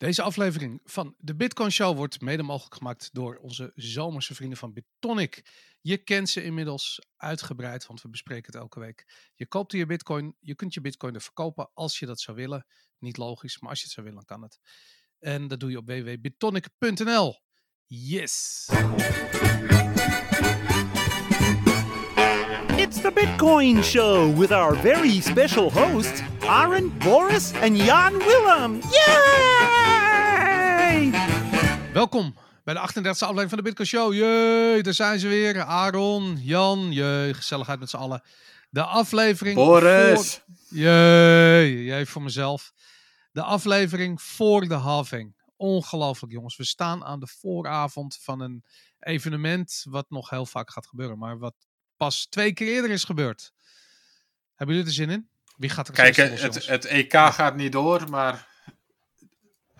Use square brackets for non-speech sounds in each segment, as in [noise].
Deze aflevering van de Bitcoin Show wordt mede mogelijk gemaakt door onze zomerse vrienden van Bitonic. Je kent ze inmiddels uitgebreid, want we bespreken het elke week. Je koopt je Bitcoin, je kunt je Bitcoin er verkopen als je dat zou willen. Niet logisch, maar als je het zou willen, dan kan het. En dat doe je op www.bitonic.nl. Yes! It's the Bitcoin Show with our very special hosts, Aaron, Boris, and Jan Willem. Yay! Welkom bij de 38e aflevering van de Bitcoin Show. Jee, daar zijn ze weer. Aaron, Jan, jee, gezelligheid met z'n allen. De aflevering... Boris! Voor... Jee, jij voor mezelf. De aflevering voor de halving. Ongelooflijk jongens. We staan aan de vooravond van een evenement wat nog heel vaak gaat gebeuren. Maar wat pas twee keer eerder is gebeurd. Hebben jullie er zin in? Wie gaat er Kijk, het, het? EK gaat niet door, maar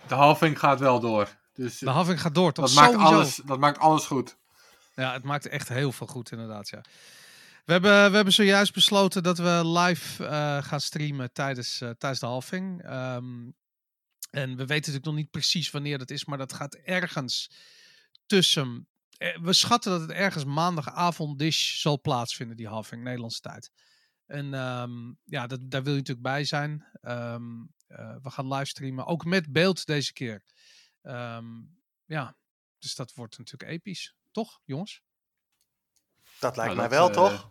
de halving gaat wel door. Dus De halving gaat door, toch? dat, maakt alles, dat maakt alles goed. Ja, het maakt echt heel veel goed, inderdaad. Ja. We, hebben, we hebben zojuist besloten dat we live eh, gaan streamen tijdens, eh, tijdens de halving. Ehm, en we weten natuurlijk nog niet precies wanneer dat is, maar dat gaat ergens tussen. eh, We schatten dat het ergens maandagavond dish zal plaatsvinden, die halving, Nederlandse tijd. En ehm, ja, dat, daar wil je natuurlijk bij zijn. Ehm, eh, we gaan livestreamen, ook met beeld deze keer. Ehm, ja, dus dat wordt natuurlijk episch. Toch, jongens? Dat lijkt Nou, mij dat, wel, eh, toch?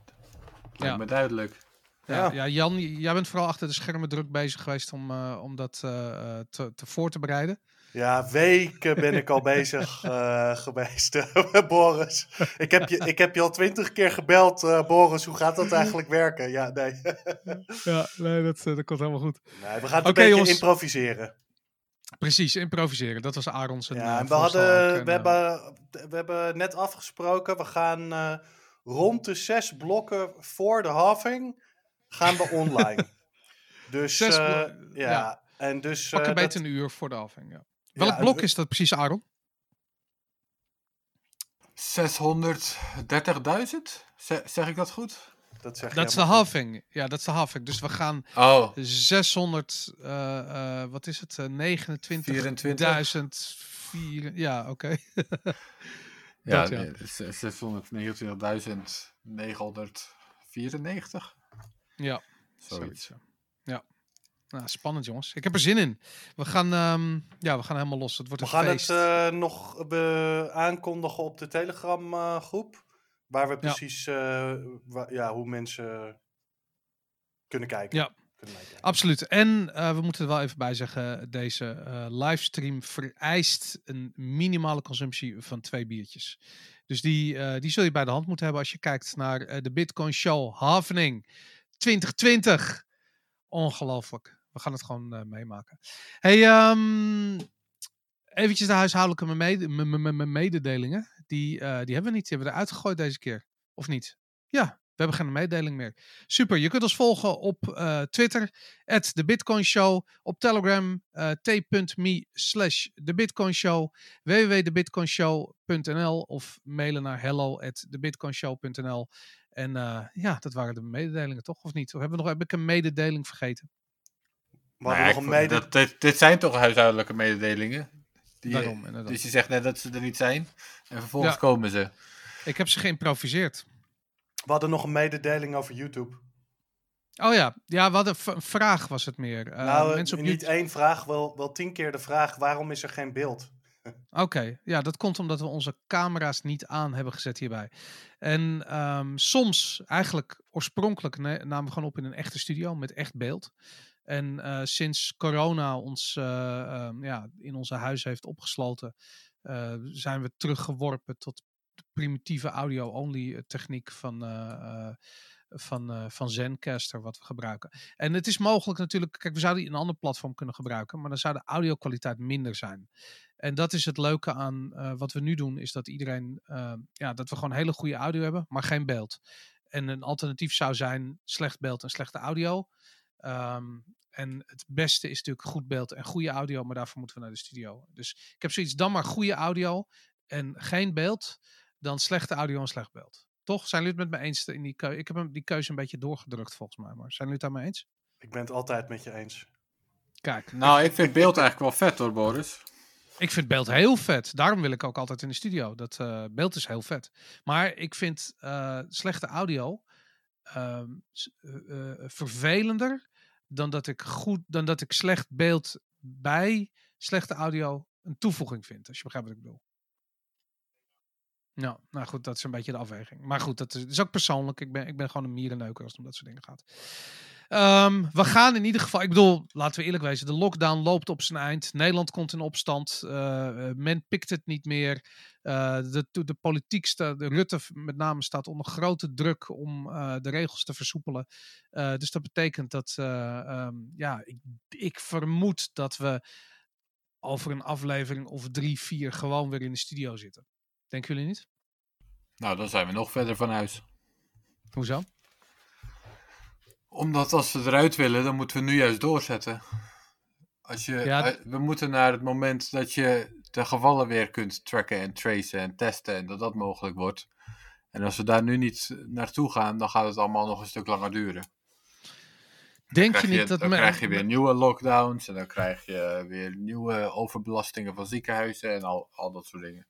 Lijkt Ja. me duidelijk. Ja, Ja. ja. Jan, jij bent vooral achter de schermen druk bezig geweest om, eh, om dat eh, eh, te, te voor te bereiden. Ja, weken ben ik al bezig [laughs] eh, geweest, [laughs] Boris. Ik heb, je, ik heb je al twintig keer gebeld, eh, Boris. Hoe gaat dat eigenlijk werken? Ja, nee. Ja, nee, dat, dat komt helemaal goed. nee we gaan het een beetje jongens. improviseren. Precies, improviseren. Dat was Aaron's een, Ja, eh, en we, voorstel hadden. En, we, eh, hebben, we hebben net afgesproken, we gaan eh, rond de zes blokken voor de halving gaan we online. [laughs] Dus, Zes eh, ja. ja. En dus, pak eh, een dat- beetje een uur voor de halving. Ja. Welk Ja, blok we- is dat precies, Aaron? 630.000? Zeg, zeg ik dat goed? Dat zeg je Dat is de halving. Ja, dat is de halving. Dus we gaan Oh, 600, eh, eh, wat is het? Eh, 29.000. vier- Ja, oké. [laughs] ja, Dat, ja. nee, z- 629.994. ja, Zoiets. zoiets. ja. Ja. Nou, spannend jongens. Ik heb er zin in. We gaan, ehm, ja, we gaan helemaal los. Het wordt We een gaan feest. het eh, nog aankondigen op de Telegram eh, groep. Waar we precies eh, wa- ja, hoe mensen kunnen kijken. Ja. Kunnen. Absoluut. En eh, we moeten er wel even bij zeggen, deze eh, livestream vereist een minimale consumptie van twee biertjes. Dus die, eh, die zul je bij de hand moeten hebben als je kijkt naar eh, de Bitcoin Show Havening 2020. Ongelooflijk. We gaan het gewoon eh, meemaken. Hey, ehm eventjes de huishoudelijke mede- me- me- me- me- mededelingen. Die, eh, die hebben we niet. Die hebben we eruit gegooid deze keer. Of niet? Ja, we hebben geen mededeling meer. Super, je kunt ons volgen op eh, Twitter, at The Bitcoin Show, op Telegram, eh, t.me slash The Bitcoin Show, www.thebitcoinshow.nl of mailen naar hello at thebitcoinshow.nl. En eh, ja, dat waren de mededelingen toch, of niet? Of hebben we nog, heb ik een mededeling vergeten? We hadden Nou nog een vond- mede... dat, dit, dit zijn toch huishoudelijke mededelingen? Die, Daarom, inderdaad. dus je zegt net dat ze er niet zijn. En vervolgens Ja. komen ze. Ik heb ze geïmproviseerd. we hadden nog een mededeling over YouTube. Oh ja, ja we hadden v- een vraag was het meer. Eh, nou, mensen op niet YouTube- één vraag, wel, wel tien keer de vraag: waarom is er geen beeld? [laughs] Oké, ja, dat komt omdat we onze camera's niet aan hebben gezet hierbij. En ehm, soms, eigenlijk oorspronkelijk, ne- namen we gewoon op in een echte studio met echt beeld. En eh, sinds corona ons eh, ehm, ja, in onze huis heeft opgesloten, eh, zijn we teruggeworpen tot de primitieve audio-only techniek van, van, van Zencaster, wat we gebruiken. En het is mogelijk natuurlijk, kijk, we zouden een ander platform kunnen gebruiken, maar dan zou de audio-kwaliteit minder zijn. En dat is het leuke aan wat we nu doen, is dat iedereen, ja, dat we gewoon hele goede audio hebben, maar geen beeld. En een alternatief zou zijn slecht beeld en slechte audio. Ehm, en het beste is natuurlijk goed beeld en goede audio, maar daarvoor moeten we naar de studio. Dus ik heb zoiets, dan maar goede audio en geen beeld, dan slechte audio en slecht beeld. Toch? Zijn jullie het met me eens? In die keu- ik heb hem die keuze een beetje doorgedrukt volgens mij, maar zijn jullie het daarmee eens? Ik ben het altijd met je eens. Kijk, [laughs] Nou, ik vind beeld eigenlijk wel vet hoor, Boris. ik vind beeld heel vet. Daarom wil ik ook altijd in de studio. Dat eh, beeld is heel vet. Maar ik vind eh, slechte audio ehm, eh, eh, vervelender dan dat ik goed, dan dat ik slecht beeld bij slechte audio een toevoeging vind. Als je begrijpt wat ik bedoel. Nou, nou goed, dat is een beetje de afweging. Maar goed, dat is, ook persoonlijk. Ik ben, ik ben gewoon een mierenneuker als het om dat soort dingen gaat. Ehm, we gaan in ieder geval, ik bedoel, laten we eerlijk wezen, de lockdown loopt op zijn eind. Nederland komt in opstand. eh, eh, men pikt het niet meer. Eh, de, de, politiek, staat, de Rutte met name, staat onder grote druk om de regels te versoepelen. Dus dat betekent dat, eh, ehm, ja, ik, ik vermoed dat we over een aflevering of drie, vier gewoon weer in de studio zitten. Denken jullie niet? Nou, dan zijn we nog verder van huis. Hoezo? Omdat als we eruit willen, dan moeten we nu juist doorzetten. Als je, Ja, eh, we moeten naar het moment dat je de gevallen weer kunt tracken en tracen en testen en dat dat mogelijk wordt. En als we daar nu niet naartoe gaan, dan gaat het allemaal nog een stuk langer duren. Denk je je, niet dat... dan me- krijg je weer nieuwe lockdowns en dan krijg je weer nieuwe overbelastingen van ziekenhuizen en al, al dat soort dingen.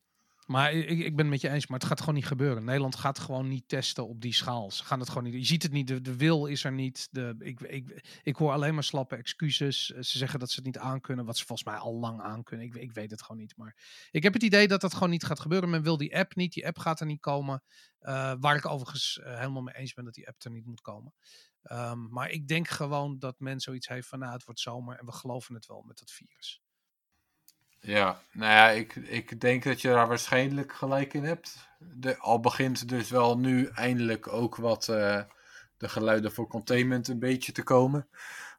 Maar ik, ik ben het met je eens, maar het gaat gewoon niet gebeuren. Nederland gaat gewoon niet testen op die schaal. Ze gaan het gewoon niet. Je ziet het niet, de, wil is er niet. De, ik, ik, ik hoor alleen maar slappe excuses. Eh, Ze zeggen dat ze het niet aankunnen, wat ze volgens mij al lang aankunnen. Ik, ik weet het gewoon niet. Maar ik heb het idee dat dat gewoon niet gaat gebeuren. Men wil die app niet. Die app gaat er niet komen. Eh, waar ik overigens eh, helemaal mee eens ben dat die app er niet moet komen. Ehm, maar ik denk gewoon dat men zoiets heeft van, nou, het wordt zomer en we geloven het wel met dat virus. Ja, nou ja, ik, ik denk dat je daar waarschijnlijk gelijk in hebt. De, al begint dus wel nu eindelijk ook wat eh, de geluiden voor containment een beetje te komen.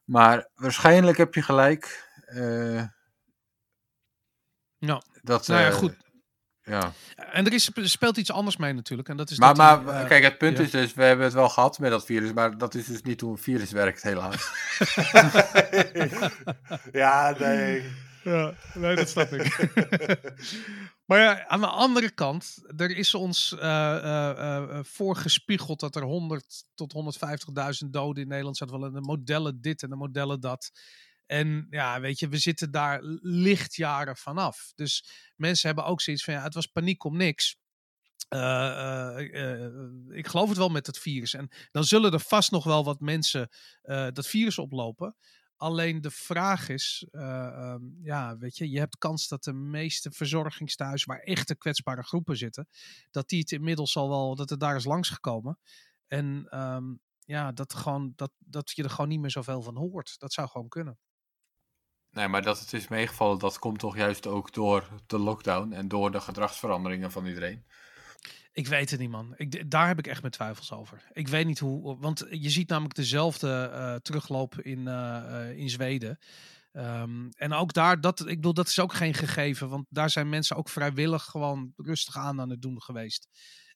Maar waarschijnlijk heb je gelijk. eh, Nou, dat, nou ja, eh, goed. Ja. En er, is, er speelt iets anders mee natuurlijk. En dat is Maar, dat die, maar kijk, het punt ja. is dus, we hebben het wel gehad met dat virus, maar dat is dus niet hoe een virus werkt, helaas. [laughs] ja, nee. Ja, nee, dat snap ik. [laughs] maar ja, aan de andere kant, er is ons eh, eh, voorgespiegeld dat er 100 tot 150.000 doden in Nederland zaten. Wel de modellen dit en de modellen dat. En ja, weet je, we zitten daar lichtjaren vanaf. Dus mensen hebben ook zoiets van, ja, het was paniek om niks. Ik geloof het wel met het virus. En dan zullen er vast nog wel wat mensen dat virus oplopen. Alleen de vraag is, eh, ehm, ja, weet je, je hebt kans dat de meeste verzorgingstehuizen waar echte kwetsbare groepen zitten, dat die het inmiddels al wel, dat het daar is langsgekomen. En ehm, ja, dat, gewoon, dat, dat je er gewoon niet meer zoveel van hoort. Dat zou gewoon kunnen. Nee, maar dat het is meegevallen, dat komt toch juist ook door de lockdown en door de gedragsveranderingen van iedereen. Ik weet het niet, man. Ik, daar heb ik echt mijn twijfels over. Ik weet niet hoe. Want je ziet namelijk dezelfde eh, terugloop in, eh, eh, in Zweden. Ehm, en ook daar, dat, ik bedoel, dat is ook geen gegeven. Want daar zijn mensen ook vrijwillig gewoon rustig aan aan het doen geweest.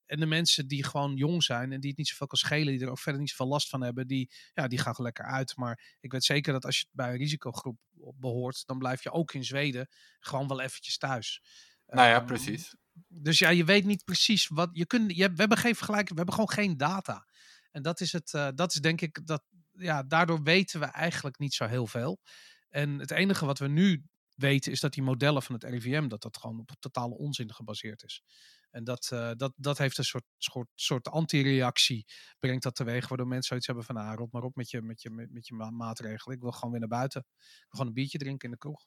En de mensen die gewoon jong zijn en die het niet zoveel kan schelen, die er ook verder niet zoveel last van hebben, die, ja, die gaan gewoon lekker uit. Maar ik weet zeker dat als je bij een risicogroep behoort, dan blijf je ook in Zweden gewoon wel eventjes thuis. Nou ja, Ehm, precies. Dus ja, je weet niet precies wat je kunt. Je, we hebben geen vergelijking, we hebben gewoon geen data. En dat is het. eh, dat is denk ik dat. Ja, daardoor weten we eigenlijk niet zo heel veel. En het enige wat we nu weten is dat die modellen van het RIVM dat dat gewoon op totale onzin gebaseerd is. En dat, eh, dat, dat heeft een soort, soort, soort antireactie, brengt dat teweeg, waardoor mensen zoiets hebben van, ah, rot maar op met je, met je, met, je ma- maatregelen. Ik wil gewoon weer naar buiten. Ik wil gewoon een biertje drinken in de kroeg.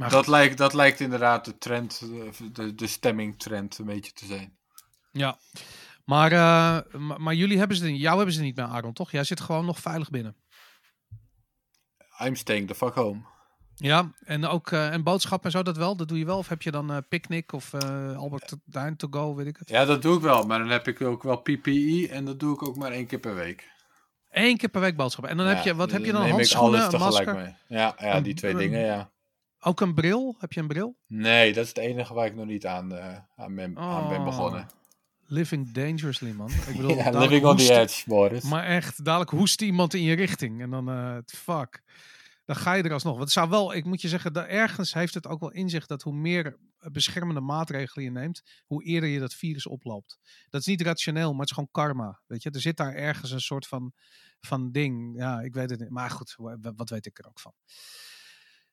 Maar Dat lijkt, dat lijkt inderdaad de trend, eh, de, de stemmingtrend een beetje te zijn. Ja, maar, eh, ma- maar jullie hebben ze, niet- jou hebben ze niet meer, Aaron, toch? Jij zit gewoon nog veilig binnen. I'm staying the fuck home. Ja, en ook eh, en boodschappen en zo, dat wel? Dat doe je wel? Of heb je dan eh picknick of Albert Dijn to go, weet ik het? Ja, dat doe ik wel, maar dan heb ik ook wel PPE en dat doe ik ook maar één keer per week. Eén keer per week boodschappen. En dan heb je, wat heb je dan? Handschoenen, een tegelijk masker? mee. Ja, ja die twee dingen, ja. Ook een bril? Heb je een bril? Nee, dat is het enige waar ik nog niet aan, eh, aan, ben, aan ben Oh, begonnen. Living dangerously, man. Ik bedoel, [laughs] Ja, living on the edge, Boris. Maar echt, dadelijk hoest iemand in je richting. En dan, eh, fuck. Dan ga je er alsnog. Want het zou wel, ik moet je zeggen, dat ergens heeft het ook wel in zich dat hoe meer beschermende maatregelen je neemt, hoe eerder je dat virus oploopt. Dat is niet rationeel, maar het is gewoon karma. Weet je, er zit daar ergens een soort van, van ding. Ja, ik weet het niet. Maar goed, wa- wat weet ik er ook van?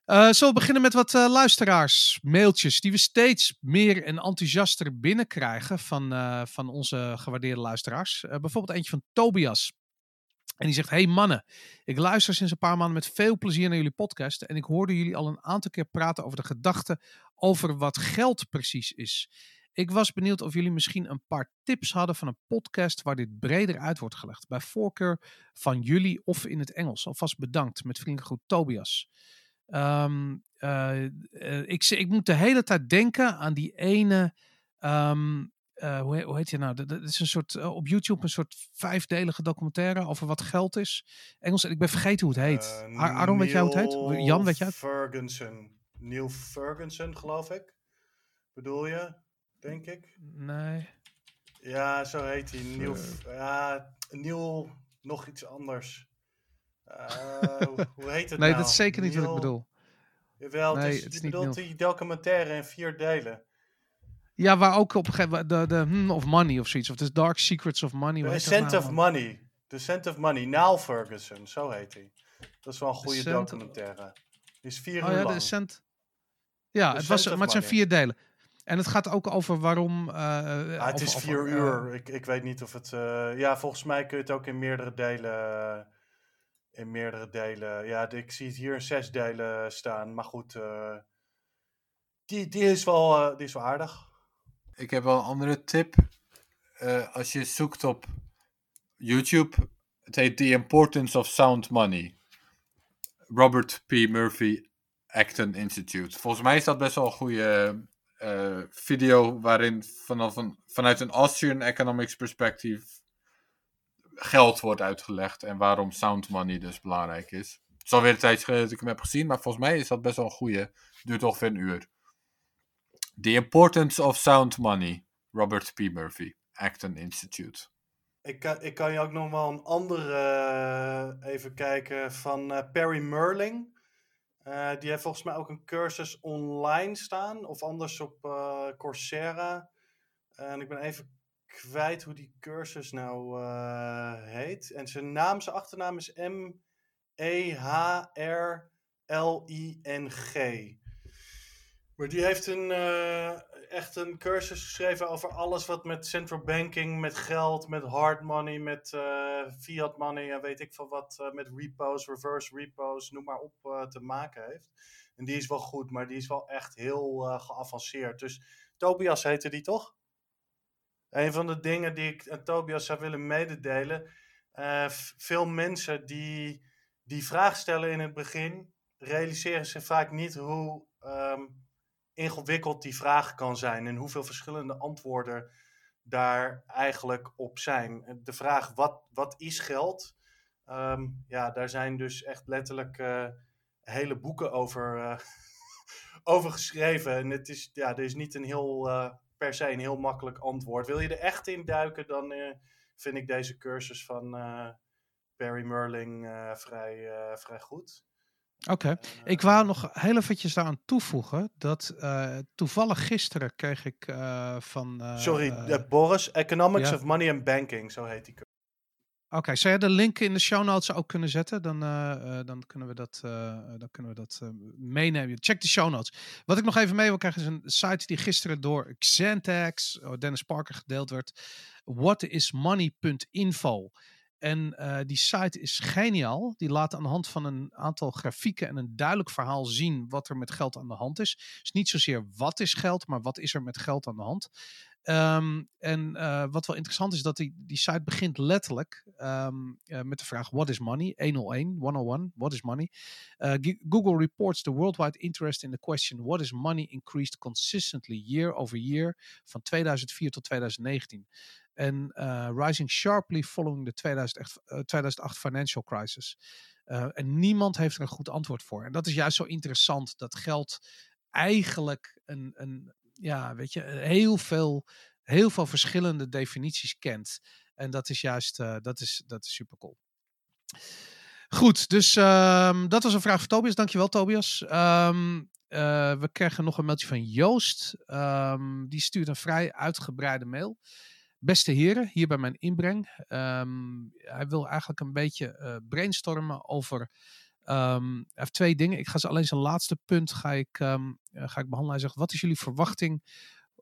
Eh zullen we beginnen met wat eh, luisteraars, mailtjes die we steeds meer en enthousiaster binnenkrijgen van, eh, van onze gewaardeerde luisteraars. Eh, bijvoorbeeld eentje van Tobias. En die zegt: Hey mannen, ik luister sinds een paar maanden met veel plezier naar jullie podcast. En ik hoorde jullie al een aantal keer praten over de gedachte over wat geld precies is. Ik was benieuwd of jullie misschien een paar tips hadden van een podcast waar dit breder uit wordt gelegd. Bij voorkeur van jullie of in het Engels. Alvast bedankt. Met vriendelijk groet Tobias. Eh, ik, ik moet de hele tijd denken aan die ene. ehm, eh, hoe, he- hoe heet je nou? Dat is een soort op YouTube een soort vijfdelige documentaire over wat geld is. Engels. en Ik ben vergeten hoe het heet. Eh, Ar- Aaron, weet jij hoe het heet? Jan, weet jij? Ferguson. Neil Ferguson, geloof ik. Bedoel je? Denk ik. Nee. Ja, zo heet hij. Neil, ja, Neil, nog iets anders. Eh, hoe- heet het Nee, nou? dat is zeker niet wat ik bedoel. Jawel, Nee, het is, het is je niet bedoelt Neil. die documentaire in vier delen. Ja, waar ook op een gegeven moment de, de hmm of money of zoiets. Of de Dark Secrets of Money. The dat Scent nou, of? Money. The Scent of Money. Neil Ferguson, zo heet hij. Dat is wel een goede Scent- documentaire. Die is vier Oh uur ja, lang. de cent. Ja, The het was, Scent maar het zijn vier delen. En het gaat ook over waarom. eh, Ah, het over- is vier eh, uur. Ik, ik weet niet of het. eh, ja, volgens mij kun je het ook in meerdere delen. In meerdere delen. Ja, ik zie het hier in zes delen staan. Maar goed. eh, die, die, is wel, eh, die is wel aardig. Ik heb wel een andere tip. Eh, als je zoekt op YouTube, het heet The Importance of Sound Money. Robert P. Murphy Acton Institute. Volgens mij is dat best wel een goede video waarin vanaf een, vanuit een Austrian economics perspectief geld wordt uitgelegd en waarom sound money dus belangrijk is. Het is alweer een tijdje dat ik hem heb gezien, maar volgens mij is dat best wel een goede. Duurt ongeveer een uur. The Importance of Sound Money. Robert P. Murphy, Acton Institute. Ik kan, ik kan je ook nog wel een andere eh, even kijken van eh, Perry Merling. Eh, die heeft volgens mij ook een cursus online staan. Of anders op Coursera. En ik ben even kwijt hoe die cursus nou eh, heet. En zijn naam, zijn achternaam is M-E-H-R-L-I-N-G. Maar die heeft een, eh, echt een cursus geschreven over alles wat met central banking, met geld, met hard money, met eh, fiat money en weet ik veel wat, met repos, reverse repos, noem maar op, te maken heeft. En die is wel goed, maar die is wel echt heel geavanceerd. Dus Tobias heette die toch? Een van de dingen die ik aan Tobias zou willen mededelen. eh, veel mensen die die vraag stellen in het begin, realiseren zich vaak niet hoe ehm, ingewikkeld die vraag kan zijn en hoeveel verschillende antwoorden daar eigenlijk op zijn. De vraag wat, wat is geld? Ehm, ja, daar zijn dus echt letterlijk eh, hele boeken over, eh, [laughs] over geschreven. En het is, ja, er is niet een heel, per se een heel makkelijk antwoord. Wil je er echt in duiken, dan eh, vind ik deze cursus van eh, Perry Merling eh, vrij, vrij goed. Oké. Ik wou nog heel eventjes daaraan toevoegen dat toevallig gisteren kreeg ik van. Sorry, Boris, Economics of Money and Banking, zo heet die cursus. Oké, zou jij de link in de show notes ook kunnen zetten? Dan, eh, eh, dan kunnen we dat, eh, dan kunnen we dat meenemen. Check de show notes. Wat ik nog even mee wil krijgen is een site die gisteren door Xantax, oh, Dennis Parker, gedeeld werd. Whatismoney.info. En die site is geniaal. Die laat aan de hand van een aantal grafieken en een duidelijk verhaal zien wat er met geld aan de hand is. Dus niet zozeer wat is geld, maar wat is er met geld aan de hand. Ehm, en eh, wat wel interessant is, dat die, die site begint letterlijk ehm, eh, met de vraag: What is money? 101, 101, what is money? G- Google reports the worldwide interest in the question: What is money increased consistently year over year van 2004 tot 2019. En rising sharply following the 2008, uh, 2008 financial crisis. En niemand heeft er een goed antwoord voor. En dat is juist zo interessant dat geld eigenlijk een, een ja, weet je, heel veel, heel veel verschillende definities kent. En dat is juist, uh, dat is, dat is super cool. Goed, dus um, dat was een vraag van Tobias. Dankjewel, Tobias. Um, eh, we kregen nog een mailtje van Joost. Ehm, die stuurt een vrij uitgebreide mail. Beste heren, hier bij mijn inbreng. Ehm, hij wil eigenlijk een beetje eh, brainstormen over. Ehm, hij heeft twee dingen. Ik ga ze alleen zijn laatste punt ga ik, ehm, eh, ga ik behandelen. Hij zegt: Wat is jullie verwachting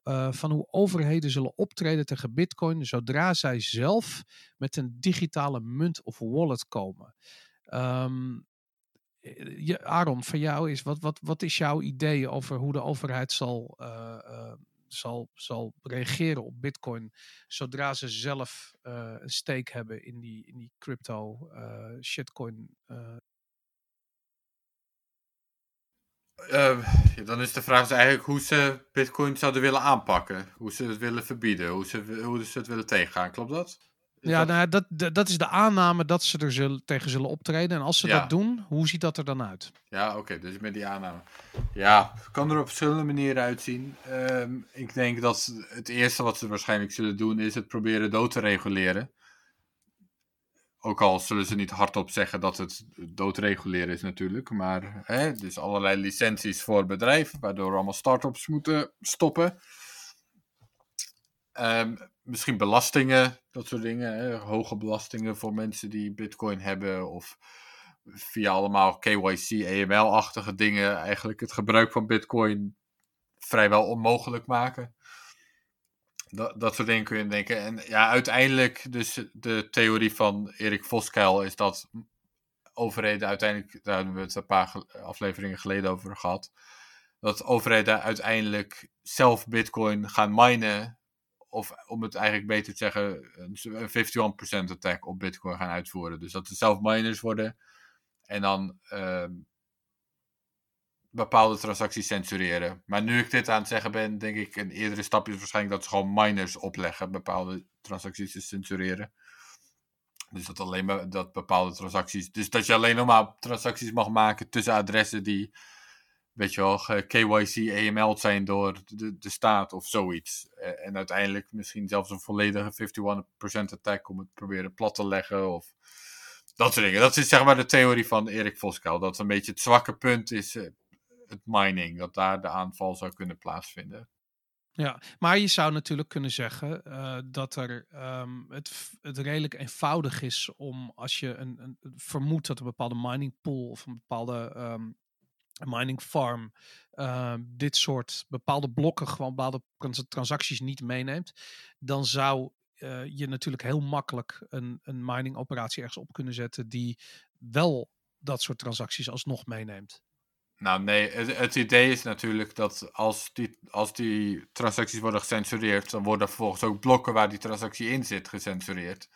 eh, van hoe overheden zullen optreden tegen Bitcoin zodra zij zelf met een digitale munt of wallet komen? Ehm, je, Aaron, van jou is, wat, wat, wat is jouw idee over hoe de overheid zal, zal, zal reageren op Bitcoin zodra ze zelf een stake hebben in die, in die crypto shitcoin? Eh, dan is de vraag dus eigenlijk hoe ze Bitcoin zouden willen aanpakken. Hoe ze het willen verbieden. Hoe ze, hoe ze het willen tegengaan. Klopt dat? Is ja, dat- nou, dat, dat, is de aanname dat ze er zullen, tegen zullen optreden. En als ze Ja. dat doen, hoe ziet dat er dan uit? Ja, oké, dus met die aanname. Ja, kan er op verschillende manieren uitzien. Ehm, ik denk dat het eerste wat ze waarschijnlijk zullen doen is het proberen dood te reguleren. Ook al zullen ze niet hardop zeggen dat het doodreguleren is natuurlijk. Maar hè, dus allerlei licenties voor bedrijven, waardoor allemaal start-ups moeten stoppen. Ehm, misschien belastingen, dat soort dingen. Hè, hoge belastingen voor mensen die bitcoin hebben. Of via allemaal KYC, AML-achtige dingen eigenlijk het gebruik van Bitcoin vrijwel onmogelijk maken. Dat, dat soort dingen kun je denken. En ja, uiteindelijk, dus de theorie van Erik Voskuil is dat overheden uiteindelijk, daar hebben we het een paar ge- afleveringen geleden over gehad, dat overheden uiteindelijk zelf Bitcoin gaan minen, of om het eigenlijk beter te zeggen, een 51% attack op Bitcoin gaan uitvoeren. Dus dat ze zelf miners worden en dan ehm, bepaalde transacties censureren. Maar nu ik dit aan het zeggen ben, denk ik een eerdere stap is waarschijnlijk dat ze gewoon miners opleggen bepaalde transacties te censureren. Dus dat alleen maar dat bepaalde transacties. Dus dat je alleen nog maar transacties mag maken tussen adressen die, weet je wel, KYC, AML zijn door de, de staat of zoiets. Eh, En uiteindelijk misschien zelfs een volledige 51% attack om het proberen plat te leggen of dat soort dingen. Dat is zeg maar de theorie van Erik Voskuil. Dat een beetje het zwakke punt is eh, het mining. Dat daar de aanval zou kunnen plaatsvinden. Ja, maar je zou natuurlijk kunnen zeggen eh, dat er ehm, het, het redelijk eenvoudig is om als je een, een vermoedt dat een bepaalde mining pool of een bepaalde ehm, mining farm ehm, dit soort bepaalde blokken, gewoon bepaalde trans- transacties niet meeneemt, dan zou eh, je natuurlijk heel makkelijk een, een mining operatie ergens op kunnen zetten die wel dat soort transacties alsnog meeneemt. Nou nee, het, het idee is natuurlijk dat als die, als die transacties worden gecensureerd, dan worden vervolgens ook blokken waar die transactie in zit gecensureerd.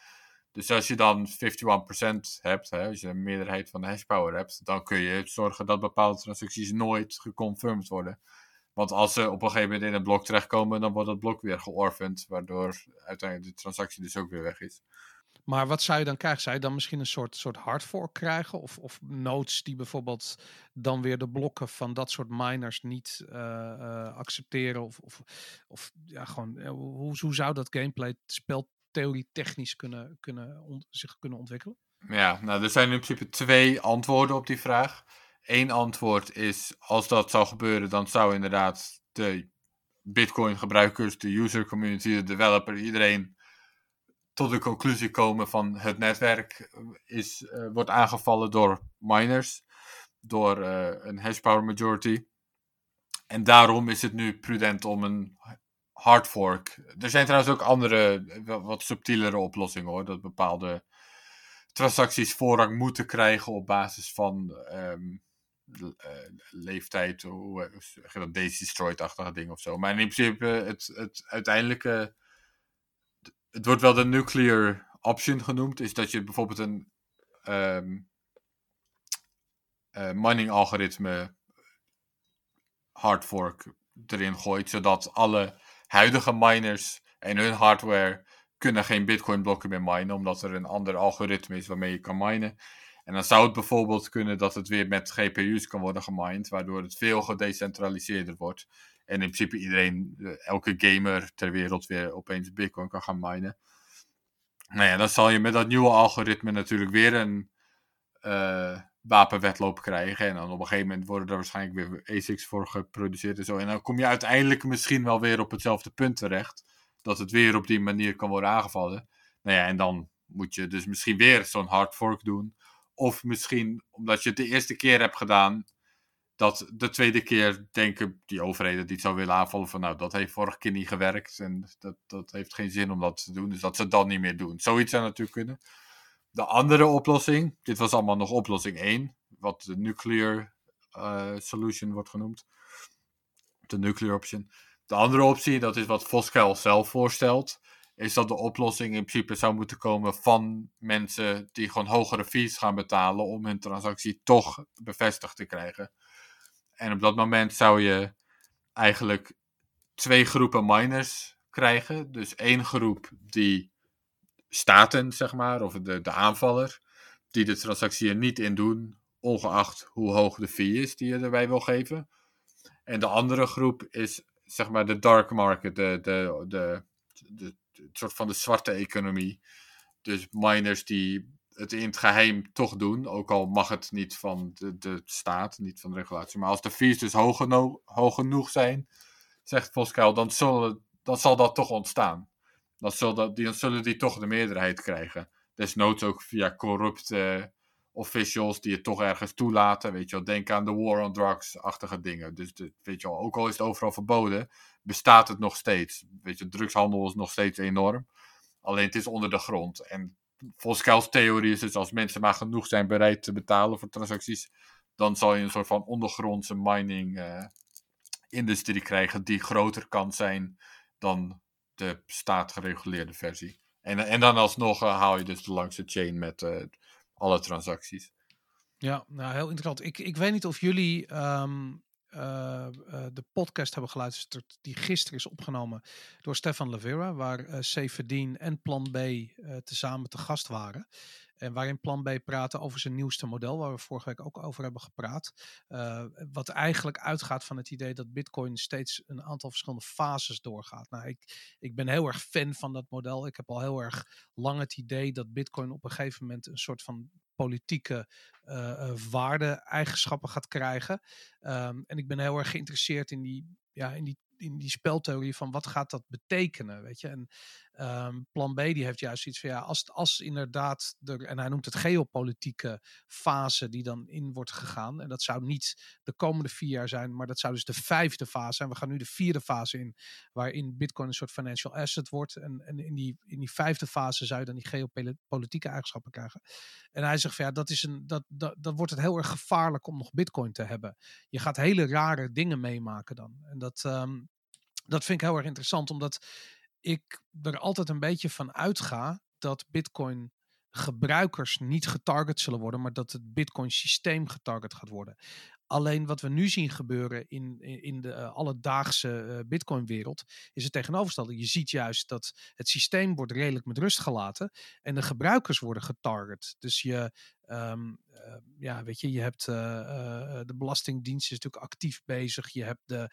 Dus als je dan 51% hebt, hè, als je een meerderheid van de hashpower hebt, dan kun je zorgen dat bepaalde transacties nooit geconfirmed worden. Want als ze op een gegeven moment in een blok terechtkomen, dan wordt dat blok weer georphaned, waardoor uiteindelijk de transactie dus ook weer weg is. Maar wat zou je dan krijgen? Zou je dan misschien een soort, soort hard fork krijgen? Of, of nodes die bijvoorbeeld dan weer de blokken van dat soort miners niet eh, eh, accepteren? Of, of, of ja, gewoon, eh, hoe, hoe zou dat gameplay speltheorie technisch kunnen, kunnen zich kunnen ontwikkelen? Ja, nou, er zijn in principe twee antwoorden op die vraag. Eén antwoord is, als dat zou gebeuren, dan zou inderdaad de Bitcoin-gebruikers, de user community, de developer, iedereen tot de conclusie komen van het netwerk is, eh, wordt aangevallen door miners, door eh, een hashpower majority. En daarom is het nu prudent om een hard fork. Er zijn trouwens ook andere, wat subtielere oplossingen hoor, dat bepaalde transacties voorrang moeten krijgen op basis van ehm, le- eh, leeftijd, hoe hoe dat, Daisy Destroyed-achtige dingen of zo. Maar in principe, het, het uiteindelijke, het wordt wel de nuclear option genoemd, is dat je bijvoorbeeld een ehm eh, mining algoritme hard fork erin gooit, zodat alle huidige miners en hun hardware kunnen geen bitcoin blokken meer minen, omdat er een ander algoritme is waarmee je kan minen. En dan zou het bijvoorbeeld kunnen dat het weer met GPU's kan worden gemined, waardoor het veel gedecentraliseerder wordt. En in principe iedereen, eh, elke gamer ter wereld weer opeens bitcoin kan gaan minen. Nou ja, dan zal je met dat nieuwe algoritme natuurlijk weer een, eh, wapenwetloop krijgen. En dan op een gegeven moment worden er waarschijnlijk weer ASICs voor geproduceerd en zo. En dan kom je uiteindelijk misschien wel weer op hetzelfde punt terecht. Dat het weer op die manier kan worden aangevallen. Nou ja, en dan moet je dus misschien weer zo'n hard fork doen. Of misschien omdat je het de eerste keer hebt gedaan, dat de tweede keer denken die overheden die het zou willen aanvallen van nou, dat heeft vorige keer niet gewerkt en dat, dat heeft geen zin om dat te doen. Dus dat ze het dan niet meer doen. Zoiets zou natuurlijk kunnen. De andere oplossing, dit was allemaal nog oplossing 1, wat de nuclear uh, solution wordt genoemd. De nuclear option. De andere optie, dat is wat Voskuil zelf voorstelt, is dat de oplossing in principe zou moeten komen van mensen die gewoon hogere fees gaan betalen om hun transactie toch bevestigd te krijgen. En op dat moment zou je eigenlijk twee groepen miners krijgen. Dus één groep die staten, zeg maar, of de, de aanvaller, die de transactie er niet in doen, ongeacht hoe hoog de fee is die je erbij wil geven. En de andere groep is, zeg maar, de dark market, de, de, de, de, soort van de zwarte economie. Dus miners die het in het geheim toch doen. Ook al mag het niet van de, de staat, niet van de regulatie. Maar als de fees dus hoog, hoog genoeg zijn, zegt Voskuil, dan, zal dat toch ontstaan. Dan, die, zullen die toch de meerderheid krijgen. Desnoods ook via corrupte officials die het toch ergens toelaten. Weet je wel, denk aan de war on drugs-achtige dingen. Dus weet je wel, ook al is het overal verboden, bestaat het nog steeds. Weet je, drugshandel is nog steeds enorm. Alleen het is onder de grond. En volgens theorie is het als mensen maar genoeg zijn bereid te betalen voor transacties, dan zal je een soort van ondergrondse mining uh, industrie krijgen die groter kan zijn dan de staatgereguleerde versie. En, en dan alsnog uh, haal je dus de langste chain met uh, alle transacties. Ja, nou heel interessant. Ik, ik weet niet of jullie um, uh, uh, de podcast hebben geluisterd die gisteren is opgenomen door Stefan Levera, waar C. Verdien en Plan B tezamen te gast waren. En waarin Plan B praten over zijn nieuwste model, waar we vorige week ook over hebben gepraat. wat eigenlijk uitgaat van het idee dat Bitcoin steeds een aantal verschillende fases doorgaat. Nou, ik, ik ben heel erg fan van dat model. Ik heb al heel erg lang het idee dat Bitcoin op een gegeven moment een soort van politieke uh, waarde-eigenschappen gaat krijgen. Um, en ik ben heel erg geïnteresseerd in die, ja, in die in die speltheorie van wat gaat dat betekenen, weet je. En um, plan B die heeft juist iets van ja, als, als inderdaad, er, en hij noemt het geopolitieke fase die dan in wordt gegaan. En dat zou niet de komende vier jaar zijn, maar dat zou dus de vijfde fase zijn. We gaan nu de vierde fase in, waarin Bitcoin een soort financial asset wordt. En, en in, die, in die vijfde fase zou je dan die geopolitieke eigenschappen krijgen. En hij zegt van ja, dat, is een, dat, dat, dat wordt het heel erg gevaarlijk om nog Bitcoin te hebben. Je gaat hele rare dingen meemaken dan. En dat, um, dat vind ik heel erg interessant, omdat ik er altijd een beetje van uitga dat Bitcoin gebruikers niet getarget zullen worden, maar dat het Bitcoin systeem getarget gaat worden. Alleen wat we nu zien gebeuren in, in de uh, alledaagse uh, Bitcoin-wereld is het tegenovergestelde. Je ziet juist dat het systeem wordt redelijk met rust gelaten en de gebruikers worden getarget. Dus je, um, uh, ja, weet je, je hebt de Belastingdienst is natuurlijk actief bezig. Je hebt de,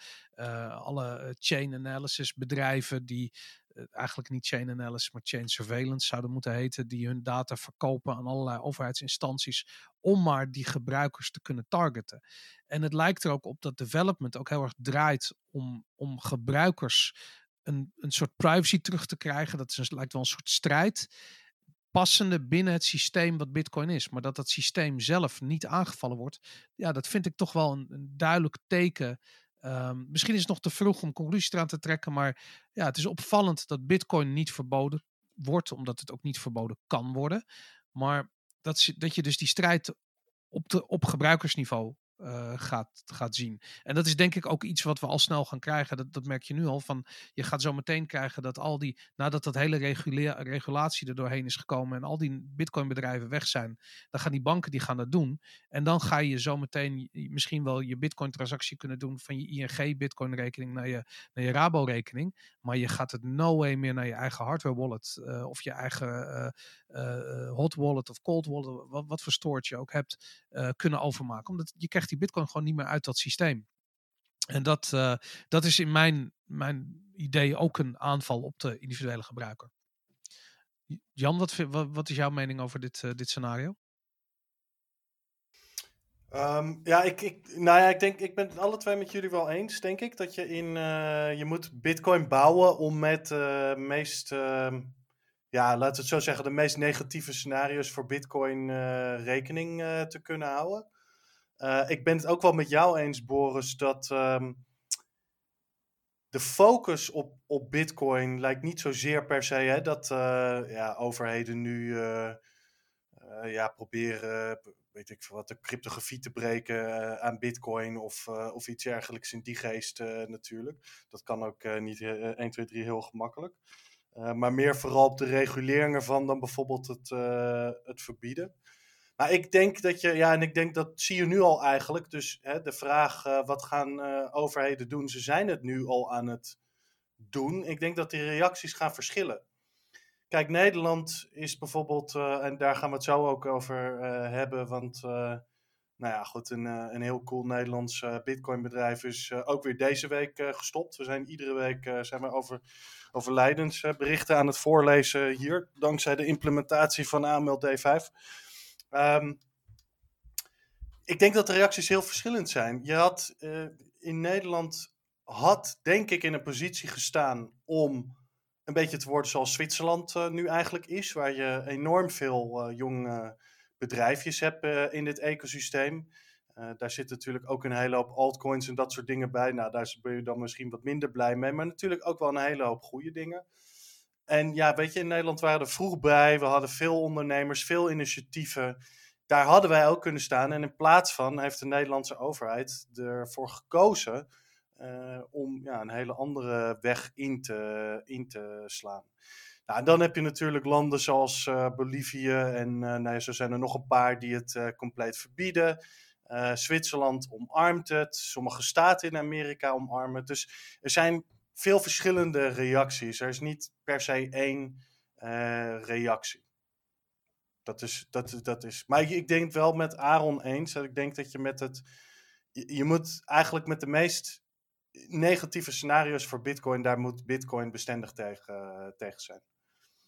alle chain analysis bedrijven die eigenlijk niet chain analysis, maar chain surveillance zouden moeten heten, die hun data verkopen aan allerlei overheidsinstanties om maar die gebruikers te kunnen targeten. En het lijkt er ook op dat development ook heel erg draait om, om gebruikers een, een soort privacy terug te krijgen. Dat is een, lijkt wel een soort strijd passende binnen het systeem wat Bitcoin is. Maar dat dat systeem zelf niet aangevallen wordt, ja, dat vind ik toch wel een, een duidelijk teken Um, misschien is het nog te vroeg om conclusies eraan te trekken, maar ja, het is opvallend dat Bitcoin niet verboden wordt, omdat het ook niet verboden kan worden. Maar dat, dat je dus die strijd op, de, op gebruikersniveau uh, gaat, gaat zien. En dat is denk ik ook iets wat we al snel gaan krijgen. Dat, dat merk je nu al. Van, je gaat zo meteen krijgen dat al die, nadat dat hele regulatie er doorheen is gekomen en al die bitcoin bedrijven weg zijn, dan gaan die banken die gaan dat doen. En dan ga je zo meteen misschien wel je bitcoin transactie kunnen doen van je ING bitcoin rekening naar je, naar je Rabo rekening. Maar je gaat het no way meer naar je eigen hardware wallet uh, of je eigen uh, hot wallet of cold wallet, wat, wat voor storage je ook hebt, kunnen overmaken. Omdat je krijgt die bitcoin gewoon niet meer uit dat systeem. En dat, uh, dat is in mijn, mijn idee ook een aanval op de individuele gebruiker. Jan, wat, wat, is jouw mening over dit, uh, dit scenario? Ehm, ja, ik, ik, nou ja, ik denk, ik ben het alle twee met jullie wel eens, denk ik. Dat je in, uh, je moet bitcoin bouwen om met de meest, uh, ja, laten we het zo zeggen, de meest negatieve scenario's voor bitcoin rekening te kunnen houden. Ik ben het ook wel met jou eens, Boris, dat um, de focus op, op bitcoin lijkt niet zozeer per se hè, dat ja, overheden nu ja, proberen weet ik wat, de cryptografie te breken aan bitcoin of, of iets dergelijks in die geest natuurlijk. Dat kan ook niet 1, 2, 3 heel gemakkelijk. maar meer vooral op de regulering ervan dan bijvoorbeeld het, het verbieden. Maar ik denk dat je, ja, en ik denk dat zie je nu al eigenlijk. Dus hè, de vraag, wat gaan overheden doen? Ze zijn het nu al aan het doen. Ik denk dat die reacties gaan verschillen. Kijk, Nederland is bijvoorbeeld, uh, en daar gaan we het zo ook over hebben, want nou ja, goed, een, een heel cool Nederlands Bitcoin-bedrijf is ook weer deze week gestopt. We zijn iedere week zijn we over, over lijdensberichten aan het voorlezen hier, dankzij de implementatie van AML D5. Ehm, ik denk dat de reacties heel verschillend zijn. Je had in Nederland, had denk ik in een positie gestaan om een beetje te worden zoals Zwitserland uh, nu eigenlijk is, waar je enorm veel uh, jonge bedrijfjes hebt in dit ecosysteem. daar zit natuurlijk ook een hele hoop altcoins en dat soort dingen bij. Nou, daar ben je dan misschien wat minder blij mee, maar natuurlijk ook wel een hele hoop goede dingen. En ja, weet je, in Nederland waren er vroeg bij, we hadden veel ondernemers, veel initiatieven. Daar hadden wij ook kunnen staan. En in plaats van heeft de Nederlandse overheid ervoor gekozen uh, om ja, een hele andere weg in te, in te slaan. Nou, en dan heb je natuurlijk landen zoals uh, Bolivie en uh, nou ja, zo zijn er nog een paar die het compleet verbieden. Zwitserland omarmt het, sommige staten in Amerika omarmen het. Dus er zijn veel verschillende reacties. Er is niet per se één reactie. Dat is, dat, dat is. Maar ik, ik denk wel met Aaron eens. Ik denk dat je met het. Je, moet eigenlijk met de meest negatieve scenario's voor Bitcoin, daar moet Bitcoin bestendig tegen, uh, tegen zijn.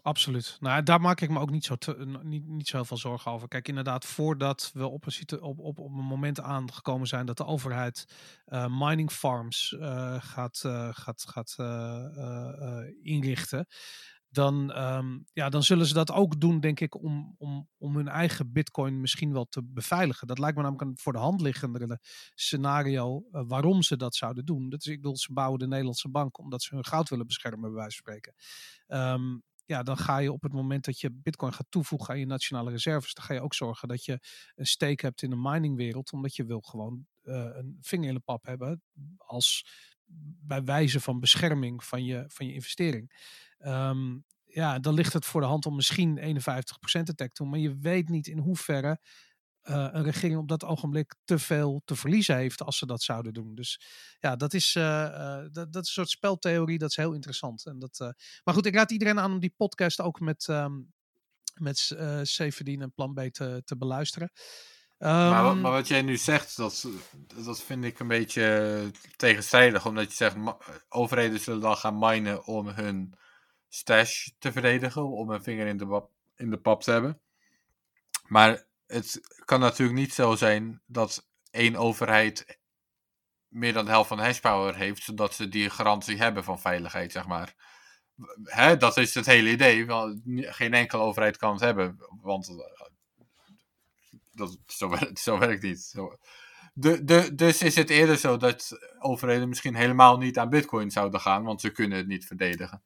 Absoluut. Nou, daar maak ik me ook niet zo, te, niet, niet zo veel zorgen over. Kijk, inderdaad, voordat we op een, op, op, een moment aangekomen zijn dat de overheid uh, mining farms uh, gaat, gaat, gaat inrichten, dan, um, ja, dan zullen ze dat ook doen, denk ik, om, om, om hun eigen bitcoin misschien wel te beveiligen. Dat lijkt me namelijk een voor de hand liggende scenario waarom ze dat zouden doen. Dat is, ik bedoel, ze bouwen de Nederlandse bank omdat ze hun goud willen beschermen, bij wijze van spreken. Um, ja, dan ga je op het moment dat je bitcoin gaat toevoegen aan je nationale reserves, dan ga je ook zorgen dat je een stake hebt in de miningwereld, omdat je wil gewoon uh, een vinger in de pap hebben als bij wijze van bescherming van je, van je investering. Um, ja, dan ligt het voor de hand om misschien 51% attack te doen. Maar je weet niet in hoeverre uh, een regering op dat ogenblik te veel te verliezen heeft als ze dat zouden doen. Dus ja, dat is, uh, uh, dat, dat, is een soort speltheorie, dat is heel interessant. En dat, maar goed, ik raad iedereen aan om die podcast ook met, um, met uh, en Plan B te, te beluisteren. Um, maar, wat, ehm, maar, wat jij nu zegt, dat, dat vind ik een beetje tegenstrijdig. Omdat je zegt, overheden zullen dan gaan minen om hun stash te verdedigen. Om een vinger in de, in de pap te hebben. Maar het kan natuurlijk niet zo zijn dat één overheid meer dan de helft van de hashpower heeft. Zodat ze die garantie hebben van veiligheid, zeg maar. Hè, dat is het hele idee. Geen enkele overheid kan het hebben. Want dat, zo, [laughs] zo werkt niet. Zo. De, de, dus is het eerder zo dat overheden misschien helemaal niet aan bitcoin zouden gaan, want ze kunnen het niet verdedigen.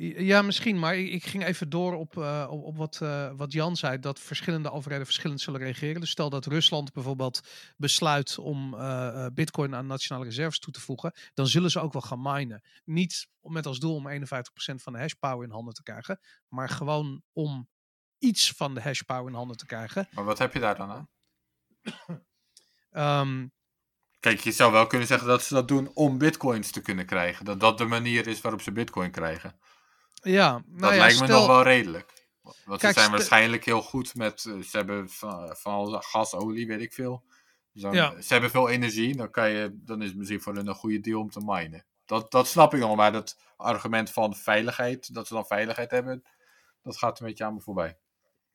Ja, misschien, maar ik, ging even door op, uh, op, op, wat, uh, wat Jan zei, dat verschillende overheden verschillend zullen reageren. Dus stel dat Rusland bijvoorbeeld besluit om uh, bitcoin aan nationale reserves toe te voegen, dan zullen ze ook wel gaan minen. Niet met als doel om 51% van de hashpower in handen te krijgen, maar gewoon om iets van de hashpower in handen te krijgen. Maar wat heb je daar dan aan? um, Kijk, je zou wel kunnen zeggen dat ze dat doen om bitcoins te kunnen krijgen. Dat dat de manier is waarop ze bitcoin krijgen. Ja, nou dat ja, lijkt stel... me nog wel redelijk. Want Kijk, ze zijn waarschijnlijk heel goed met. Uh, ze hebben van, van gas, olie, weet ik veel. Dus ja. Ze hebben veel energie. Dan, kan je, dan is het misschien voor hun een goede deal om te minen. Dat, dat snap ik nog, maar dat argument van veiligheid, dat ze dan veiligheid hebben, dat gaat een beetje aan me voorbij.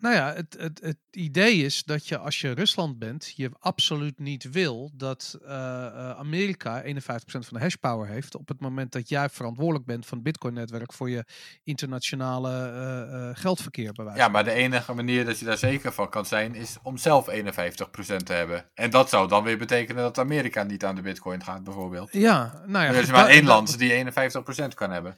Nou ja, het, het, het idee is dat je als je Rusland bent, je absoluut niet wil dat uh, Amerika 51% van de hashpower heeft op het moment dat jij verantwoordelijk bent van het Bitcoin-netwerk voor je internationale uh, geldverkeer. Bij ja, maar de enige manier dat je daar zeker van kan zijn, is om zelf 51% te hebben. En dat zou dan weer betekenen dat Amerika niet aan de Bitcoin gaat, bijvoorbeeld. Ja, nou ja. Er is maar één land die 51% kan hebben.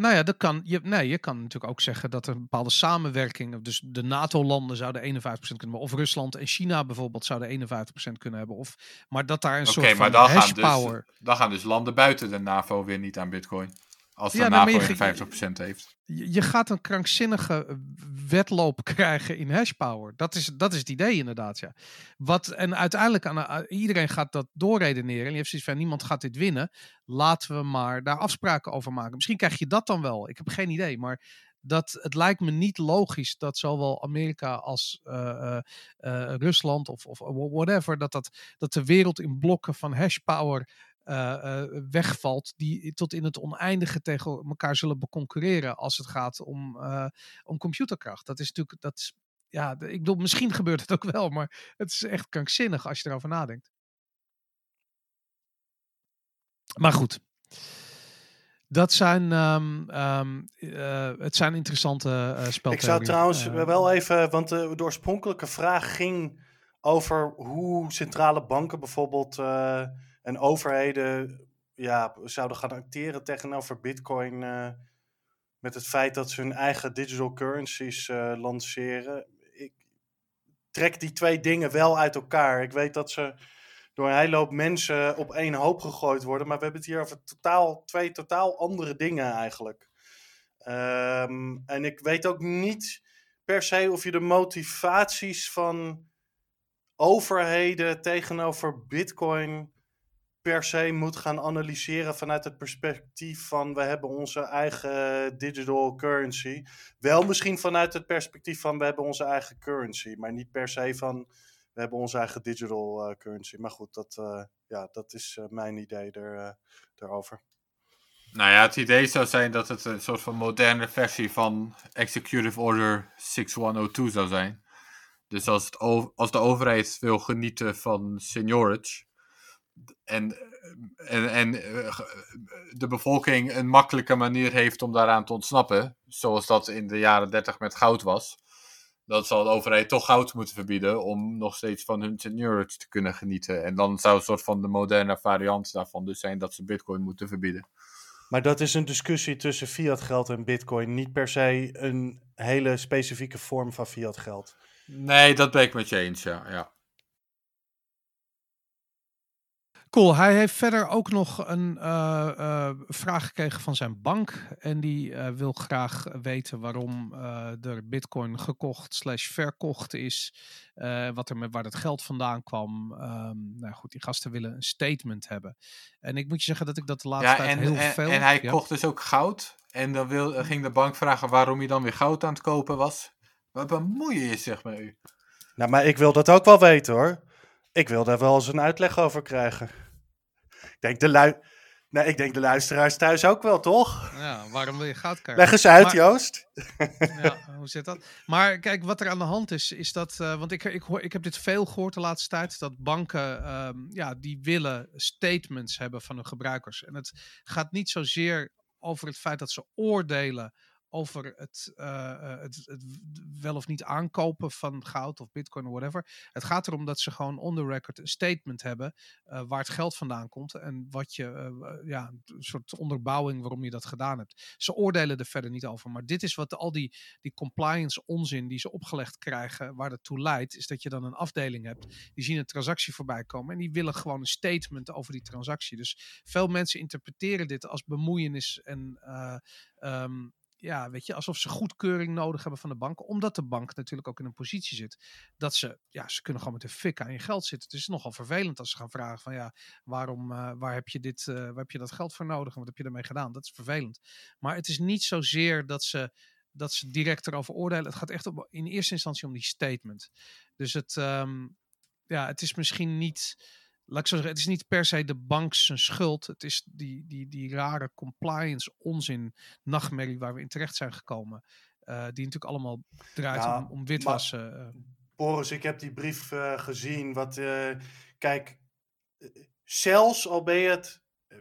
Nou ja, dat kan, je, nee, je kan natuurlijk ook zeggen dat er een bepaalde samenwerking, dus de NATO-landen zouden 51% kunnen hebben, of Rusland en China bijvoorbeeld zouden 51% kunnen hebben. Of, maar dat daar een soort van maar dan gaan, dus, dan gaan dus landen buiten de NAVO weer niet aan Bitcoin. Als de ja, NAVO je, 50% heeft. Je gaat een krankzinnige wedloop [laughs] krijgen in hashpower. Dat is, dat is het idee inderdaad, ja. Wat, en uiteindelijk, aan, iedereen gaat dat doorredeneren. En je hebt zoiets van, niemand gaat dit winnen. Laten we maar daar afspraken over maken. Misschien krijg je dat dan wel. Ik heb geen idee, maar dat het lijkt me niet logisch dat zowel Amerika als uh, uh, Rusland of, of whatever, dat, dat, dat de wereld in blokken van hashpower uh, wegvalt, die tot in het oneindige tegen elkaar zullen beconcurreren als het gaat om, uh, om computerkracht. Dat is natuurlijk, dat is, ja, ik bedoel, misschien gebeurt het ook wel, maar het is echt krankzinnig als je erover nadenkt. Maar goed. Dat zijn, um, um, uh, het zijn interessante uh, speltheorieën. Ik zou trouwens wel even, want de, de, oorspronkelijke vraag ging over hoe centrale banken bijvoorbeeld en overheden ja, zouden gaan acteren tegenover Bitcoin. Uh, met het feit dat ze hun eigen digital currencies uh, lanceren. Ik trek die twee dingen wel uit elkaar. Ik weet dat ze door een hele hoop mensen op één hoop gegooid worden. Maar we hebben het hier over totaal, twee totaal andere dingen eigenlijk. Um, en ik weet ook niet per se of je de motivaties van overheden tegenover Bitcoin per se moet gaan analyseren vanuit het perspectief van we hebben onze eigen digital currency. Wel misschien vanuit het perspectief van we hebben onze eigen currency, maar niet per se van we hebben onze eigen digital uh, currency. Maar goed, dat, uh, ja, dat is uh, mijn idee er, daarover. Nou ja, het idee zou zijn dat het een soort van moderne versie van Executive Order 6102 zou zijn. Dus als, het als de overheid wil genieten van seniorage, en, en, en eh, de bevolking een makkelijke manier heeft om daaraan te ontsnappen, zoals dat in de jaren 30 met goud was, dan zal de overheid toch goud moeten verbieden om nog steeds van hun seniority te kunnen genieten. En dan zou een soort van de moderne variant daarvan dus zijn dat ze bitcoin moeten verbieden. Maar dat is een discussie tussen fiat geld en bitcoin, niet per se een hele specifieke vorm van fiat geld. Nee, dat ben ik met je eens, ja. ja. Cool. Hij heeft verder ook nog een uh, uh, vraag gekregen van zijn bank. En die uh, wil graag weten waarom er bitcoin gekocht slash verkocht is. wat er met waar het geld vandaan kwam. Um, nou goed, die gasten willen een statement hebben. En ik moet je zeggen dat ik dat de laatste ja, tijd heel en, veel... En hij kocht dus ook goud. En dan wil, ging de bank vragen waarom hij dan weer goud aan het kopen was. Wat bemoei je je zeg maar u? Nou, maar ik wil dat ook wel weten hoor. Ik wil daar wel eens een uitleg over krijgen. Ik denk de, lui nee, ik denk de luisteraars thuis ook wel, toch? Ja, waarom wil je goud krijgen? Leg eens uit, Joost. Ja, hoe zit dat? Maar kijk, wat er aan de hand is, is dat... Uh, want ik, ik, hoor, ik heb dit veel gehoord de laatste tijd. Dat banken, uh, ja, die willen statements hebben van hun gebruikers. En het gaat niet zozeer over het feit dat ze oordelen over het, uh, het, het, wel of niet aankopen van goud of bitcoin of whatever. Het gaat erom dat ze gewoon on the record een statement hebben uh, waar het geld vandaan komt en wat je, ja, een soort onderbouwing waarom je dat gedaan hebt. Ze oordelen er verder niet over, maar dit is wat al die, die compliance onzin die ze opgelegd krijgen, waar dat toe leidt, is dat je dan een afdeling hebt, die zien een transactie voorbij komen en die willen gewoon een statement over die transactie. Dus veel mensen interpreteren dit als bemoeienis en um, ja, weet je, alsof ze goedkeuring nodig hebben van de bank. Omdat de bank natuurlijk ook in een positie zit dat ze, ja, ze kunnen gewoon met een fik aan je geld zitten. Het is nogal vervelend als ze gaan vragen van, ja, waarom, uh, waar heb je dit, uh, waar heb je dat geld voor nodig en wat heb je ermee gedaan? Dat is vervelend. Maar het is niet zozeer dat ze, dat ze direct erover oordelen. Het gaat echt op, in eerste instantie om die statement. Dus het, um, ja, het is misschien niet laat ik zo zeggen, het is niet per se de bank zijn schuld. Het is die, die, die rare compliance onzin nachtmerrie waar we in terecht zijn gekomen. die natuurlijk allemaal draait Ja, om, om witwassen. eh. Boris, ik heb die brief eh, gezien. Wat, eh, kijk, eh, zelfs al ben je het. eh,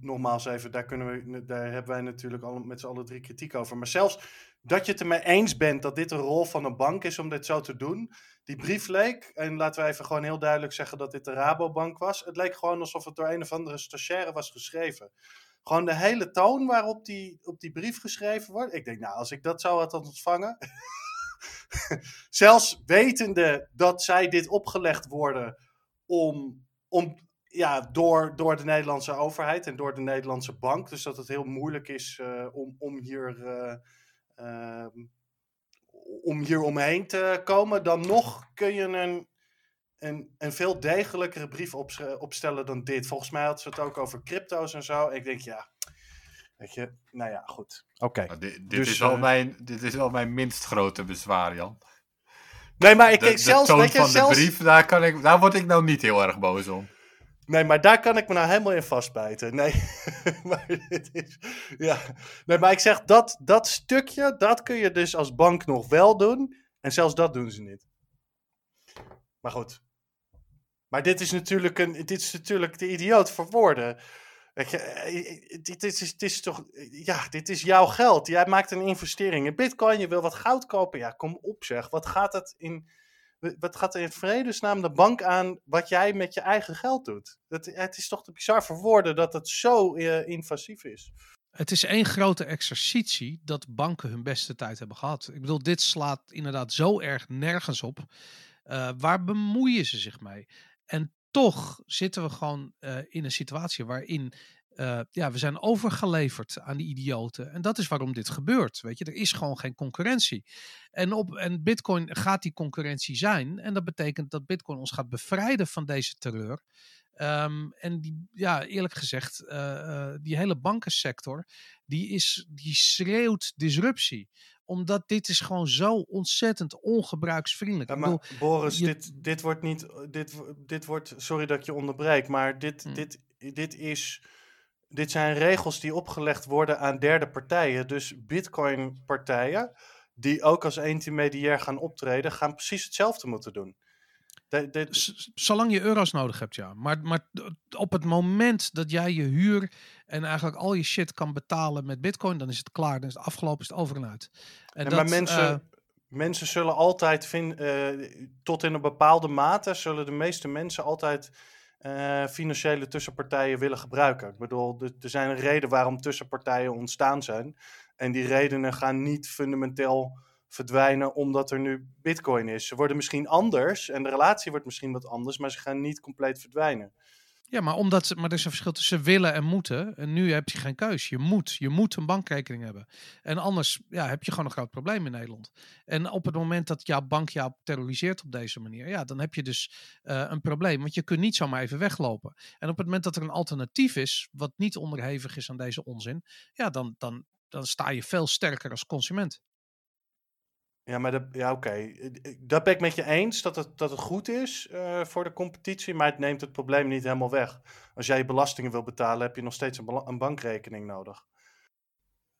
Nogmaals even, daar, kunnen we, daar hebben wij natuurlijk alle, met z'n allen drie kritiek over. Maar zelfs dat je het ermee eens bent dat dit een rol van een bank is om dit zo te doen. Die brief leek, en laten we even gewoon heel duidelijk zeggen dat dit de Rabobank was. Het leek gewoon alsof het door een of andere stagiaire was geschreven. Gewoon de hele toon waarop die, op die brief geschreven wordt. Ik denk, nou, als ik dat zou had ontvangen. [laughs] Zelfs wetende dat zij dit opgelegd worden om, om, ja, door, door de Nederlandse overheid en door de Nederlandse bank. Dus dat het heel moeilijk is eh, om, om, hier, eh, om hier omheen te komen. Dan nog kun je een, een, een veel degelijkere brief opsch- opstellen dan dit. Volgens mij had ze het ook over crypto's en zo. Ik denk, ja, weet je, nou ja, goed. Oké. Nou, dit, dit, Dus, is wel eh, mijn, dit is wel mijn minst grote bezwaar, Jan. Nee, maar ik, De, de zelfs, toon weet je, van zelfs... de brief, daar, kan ik, daar word ik nou niet heel erg boos om. Nee, maar daar kan ik me nou helemaal in vastbijten. Nee, [laughs] maar dit is... Ja. Nee, maar ik zeg, dat, dat stukje, dat kun je dus als bank nog wel doen. En zelfs dat doen ze niet. Maar goed. Maar dit is natuurlijk, een, dit is natuurlijk de idioot voor woorden. Weet je, eh, eh, dit is, dit is toch... Ja, dit is jouw geld. Jij maakt een investering in bitcoin. Je wil wat goud kopen. Ja, kom op zeg. Wat gaat het in... Wat gaat er in vredesnaam de bank aan wat jij met je eigen geld doet? Het is toch te bizar voor woorden dat het zo eh, invasief is. Het is één grote exercitie dat banken hun beste tijd hebben gehad. Ik bedoel, dit slaat inderdaad zo erg nergens op. Eh, waar bemoeien ze zich mee? En toch zitten we gewoon eh, in een situatie waarin eh, ja, we zijn overgeleverd aan die idioten. En dat is waarom dit gebeurt. Weet je, er is gewoon geen concurrentie. En, op, en Bitcoin gaat die concurrentie zijn. En dat betekent dat Bitcoin ons gaat bevrijden van deze terreur. Ehm, en die, ja, eerlijk gezegd, eh, eh, die hele bankensector, die, is, die schreeuwt disruptie. Omdat dit is gewoon zo ontzettend ongebruiksvriendelijk. Ja, maar bedoel, Boris, je- dit, dit wordt niet. Dit, dit wordt. Sorry dat ik je onderbreek, maar dit, Hm. dit, dit is. Dit zijn regels die opgelegd worden aan derde partijen. Dus Bitcoin-partijen, die ook als intermediair gaan optreden, gaan precies hetzelfde moeten doen. De, de- z- zolang je euro's nodig hebt, ja. Maar, maar op het moment dat jij je huur en eigenlijk al je shit kan betalen met bitcoin, dan is het klaar. Dan is het afgelopen, is het over en uit. En dat, maar mensen, eh, mensen zullen altijd vinden, tot in een bepaalde mate, zullen de meeste mensen altijd eh, financiële tussenpartijen willen gebruiken. Ik bedoel, er zijn een reden waarom tussenpartijen ontstaan zijn. En die redenen gaan niet fundamenteel verdwijnen omdat er nu bitcoin is. Ze worden misschien anders en de relatie wordt misschien wat anders, maar ze gaan niet compleet verdwijnen. Ja, maar, omdat, ze- maar er is een verschil tussen willen en moeten. En nu heb je geen keus. Je moet. Je moet een bankrekening hebben. En anders ja, heb je gewoon een groot probleem in Nederland. En op het moment dat jouw bank jou terroriseert op deze manier, ja, dan heb je dus eh, een probleem. Want je kunt niet zomaar even weglopen. En op het moment dat er een alternatief is, wat niet onderhevig is aan deze onzin, ja, dan, dan, dan sta je veel sterker als consument. Ja, maar dat, ja, oké. Dat ben ik met je eens, dat het, dat het goed is eh, voor de competitie, maar het neemt het probleem niet helemaal weg. Als jij je belastingen wil betalen, heb je nog steeds een, een bankrekening nodig.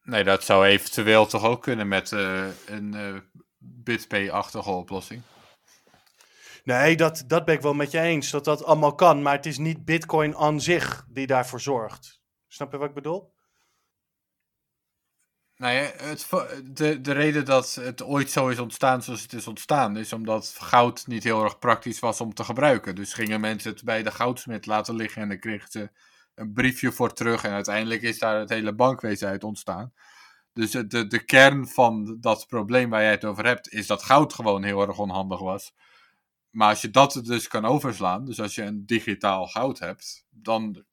Nee, dat zou eventueel toch ook kunnen met eh, een eh BitPay-achtige oplossing. Nee, dat, dat ben ik wel met je eens, dat dat allemaal kan, maar het is niet Bitcoin aan zich die daarvoor zorgt. Snap je wat ik bedoel? Nou ja, het, de, de reden dat het ooit zo is ontstaan zoals het is ontstaan, is omdat goud niet heel erg praktisch was om te gebruiken. Dus gingen mensen het bij de goudsmid laten liggen en dan kregen ze een briefje voor terug. En uiteindelijk is daar het hele bankwezen uit ontstaan. Dus de, de kern van dat probleem waar jij het over hebt, is dat goud gewoon heel erg onhandig was. Maar als je dat dus kan overslaan, dus als je een digitaal goud hebt, dan,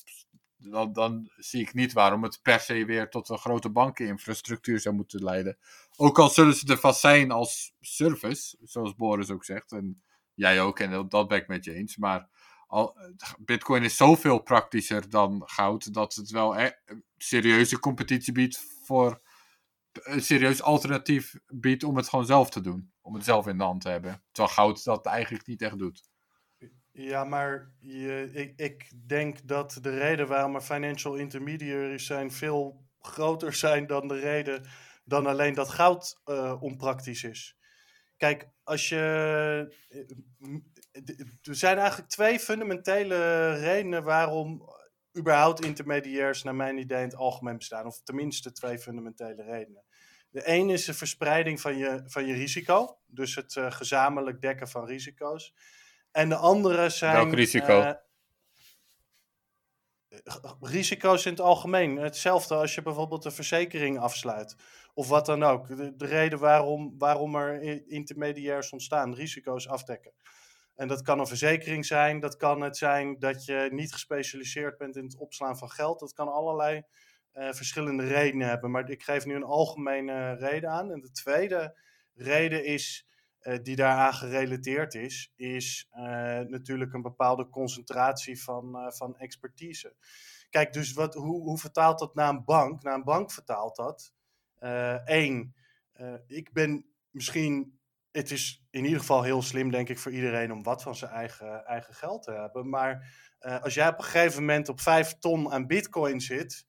dan, dan zie ik niet waarom het per se weer tot een grote bankeninfrastructuur zou moeten leiden. Ook al zullen ze er vast zijn als service, zoals Boris ook zegt, en jij ook, en dat, ben ik met je eens. Maar al, Bitcoin is zoveel praktischer dan goud, dat het wel e- een serieuze competitie biedt voor een serieus alternatief biedt om het gewoon zelf te doen. Om het zelf in de hand te hebben. Terwijl goud dat eigenlijk niet echt doet. Ja, maar je, ik, ik denk dat de reden waarom er financial intermediaries zijn veel groter [laughs] zijn dan de reden dan alleen dat goud uh, onpraktisch is. Kijk, als je. Er zijn eigenlijk twee fundamentele redenen waarom überhaupt intermediairs, naar mijn idee, in het algemeen bestaan. Of tenminste twee fundamentele redenen. De een is de verspreiding van je, van je risico, dus het uh, gezamenlijk dekken van risico's. En de andere zijn. Welk risico? Uh, risico's in het algemeen. Hetzelfde als je bijvoorbeeld een verzekering afsluit. Of wat dan ook. De, de reden waarom, waarom er intermediairs ontstaan. Risico's afdekken. En dat kan een verzekering zijn. Dat kan het zijn dat je niet gespecialiseerd bent in het opslaan van geld. Dat kan allerlei uh, verschillende redenen hebben. Maar ik geef nu een algemene reden aan. En de tweede reden is, die daaraan gerelateerd is, is uh, natuurlijk een bepaalde concentratie van, van expertise. Kijk, dus wat, hoe, hoe vertaalt dat naar een bank? Naar een bank vertaalt dat. Eén, ik ben misschien het is in ieder geval heel slim, denk ik, voor iedereen om wat van zijn eigen, eigen geld te hebben. Maar als jij op een gegeven moment op 5 ton aan bitcoin zit,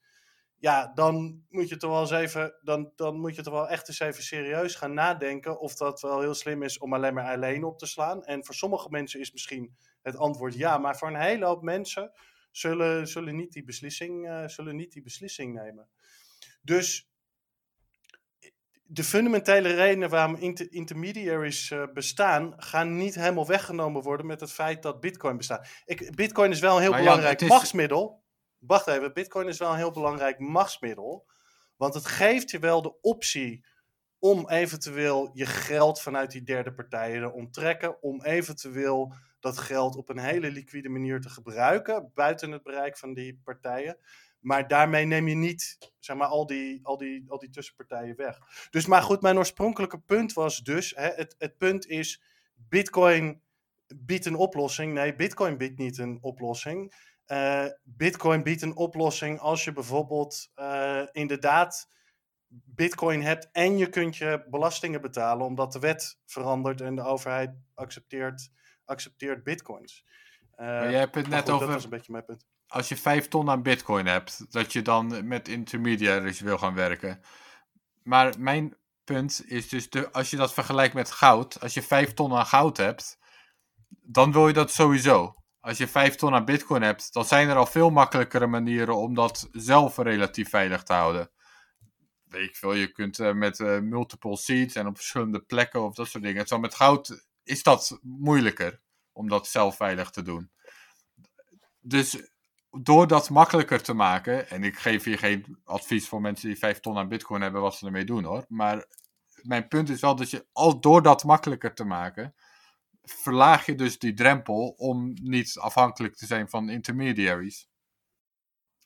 ja, dan moet je toch wel eens even, dan, dan moet je toch wel echt eens even serieus gaan nadenken of dat wel heel slim is om alleen maar alleen op te slaan. En voor sommige mensen is misschien het antwoord ja, maar voor een hele hoop mensen zullen, zullen, niet, die beslissing, uh, zullen niet die beslissing nemen. Dus de fundamentele redenen waarom inter intermediaries uh, bestaan, gaan niet helemaal weggenomen worden met het feit dat Bitcoin bestaat. Ik, Bitcoin is wel een heel maar belangrijk ja, is... machtsmiddel. Wacht even, Bitcoin is wel een heel belangrijk machtsmiddel. Want het geeft je wel de optie om eventueel je geld vanuit die derde partijen te onttrekken. Om eventueel dat geld op een hele liquide manier te gebruiken, buiten het bereik van die partijen. Maar daarmee neem je niet zeg maar, al, die, al, die, al die tussenpartijen weg. Dus maar goed, mijn oorspronkelijke punt was dus: hè, het, het punt is: Bitcoin biedt een oplossing. Nee, Bitcoin biedt niet een oplossing. Uh, Bitcoin biedt een oplossing als je bijvoorbeeld uh, inderdaad Bitcoin hebt en je kunt je belastingen betalen omdat de wet verandert en de overheid accepteert, accepteert Bitcoins. Uh, maar jij hebt het net goed, over. Dat een beetje mijn punt als je 5 ton aan bitcoin hebt, dat je dan met intermediaries wil gaan werken. Maar mijn punt is dus, de, als je dat vergelijkt met goud, als je 5 ton aan goud hebt, dan wil je dat sowieso. Als je 5 ton aan bitcoin hebt, dan zijn er al veel makkelijkere manieren om dat zelf relatief veilig te houden. Weet ik veel, je kunt uh, met uh, multiple seeds en op verschillende plekken of dat soort dingen. Zo met goud is dat moeilijker om dat zelf veilig te doen. Dus door dat makkelijker te maken, en ik geef hier geen advies voor mensen die 5 ton aan bitcoin hebben wat ze ermee doen hoor, maar mijn punt is wel dat je al door dat makkelijker te maken, verlaag je dus die drempel om niet afhankelijk te zijn van intermediaries.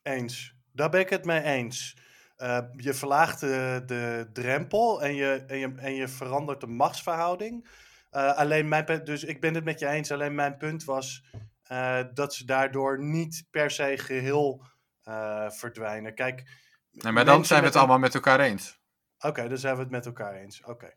Eens. Daar ben ik het mee eens. Uh, je verlaagt de, de drempel en je, en, je, en je verandert de machtsverhouding. Uh, alleen mijn dus ik ben het met je eens. Alleen mijn punt was: uh, dat ze daardoor niet per se geheel verdwijnen. Kijk, nee, maar dan zijn we het allemaal met elkaar eens. Oké, okay, dan zijn we het met elkaar eens. Oké. Okay.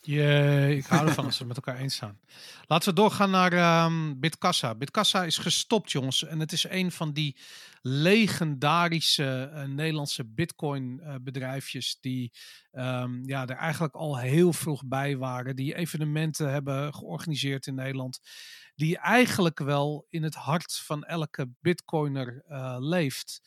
Jee, ik hou [laughs] ervan als we met elkaar eens zijn. Laten we doorgaan naar um, Bitkassa. Bitkassa is gestopt, jongens. En het is een van die legendarische uh, Nederlandse Bitcoin-bedrijfjes. Uh, die um, ja, er eigenlijk al heel vroeg bij waren. Die evenementen hebben georganiseerd in Nederland die eigenlijk wel in het hart van elke bitcoiner uh, leeft.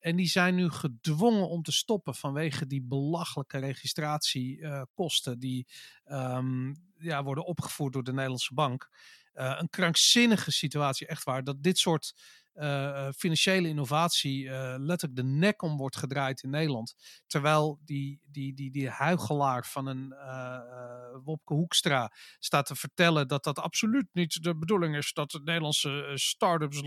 En die zijn nu gedwongen om te stoppen vanwege die belachelijke registratiekosten uh, die um, ja, worden opgevoerd door de Nederlandse bank. Uh, een krankzinnige situatie, echt waar. Dat dit soort uh, financiële innovatie uh, letterlijk de nek om wordt gedraaid in Nederland. Terwijl die, die, die, die huigelaar van een Wopke Hoekstra staat te vertellen dat dat absoluut niet de bedoeling is. Dat de Nederlandse start-ups,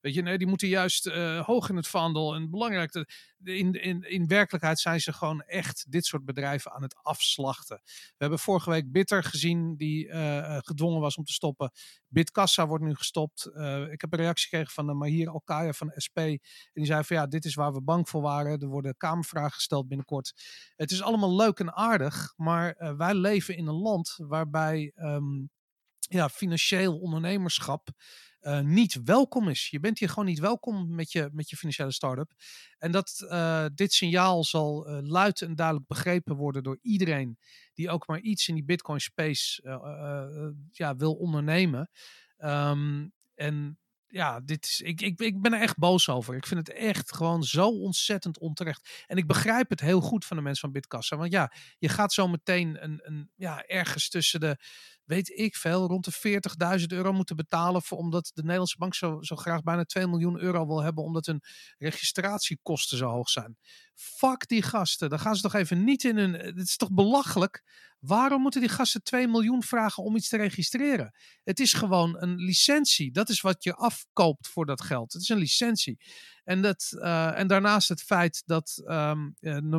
weet je, nee, die moeten juist hoog in het vaandel. En belangrijk, in, in, in werkelijkheid zijn ze gewoon echt dit soort bedrijven aan het afslachten. We hebben vorige week Bitter gezien, die gedwongen was om te stoppen. Bitkassa wordt nu gestopt. ik heb een reactie gekregen van de Mahir Alkaya van SP. En die zei van ja, dit is waar we bang voor waren. Er worden kamervragen gesteld binnenkort. Het is allemaal leuk en aardig, maar uh, wij leven in een land waarbij um, ja, financieel ondernemerschap uh, niet welkom is. Je bent hier gewoon niet welkom met je, met je financiële start-up. En dat uh, dit signaal zal uh, luid en duidelijk begrepen worden door iedereen die ook maar iets in die Bitcoin space ja, wil ondernemen. Um, en ja, dit is, ik, ik, ik ben er echt boos over. Ik vind het echt gewoon zo ontzettend onterecht. En ik begrijp het heel goed van de mensen van Bitkassa. Want ja, je gaat zo meteen een, een, ja, ergens tussen de weet ik veel, rond de 40.000 euro moeten betalen. Voor, omdat de Nederlandse bank zo, zo graag bijna 2 miljoen euro wil hebben. Omdat hun registratiekosten zo hoog zijn. Fuck die gasten. Dan gaan ze toch even niet in hun. Het is toch belachelijk? Waarom moeten die gasten 2 miljoen vragen om iets te registreren? Het is gewoon een licentie. Dat is wat je afkoopt voor dat geld. Het is een licentie. En, dat, uh, en daarnaast het feit dat um,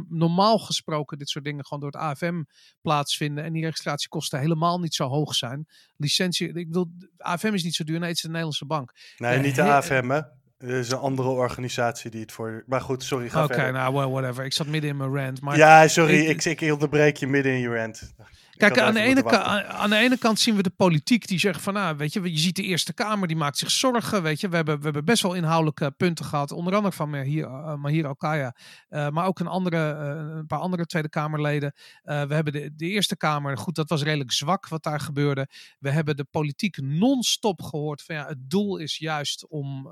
normaal gesproken dit soort dingen gewoon door het AFM plaatsvinden. En die registratiekosten helemaal niet zo hoog zijn. Licentie, ik bedoel, AFM is niet zo duur. Nee, het is de Nederlandse bank. Nee, niet de AFM hè? Er is een andere organisatie die het voor. Maar goed, sorry. Oké, okay, nou, well, whatever. Ik zat midden in mijn rant. Maar ja, sorry. Ik, ik, ik onderbreek je midden in je rant. Kijk, aan de, ene aan de ene kant zien we de politiek die zegt van, nou, weet je, je ziet de Eerste Kamer, die maakt zich zorgen, weet je. We hebben, we hebben best wel inhoudelijke punten gehad, onder andere van Mahir, uh, Mahir Alkaya, uh, maar ook een, andere, uh, een paar andere Tweede Kamerleden. we hebben de, de Eerste Kamer, goed, dat was redelijk zwak wat daar gebeurde. We hebben de politiek non-stop gehoord van, ja, het doel is juist om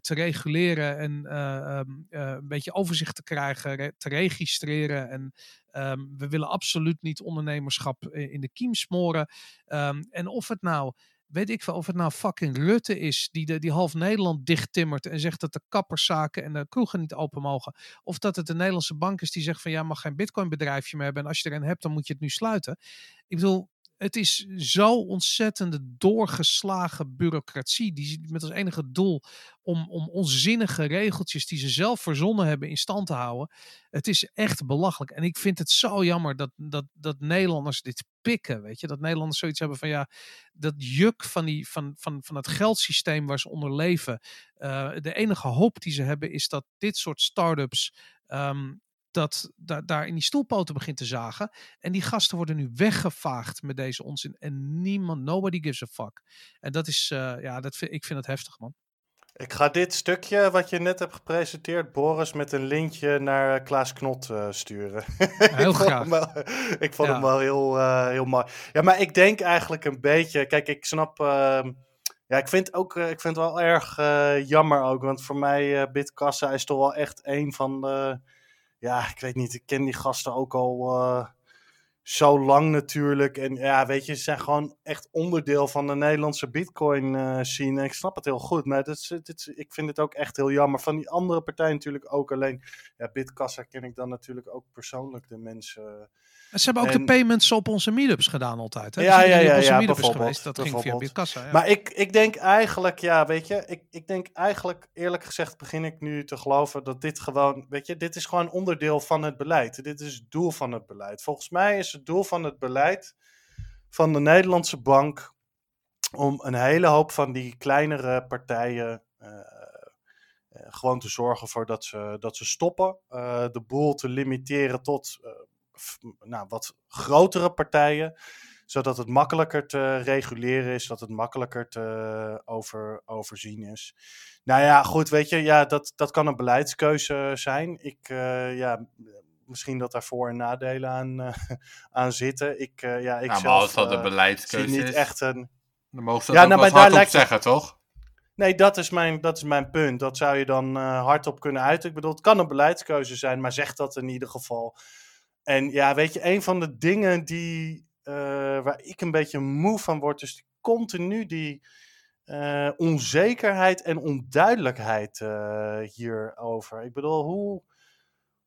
te reguleren en um, een beetje overzicht te krijgen, re te registreren en Um, we willen absoluut niet ondernemerschap in de kiem smoren. Um, en of het nou weet ik veel, of het nou fucking Rutte is die, de, die half Nederland dichttimmert en zegt dat de kapperszaken en de kroegen niet open mogen. Of dat het de Nederlandse bank is die zegt van ja, mag geen bitcoin bedrijfje meer hebben en als je er een hebt, dan moet je het nu sluiten. Ik bedoel, het is zo ontzettende doorgeslagen bureaucratie. Die met als enige doel om, om onzinnige regeltjes die ze zelf verzonnen hebben in stand te houden. Het is echt belachelijk. En ik vind het zo jammer dat, dat, dat Nederlanders dit pikken. Weet je, dat Nederlanders zoiets hebben van ja, dat juk van, die, van, van, van het geldsysteem waar ze onder leven. Uh, de enige hoop die ze hebben is dat dit soort start-ups. Um, dat da daar in die stoelpoten begint te zagen. En die gasten worden nu weggevaagd met deze onzin. En niemand, nobody gives a fuck. En dat is, uh, ja, dat vind, ik vind het heftig, man. Ik ga dit stukje wat je net hebt gepresenteerd, Boris, met een linkje naar Klaas Knot uh, sturen. [laughs] Heel ik graag. Wel, [laughs] ik vond ja. hem wel heel, uh, heel mooi. Ja, maar ik denk eigenlijk een beetje. Kijk, ik snap. Uh, ja, ik vind, ook, ik vind het wel erg jammer ook. Want voor mij, Bitkassa is toch wel echt een van de ja, ik weet niet, ik ken die gasten ook al uh, zo lang natuurlijk. En ja, weet je, ze zijn gewoon echt onderdeel van de Nederlandse bitcoin uh, scene. En ik snap het heel goed, maar dit, dit, ik vind het ook echt heel jammer. Van die andere partijen natuurlijk ook. Alleen, ja, Bitkassa ken ik dan natuurlijk ook persoonlijk de mensen... Ze hebben ook en... de payments op onze meetups gedaan altijd. Hè? Ja, dus ja, ja, ja, meetups geweest. Dat ging via Bitkassa. Ja. Maar ik, ik denk eigenlijk, ja, weet je, ik, ik denk eigenlijk, eerlijk gezegd, begin ik nu te geloven dat dit gewoon, weet je, dit is gewoon onderdeel van het beleid. Dit is het doel van het beleid. Volgens mij is het doel van het beleid van de Nederlandse bank om een hele hoop van die kleinere partijen uh, uh, gewoon te zorgen voor dat ze, dat ze stoppen. Uh, de boel te limiteren tot nou, wat grotere partijen, zodat het makkelijker te reguleren is, dat het makkelijker te over, overzien is. Nou ja, goed, weet je, ja, dat, dat kan een beleidskeuze zijn. Ik, ja, misschien dat daar voor- en nadelen aan, uh, [laughs] aan zitten. Ik, uh, ja, ik nou, zelf, als dat een beleidskeuze zie niet is, echt een... dan mogen ze Ja, dat nou, maar daar hardop lijkt- zeggen, toch? Nee, dat is, mijn, dat is mijn punt. Dat zou je dan hardop kunnen uiten. Ik bedoel, het kan een beleidskeuze zijn, maar zeg dat in ieder geval. En ja, weet je, een van de dingen die, waar ik een beetje moe van word, is continu die uh, onzekerheid en onduidelijkheid uh, hierover. Ik bedoel, hoe,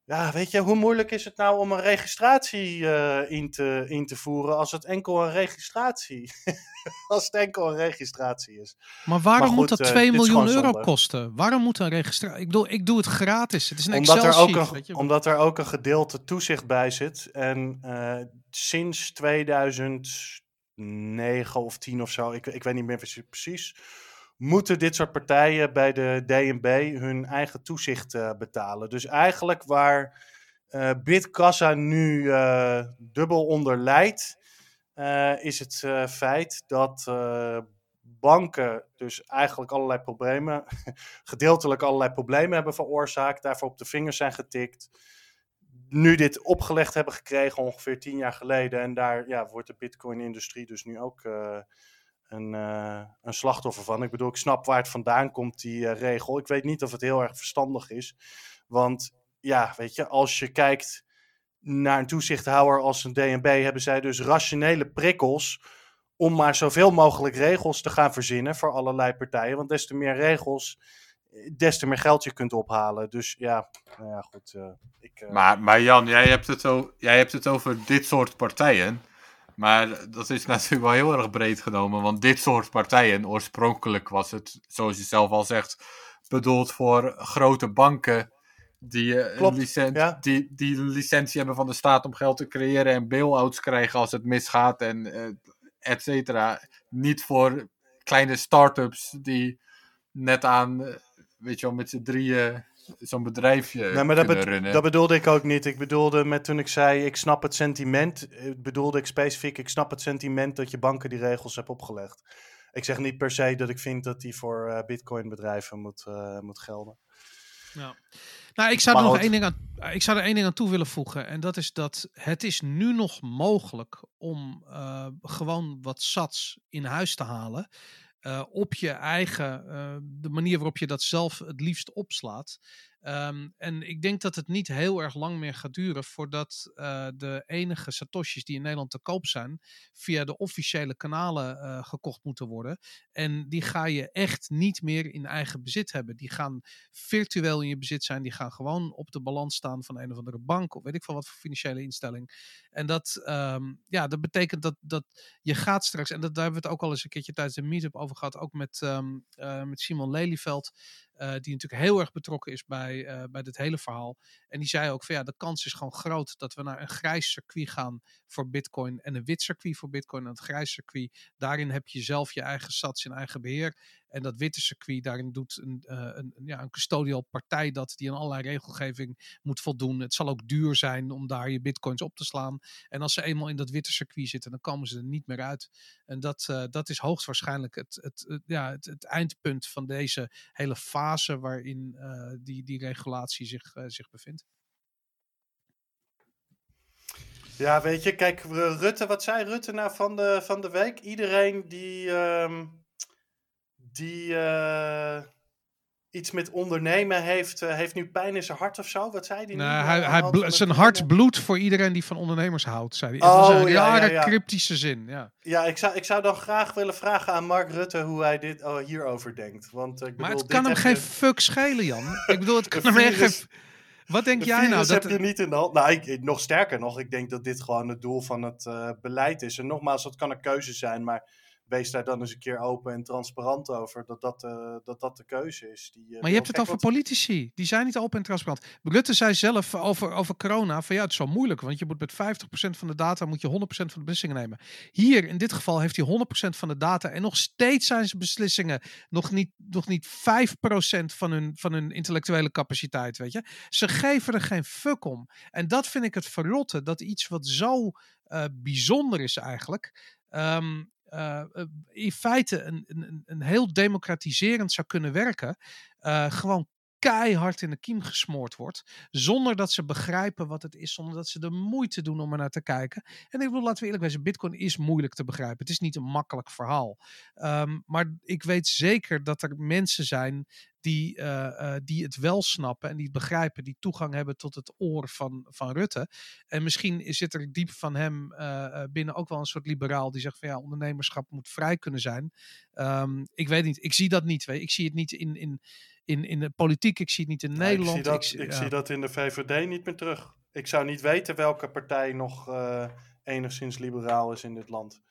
ja, weet je, hoe moeilijk is het nou om een registratie uh, in, te, in te voeren als het enkel een registratie, [laughs] als het enkel een registratie is? Maar waarom Maar moet dat eh, 2 dit is miljoen euro zonde. kosten? Waarom moet een registratie? Ik bedoel, ik doe het gratis. Het is een Omdat er, Excel ook sheet. een, weet je. omdat er ook een gedeelte toezicht bij zit. En eh, sinds 2009 of 10 of zo, ik, ik weet niet meer precies- precies, moeten dit soort partijen bij de DNB hun eigen toezicht eh, betalen. Dus eigenlijk waar eh Bitkassa nu eh, dubbel onder leidt, is het feit dat banken dus eigenlijk allerlei problemen, [laughs] gedeeltelijk allerlei problemen hebben veroorzaakt, daarvoor op de vingers zijn getikt. Nu dit opgelegd hebben gekregen ongeveer tien jaar geleden. En daar ja, wordt de Bitcoin-industrie dus nu ook een, eh, een slachtoffer van. Ik bedoel, ik snap waar het vandaan komt, die eh, regel. Ik weet niet of het heel erg verstandig is. Want ja, weet je, als je kijkt naar een toezichthouder als een DNB, hebben zij dus rationele prikkels om maar zoveel mogelijk regels te gaan verzinnen voor allerlei partijen. Want des te meer regels, eh, des te meer geld je kunt ophalen. Dus ja, nou ja, goed. ik, Maar, maar Jan, jij hebt, het jij hebt het over dit soort partijen. Maar dat is natuurlijk wel heel erg breed genomen. Want dit soort partijen, oorspronkelijk was het, zoals je zelf al zegt, bedoeld voor grote banken. Die, eh, een Klopt, licen- ja. die, die licentie hebben van de staat om geld te creëren en bail-outs krijgen als het misgaat en eh et cetera. Niet voor kleine start-ups die net aan, eh, weet je wel, met z'n drieën zo'n bedrijfje Nee, maar dat, kunnen bet- runnen. dat bedoelde ik ook niet. Ik bedoelde met toen ik zei, ik snap het sentiment, eh, bedoelde ik specifiek, ik snap het sentiment dat je banken die regels hebt opgelegd. Ik zeg niet per se dat ik vind dat die voor eh, bitcoin bedrijven moet, eh, moet gelden. Ja. Nou, ik zou, er nog één ding aan, ik zou er één ding aan toe willen voegen. En dat is dat het is nu nog mogelijk om eh, gewoon wat sats in huis te halen. Eh, op je eigen, eh, de manier waarop je dat zelf het liefst opslaat. Ehm, en ik denk dat het niet heel erg lang meer gaat duren voordat eh, de enige satoshis die in Nederland te koop zijn, via de officiële kanalen eh, gekocht moeten worden. En die ga je echt niet meer in eigen bezit hebben. Die gaan virtueel in je bezit zijn. Die gaan gewoon op de balans staan van een of andere bank of weet ik veel wat voor financiële instelling. En dat, ehm, ja, dat betekent dat, dat je gaat straks, en dat, daar hebben we het ook al eens een keertje tijdens de meetup over gehad, ook met, ehm, eh, met Simon Lelyveld, die natuurlijk heel erg betrokken is bij, eh, bij dit hele verhaal. En die zei ook van ja, de kans is gewoon groot dat we naar een grijs circuit gaan voor bitcoin en een wit circuit voor bitcoin. En het grijs circuit, daarin heb je zelf je eigen sats in eigen beheer. En dat witte circuit, daarin doet een, eh, een, een- ja, een custodial partij dat die aan allerlei regelgeving moet voldoen. Het zal ook duur zijn om daar je bitcoins op te slaan. En als ze eenmaal in dat witte circuit zitten, dan komen ze er niet meer uit. En dat, eh, dat is hoogstwaarschijnlijk het, het, ja, het, het eindpunt van deze hele fase waarin eh, die, die regulatie zich, zich bevindt. Ja, weet je, kijk, Rutte, wat zei Rutte nou van de, van de week? Iedereen die, ehm, die eh, iets met ondernemen heeft, eh, heeft nu pijn in zijn hart of zo. Wat zei hij nu? Nou, hij, hij zijn hart bloedt voor iedereen die van ondernemers houdt, zei hij. Oh, dat is een ja, ja, rare ja. cryptische zin. Ja. Ja, ik zou, ik zou dan graag willen vragen aan Mark Rutte hoe hij dit, oh, hierover denkt. Want, eh, ik Maar bedoel, het kan hem geen fuck schelen, Jan. [laughs] Ik bedoel, het kan hem echt geen... Wat denk jij nou? Dat, heb je niet in de hand. Nou, ik, nog sterker nog, ik denk dat dit gewoon het doel van het beleid is. En nogmaals, dat kan een keuze zijn, maar wees daar dan eens een keer open en transparant over dat dat, eh, dat, dat de keuze is. Die, eh, Maar je hebt het over wat- politici. Die zijn niet open en transparant. Rutte zei zelf over, over corona van ja, het is zo moeilijk. Want je moet met 50% van de data moet je 100% van de beslissingen nemen. Hier in dit geval heeft hij 100% van de data. En nog steeds zijn zijn beslissingen nog niet, nog niet 5% van hun, van hun intellectuele capaciteit. Weet je? Ze geven er geen fuck om. En dat vind ik het verrotte. Dat iets wat zo eh, bijzonder is eigenlijk. ehm, eh, eh, in feite een, een, een heel democratiserend zou kunnen werken. eh, gewoon keihard in de kiem gesmoord wordt. Zonder dat ze begrijpen wat het is. Zonder dat ze de moeite doen om er naar te kijken. En ik bedoel, laten we eerlijk zijn. Bitcoin is moeilijk te begrijpen. Het is niet een makkelijk verhaal. Ehm, maar ik weet zeker dat er mensen zijn die, eh, eh, die het wel snappen en die het begrijpen, die toegang hebben tot het oor van, van Rutte. En misschien zit er diep van hem eh, binnen ook wel een soort liberaal die zegt van ja, ondernemerschap moet vrij kunnen zijn. Ehm, ik weet niet, ik zie dat niet. Weet. Ik zie het niet in, in, in, in de politiek, ik zie het niet in Nederland. Ik, zie dat, ik ja. zie dat in de VVD niet meer terug. Ik zou niet weten welke partij nog enigszins liberaal is in dit land.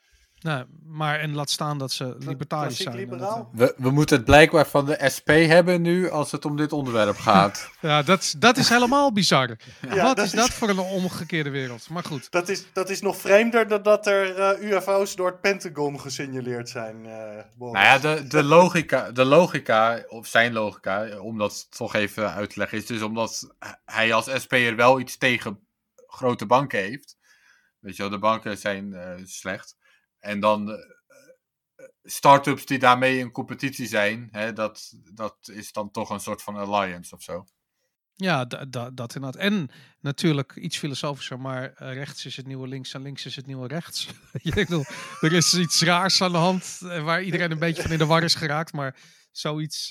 Nou, maar en laat staan dat ze libertarisch zijn. liberaal? We, we moeten het blijkbaar van de SP hebben nu als het om dit onderwerp gaat. [laughs] ja, dat, is- dat is helemaal bizar. [laughs] Ja, Wat dat is is- dat voor een omgekeerde wereld? Maar goed. Dat is, dat is nog vreemder dan dat er eh, UFO's door het Pentagon gesignaleerd zijn. eh Boris. Nou ja, de, de, logica, de logica, of zijn logica, om dat toch even uit te leggen, is dus omdat hij als SP'er wel iets tegen grote banken heeft. Weet je wel, de banken zijn eh, slecht. En dan uh, start-ups die daarmee in competitie zijn, hè, dat, dat is dan toch een soort van alliance of zo. Ja, dat inderdaad. En natuurlijk iets filosofischer, maar rechts is het nieuwe links en links is het nieuwe rechts. [laughs] Er is iets raars aan de hand waar iedereen een beetje van in de war is geraakt, maar zoiets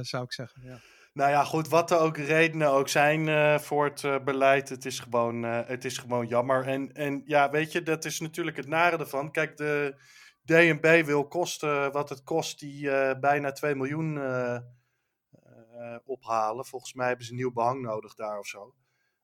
zou ik zeggen. Ja. Nou ja, goed, wat er ook redenen ook zijn uh, voor het uh, beleid, het is gewoon, uh, het is gewoon jammer. En, en ja, weet je, dat is natuurlijk het nare ervan. Kijk, de DNB wil kosten wat het kost, die bijna 2 miljoen ophalen. Volgens mij hebben ze nieuw behang nodig daar of zo.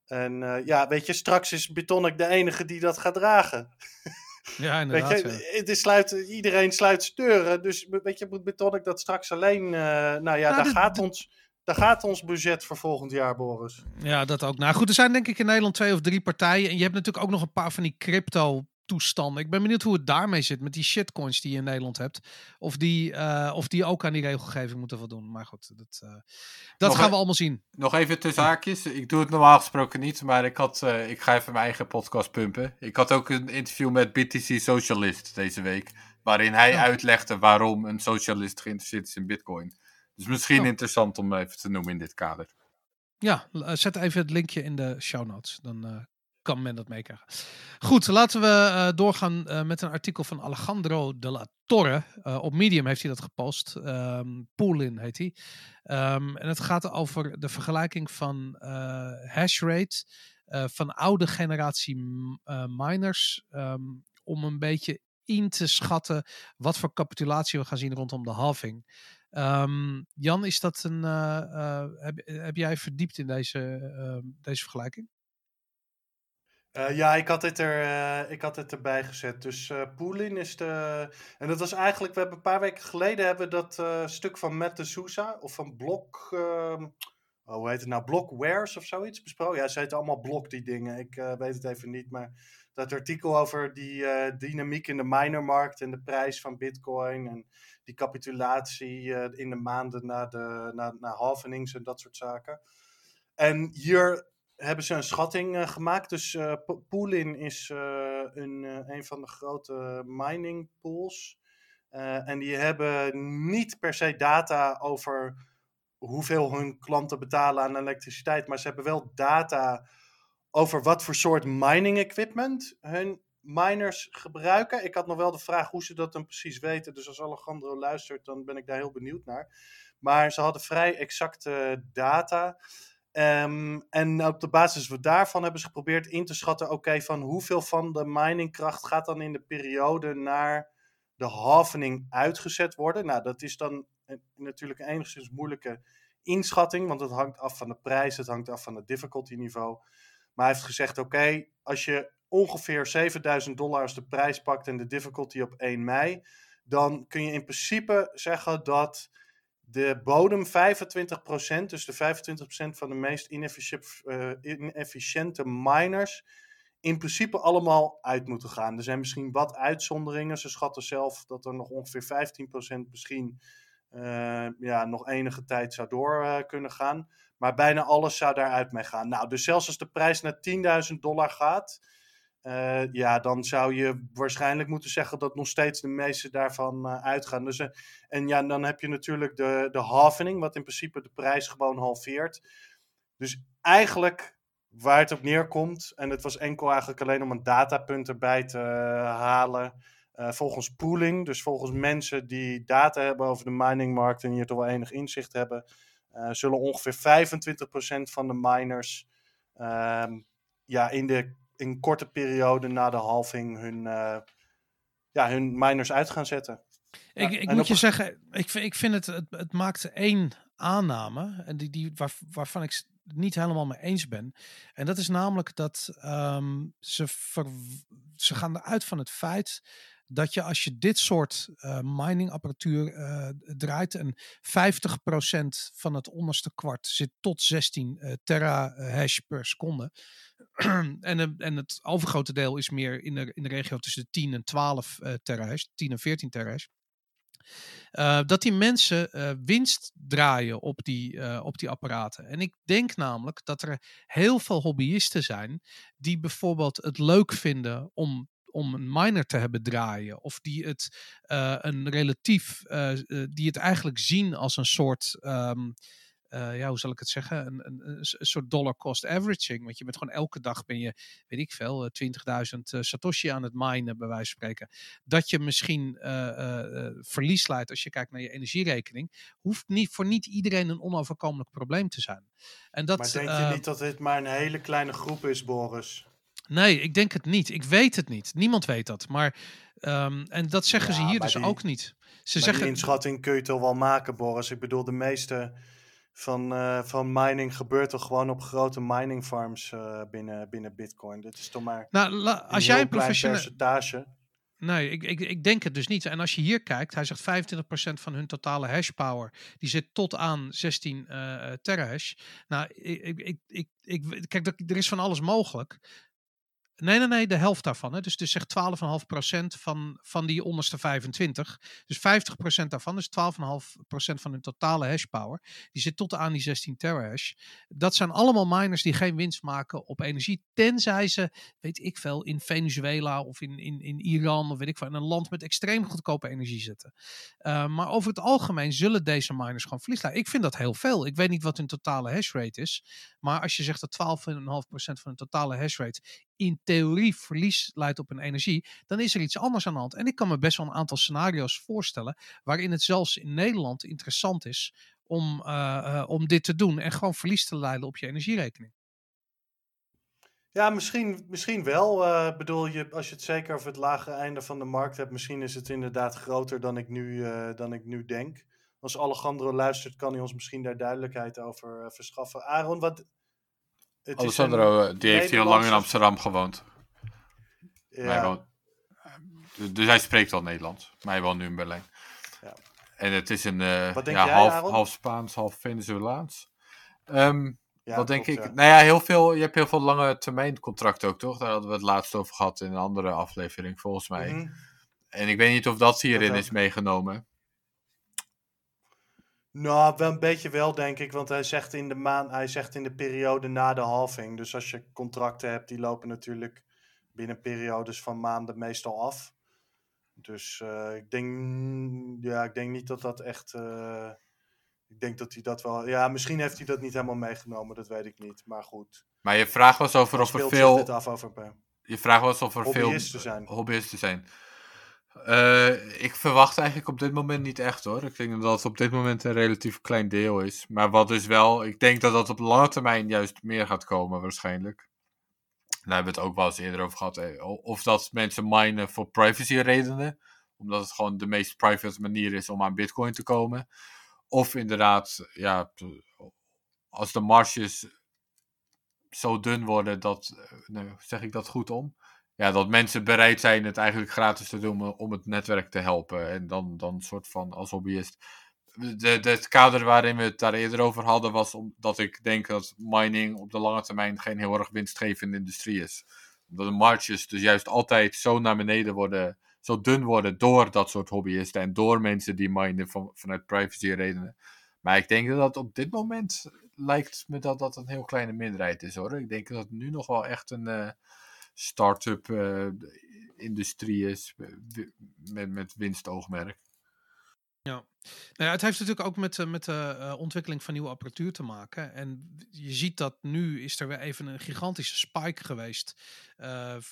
En ja, weet je, straks is Betonic de enige die dat gaat dragen. [laughs] Ja, inderdaad. Weet je, het is sluit, iedereen sluit deuren. Dus weet je, moet Betonic dat straks alleen. nou ja, nou, daar gaat ons daar gaat ons budget voor volgend jaar, Boris. Ja, dat ook. Nou goed, er zijn denk ik in Nederland twee of drie partijen. En je hebt natuurlijk ook nog een paar van die crypto toestanden. Ik ben benieuwd hoe het daarmee zit met die shitcoins die je in Nederland hebt. Of die, uh, of die ook aan die regelgeving moeten voldoen. Maar goed, dat, uh, dat gaan we allemaal zien. Nog even tussen haakjes. Ik doe het normaal gesproken niet, maar ik, had, uh, ik ga even mijn eigen podcast pumpen. Ik had ook een interview met BTC Socialist deze week. Waarin hij uitlegde waarom een socialist geïnteresseerd is in bitcoin. Dus misschien oh. interessant om even te noemen in dit kader. Ja, eh, zet even het linkje in de show notes. Dan uh, kan men dat meekrijgen. Goed, laten we uh, doorgaan met een artikel van Alejandro de la Torre. op Medium heeft hij dat gepost. Um, Poolin heet hij. Um, en het gaat over de vergelijking van hashrate van oude generatie miners. Um, om een beetje in te schatten wat voor capitulatie we gaan zien rondom de halving. Um, Jan, is dat een, uh, uh, heb, heb, jij verdiept in deze, uh, deze vergelijking? Eh, ja, ik had, dit er, ik had het erbij gezet. Dus Poolin is de. En dat was eigenlijk, we hebben een paar weken geleden hebben dat stuk van Matt de Sousa of van Blok. Ehm, oh, hoe heet het nou? Blockwares of zoiets besproken. Ja, ze heten allemaal Blok, die dingen. Ik weet het even niet. Maar dat artikel over die dynamiek in de minermarkt en de prijs van Bitcoin. En die capitulatie eh, in de maanden na, de, na, na halvenings en dat soort zaken. En hier hebben ze een schatting uh, gemaakt. Dus Poolin is een, een van de grote mining pools. en die hebben niet per se data over hoeveel hun klanten betalen aan elektriciteit. Maar ze hebben wel data over wat voor soort mining equipment hun miners gebruiken. Ik had nog wel de vraag hoe ze dat dan precies weten. Dus als Alejandro luistert, dan ben ik daar heel benieuwd naar. Maar ze hadden vrij exacte data. Um, en op de basis daarvan hebben ze geprobeerd in te schatten: oké, van hoeveel van de miningkracht gaat dan in de periode naar de halvening uitgezet worden? Nou, dat is dan natuurlijk een enigszins moeilijke inschatting, want het hangt af van de prijs, het hangt af van het difficulty niveau. Maar hij heeft gezegd: oké, als je ongeveer 7000 dollar als de prijs pakt en de difficulty op 1 mei, dan kun je in principe zeggen dat de bodem 25%, dus de 25% van de meest eh, inefficiënte miners, in principe allemaal uit moeten gaan. Er zijn misschien wat uitzonderingen. Ze schatten zelf dat er nog ongeveer 15% misschien uh, ja, nog enige tijd zou door uh, kunnen gaan. Maar bijna alles zou daaruit mee gaan. Nou, dus zelfs als de prijs naar 10.000 dollar gaat, uh, ja, dan zou je waarschijnlijk moeten zeggen dat nog steeds de meeste daarvan uh, uitgaan. Dus, uh, en ja, dan heb je natuurlijk de, de halvening, wat in principe de prijs gewoon halveert. Dus eigenlijk waar het op neerkomt, en het was enkel eigenlijk alleen om een datapunt erbij te halen, volgens pooling, dus volgens mensen die data hebben over de miningmarkt en hier toch wel enig inzicht hebben, zullen ongeveer 25% van de miners ehm, ja, in de in korte periode na de halving hun, uh, ja, hun miners uit gaan zetten. Ik, ik moet je zeggen, ik, ik vind het, het, het maakt één aanname, en die, die, waar, waarvan ik het niet helemaal mee eens ben. En dat is namelijk dat um, ze, ver, ze gaan eruit van het feit dat je als je dit soort uh, miningapparatuur uh, draait en 50% van het onderste kwart zit tot 16 uh, tera hash per seconde. [clears throat] en, en het overgrote deel is meer in de, in de regio tussen de 10 en 12 terahash, 10 en 14 terahash. Uh, dat die mensen winst draaien op die, op die apparaten. En ik denk namelijk dat er heel veel hobbyisten zijn die bijvoorbeeld het leuk vinden om om een miner te hebben draaien. Of die het een relatief, die het eigenlijk zien als een soort. Um, uh, ja, hoe zal ik het zeggen, een, een, een, soort dollar cost averaging. Want je bent gewoon elke dag ben je, weet ik veel, 20.000 uh, Satoshi aan het minen, bij wijze van spreken. Dat je misschien uh, verlies leidt als je kijkt naar je energierekening, hoeft niet, voor niet iedereen een onoverkomelijk probleem te zijn. En dat, maar denk je niet dat dit maar een hele kleine groep is, Boris? Nee, ik denk het niet. Ik weet het niet. Niemand weet dat. Maar, um, en dat zeggen ja, ze hier dus ook niet. Ze zeggen... die inschatting kun je toch wel maken, Boris? Ik bedoel, de meeste van, uh, van mining gebeurt toch gewoon op grote mining farms uh, binnen, binnen Bitcoin. Dit is toch maar nou, als jij een professioneel percentage. Nee, ik, ik, ik denk het dus niet. En als je hier kijkt, hij zegt 25% van hun totale hash power, die zit tot aan 16 uh, terahash. Nou, ik, ik, ik, ik, kijk, er is van alles mogelijk. Nee, nee, nee, de helft daarvan. Hè. Dus, dus zeg 12,5% van, van die onderste 25. Dus 50% daarvan, dus 12,5% van hun totale hashpower. Die zit tot aan die 16 terahash. Dat zijn allemaal miners die geen winst maken op energie. Tenzij ze, weet ik veel, in Venezuela of in, in, in Iran of weet ik veel, in een land met extreem goedkope energie zitten. Uh, maar over het algemeen zullen deze miners gewoon verliezen. Ik vind dat heel veel. Ik weet niet wat hun totale hashrate is. Maar als je zegt dat 12,5% van hun totale hashrate in theorie verlies leidt op een energie, dan is er iets anders aan de hand. En ik kan me best wel een aantal scenario's voorstellen waarin het zelfs in Nederland interessant is om, uh, uh, om dit te doen en gewoon verlies te leiden op je energierekening. Ja, misschien, misschien wel. Uh, bedoel je, als je het zeker over het lagere einde van de markt hebt, misschien is het inderdaad groter dan ik nu, dan ik nu denk. Als Alejandro luistert, kan hij ons misschien daar duidelijkheid over verschaffen. Aaron, wat, het Alessandro, die heeft heel lang in Amsterdam gewoond. Ja. Woont, dus hij spreekt al Nederlands, maar hij woont nu in Berlijn. Ja. En het is een uh, ja, half, half Spaans, half Venezolaans. Um, ja, wat denk ik? Nou ja, heel veel, je hebt heel veel lange termijn contracten ook, toch? Daar hadden we het laatst over gehad in een andere aflevering, volgens mij. Mm -hmm. En ik weet niet of dat hierin dat is meegenomen. Nou, wel een beetje wel, denk ik. Want hij zegt in de maand, hij zegt in de periode na de halving. Dus als je contracten hebt, die lopen natuurlijk binnen periodes van maanden meestal af. Dus uh, ik denk, ja, ik denk niet dat dat echt. Uh, ik denk dat hij dat wel. Ja, misschien heeft hij dat niet helemaal meegenomen, dat weet ik niet. Maar goed. Maar je vraag was over of er veel. Af over, je vraag was of er veel zijn. hobbyisten zijn. Uh, ik verwacht eigenlijk op dit moment niet echt hoor. Ik denk dat het op dit moment een relatief klein deel is. Maar wat dus wel, ik denk dat dat op lange termijn juist meer gaat komen waarschijnlijk. Daar hebben we het ook wel eens eerder over gehad. Eh, of dat mensen minen voor privacy redenen. Omdat het gewoon de meest private manier is om aan bitcoin te komen. Of inderdaad, ja, als de marges zo dun worden dat, eh, nou, zeg ik dat goed om? Ja, dat mensen bereid zijn het eigenlijk gratis te doen om het netwerk te helpen. En dan, dan soort van als hobbyist. Het kader waarin we het daar eerder over hadden was omdat ik denk dat mining op de lange termijn geen heel erg winstgevende industrie is. Dat de marges dus juist altijd zo naar beneden worden, zo dun worden door dat soort hobbyisten en door mensen die minen van, vanuit privacy redenen. Maar ik denk dat op dit moment lijkt me dat dat een heel kleine minderheid is hoor. Ik denk dat het nu nog wel echt een, uh, start-up uh, industrie is met, met winstoogmerk. Ja. Nou ja, het heeft natuurlijk ook met, met de uh, ontwikkeling van nieuwe apparatuur te maken. En je ziet dat nu is er weer even een gigantische spike geweest.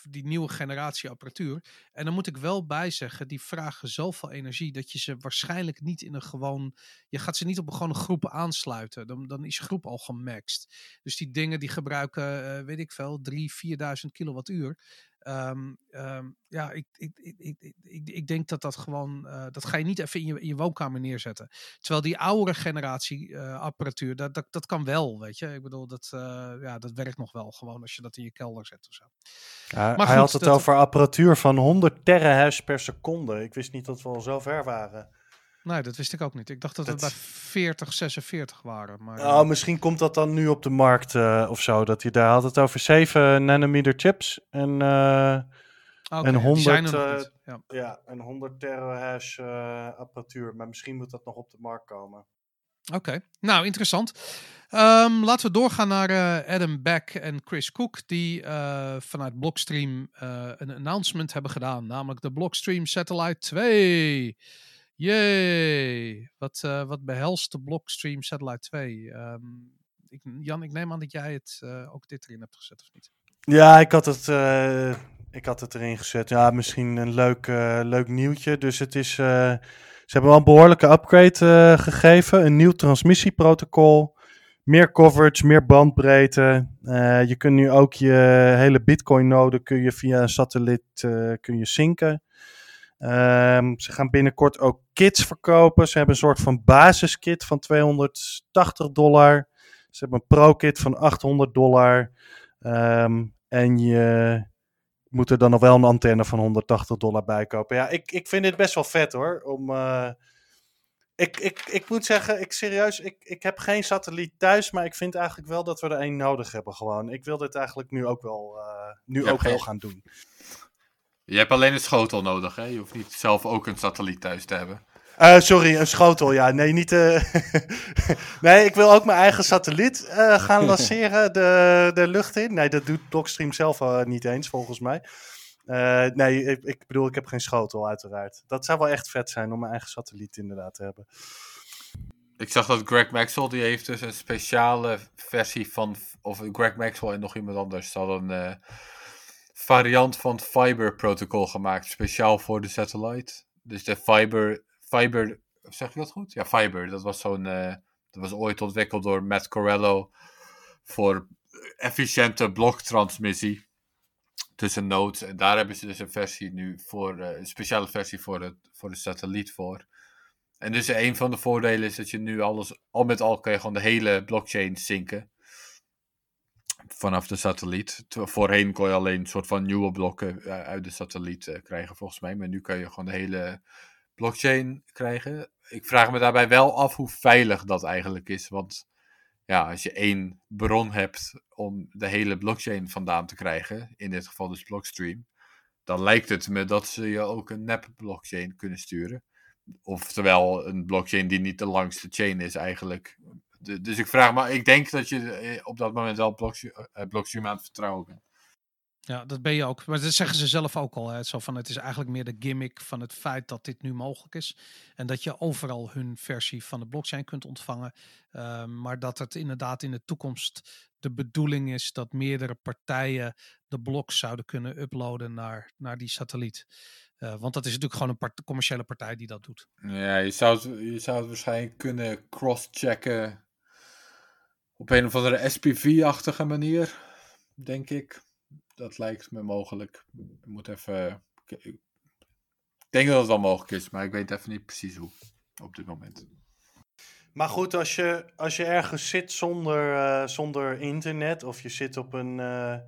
Die nieuwe generatie apparatuur. En dan moet ik wel bij zeggen, die vragen zoveel energie dat je ze waarschijnlijk niet in een gewoon. Je gaat ze niet op een gewone groep aansluiten. Dan, dan is je groep al gemaxt. Dus die dingen die gebruiken, weet ik veel, 3.000, 4.000 kilowattuur. Um, um, ja, ik, ik, ik, ik, ik, denk dat dat gewoon, uh, dat ga je niet even in je, in je woonkamer neerzetten. Terwijl die oudere generatie uh, apparatuur, dat, dat, dat kan wel, weet je. Ik bedoel, dat, uh, ja, dat werkt nog wel gewoon als je dat in je kelder zet of zo. Ja, maar hij goed, had het dat... over apparatuur van 100 terahash per seconde. Ik wist niet dat we al zo ver waren. Nee, dat wist ik ook niet. Ik dacht dat het, bij 40, 46 waren. Maar, oh, misschien komt dat dan nu op de markt uh, of zo. Dat hij daar had het over 7 nanometer chips. En uh, en ja, die 100, zijn er nog eh, niet. Ja. Ja, en 100 terahash eh apparatuur. Maar misschien moet dat nog op de markt komen. Oké, nou interessant. Ehm, laten we doorgaan naar eh, Adam Beck en Chris Cook, die eh, vanuit Blockstream eh, een announcement hebben gedaan, namelijk de Blockstream Satellite 2. Yay! Wat, eh, wat behelst de Blockstream Satellite 2? Ehm, ik, Jan, ik neem aan dat jij het eh, ook dit erin hebt gezet, of niet? Ja, ik had het, eh, ik had het erin gezet. Ja, misschien een leuk, leuk nieuwtje. Dus het is, ze hebben wel een behoorlijke upgrade gegeven. Een nieuw transmissieprotocol. Meer coverage, meer bandbreedte. Je kunt nu ook je hele Bitcoin-node kun je via een satelliet kun je synken. Ehm, ze gaan binnenkort ook kits verkopen. Ze hebben een soort van basiskit van 280 dollar. Ze hebben een pro-kit van 800 dollar. Ehm, en je moet er dan nog wel een antenne van 180 dollar bij kopen. Ja, ik, ik vind dit best wel vet hoor. Om, eh, ik, ik, ik moet zeggen, ik serieus, ik, ik heb geen satelliet thuis, maar ik vind eigenlijk wel dat we er één nodig hebben gewoon. Ik wil dit eigenlijk nu ook wel, eh, nu Je ook wel geen- gaan doen. Je hebt alleen een schotel nodig, hè? Je hoeft niet zelf ook een satelliet thuis te hebben. Eh, sorry, een schotel. Ja, nee, niet. eh, [laughs] nee, ik wil ook mijn eigen satelliet eh, gaan [laughs] lanceren de, de lucht in. Nee, dat doet Blockstream zelf niet eens, volgens mij. Nee, ik, ik bedoel, ik heb geen schotel, uiteraard. Dat zou wel echt vet zijn om mijn eigen satelliet inderdaad te hebben. Ik zag dat Greg Maxwell, die heeft dus een speciale versie van, of Greg Maxwell en nog iemand anders, hadden een variant van het Fiber protocol gemaakt, speciaal voor de satellite. Dus de Fiber, Fiber, zeg ik dat goed? Ja, Fiber, dat was zo'n, eh, dat was ooit ontwikkeld door Matt Corello voor efficiënte bloktransmissie tussen nodes. En daar hebben ze dus een versie nu voor, eh, een speciale versie voor, het, voor de satelliet voor. En dus een van de voordelen is dat je nu alles, al met al kan je gewoon de hele blockchain zinken. Vanaf de satelliet. Voorheen kon je alleen een soort van nieuwe blokken eh, uit de satelliet eh, krijgen, volgens mij. Maar nu kan je gewoon de hele blockchain krijgen. Ik vraag me daarbij wel af hoe veilig dat eigenlijk is. Want ja, als je één bron hebt om de hele blockchain vandaan te krijgen, in dit geval dus Blockstream, dan lijkt het me dat ze je ook een nep blockchain kunnen sturen. Oftewel een blockchain die niet de langste chain is eigenlijk. De- dus ik vraag me, ik denk dat je eh, op dat moment wel Blockstream, eh, Blockstream aan het vertrouwen bent. Ja, dat ben je ook. Maar dat zeggen ze zelf ook al. Hè. Zo van, het is eigenlijk meer de gimmick van het feit dat dit nu mogelijk is. En dat je overal hun versie van de blockchain kunt ontvangen. Ehm, maar dat het inderdaad in de toekomst de bedoeling is dat meerdere partijen de bloks zouden kunnen uploaden naar, naar die satelliet. Eh, want dat is natuurlijk gewoon een part- commerciële partij die dat doet. Ja, je zou het, je zou het waarschijnlijk kunnen cross-checken op een of andere SPV-achtige manier, denk ik. Dat lijkt me mogelijk. Ik moet even... Ik denk dat het wel mogelijk is, maar ik weet even niet precies hoe op dit moment. Maar goed, als je, als je ergens zit zonder, eh, zonder internet of je zit op een, eh,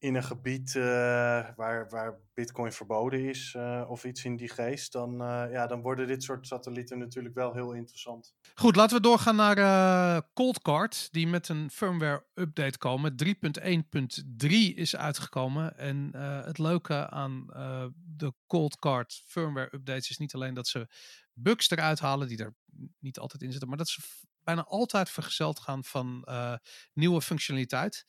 in een gebied eh, waar, waar bitcoin verboden is eh, of iets in die geest, dan, eh, ja, dan worden dit soort satellieten natuurlijk wel heel interessant. Goed, laten we doorgaan naar Coldcard, die met een firmware update komen. 3.1.3 is uitgekomen. En het leuke aan de Coldcard firmware updates is niet alleen dat ze bugs eruit halen, die er niet altijd in zitten, maar dat ze bijna altijd vergezeld gaan van nieuwe functionaliteit.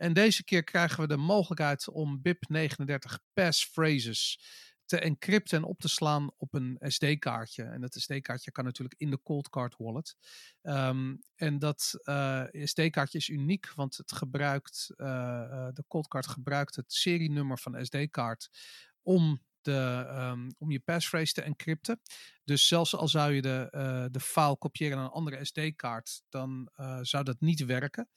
En deze keer krijgen we de mogelijkheid om BIP39 passphrases te encrypten en op te slaan op een SD-kaartje. En dat SD-kaartje kan natuurlijk in de Coldcard wallet. Ehm, en dat eh, SD-kaartje is uniek, want het gebruikt, eh, eh, de Coldcard gebruikt het serienummer van SD-kaart om, de, ehm, om je passphrase te encrypten. Dus zelfs al zou je de, eh, de file kopiëren naar een andere SD-kaart, dan zou dat niet werken.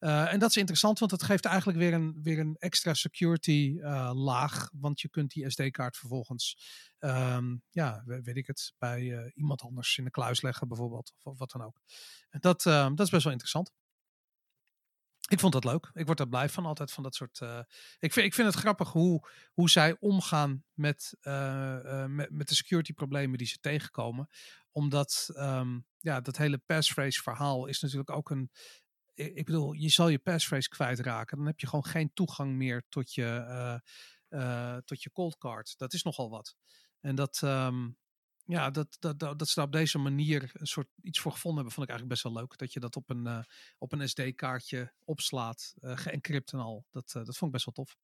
Uh, en dat is interessant, want het geeft eigenlijk weer een, weer een extra security uh, laag. Want je kunt die SD-kaart vervolgens, um, ja, weet ik het, bij uh, iemand anders in de kluis leggen bijvoorbeeld. Of, wat dan ook. Dat, uh, dat is best wel interessant. Ik vond dat leuk. Ik word er blij van, altijd van dat soort. Ik, vind, ik vind het grappig hoe, hoe zij omgaan met, met, met de security problemen die ze tegenkomen. Omdat um, ja, dat hele passphrase verhaal is natuurlijk ook een, ik bedoel, je zal je passphrase kwijtraken. Dan heb je gewoon geen toegang meer tot je, uh, tot je cold card. Dat is nogal wat. En dat, ehm, ja, dat, dat, dat, dat ze daar op deze manier een soort iets voor gevonden hebben, vond ik eigenlijk best wel leuk. Dat je dat op een, eh, op een SD-kaartje opslaat, geëncrypt en al. Dat, dat vond ik best wel tof.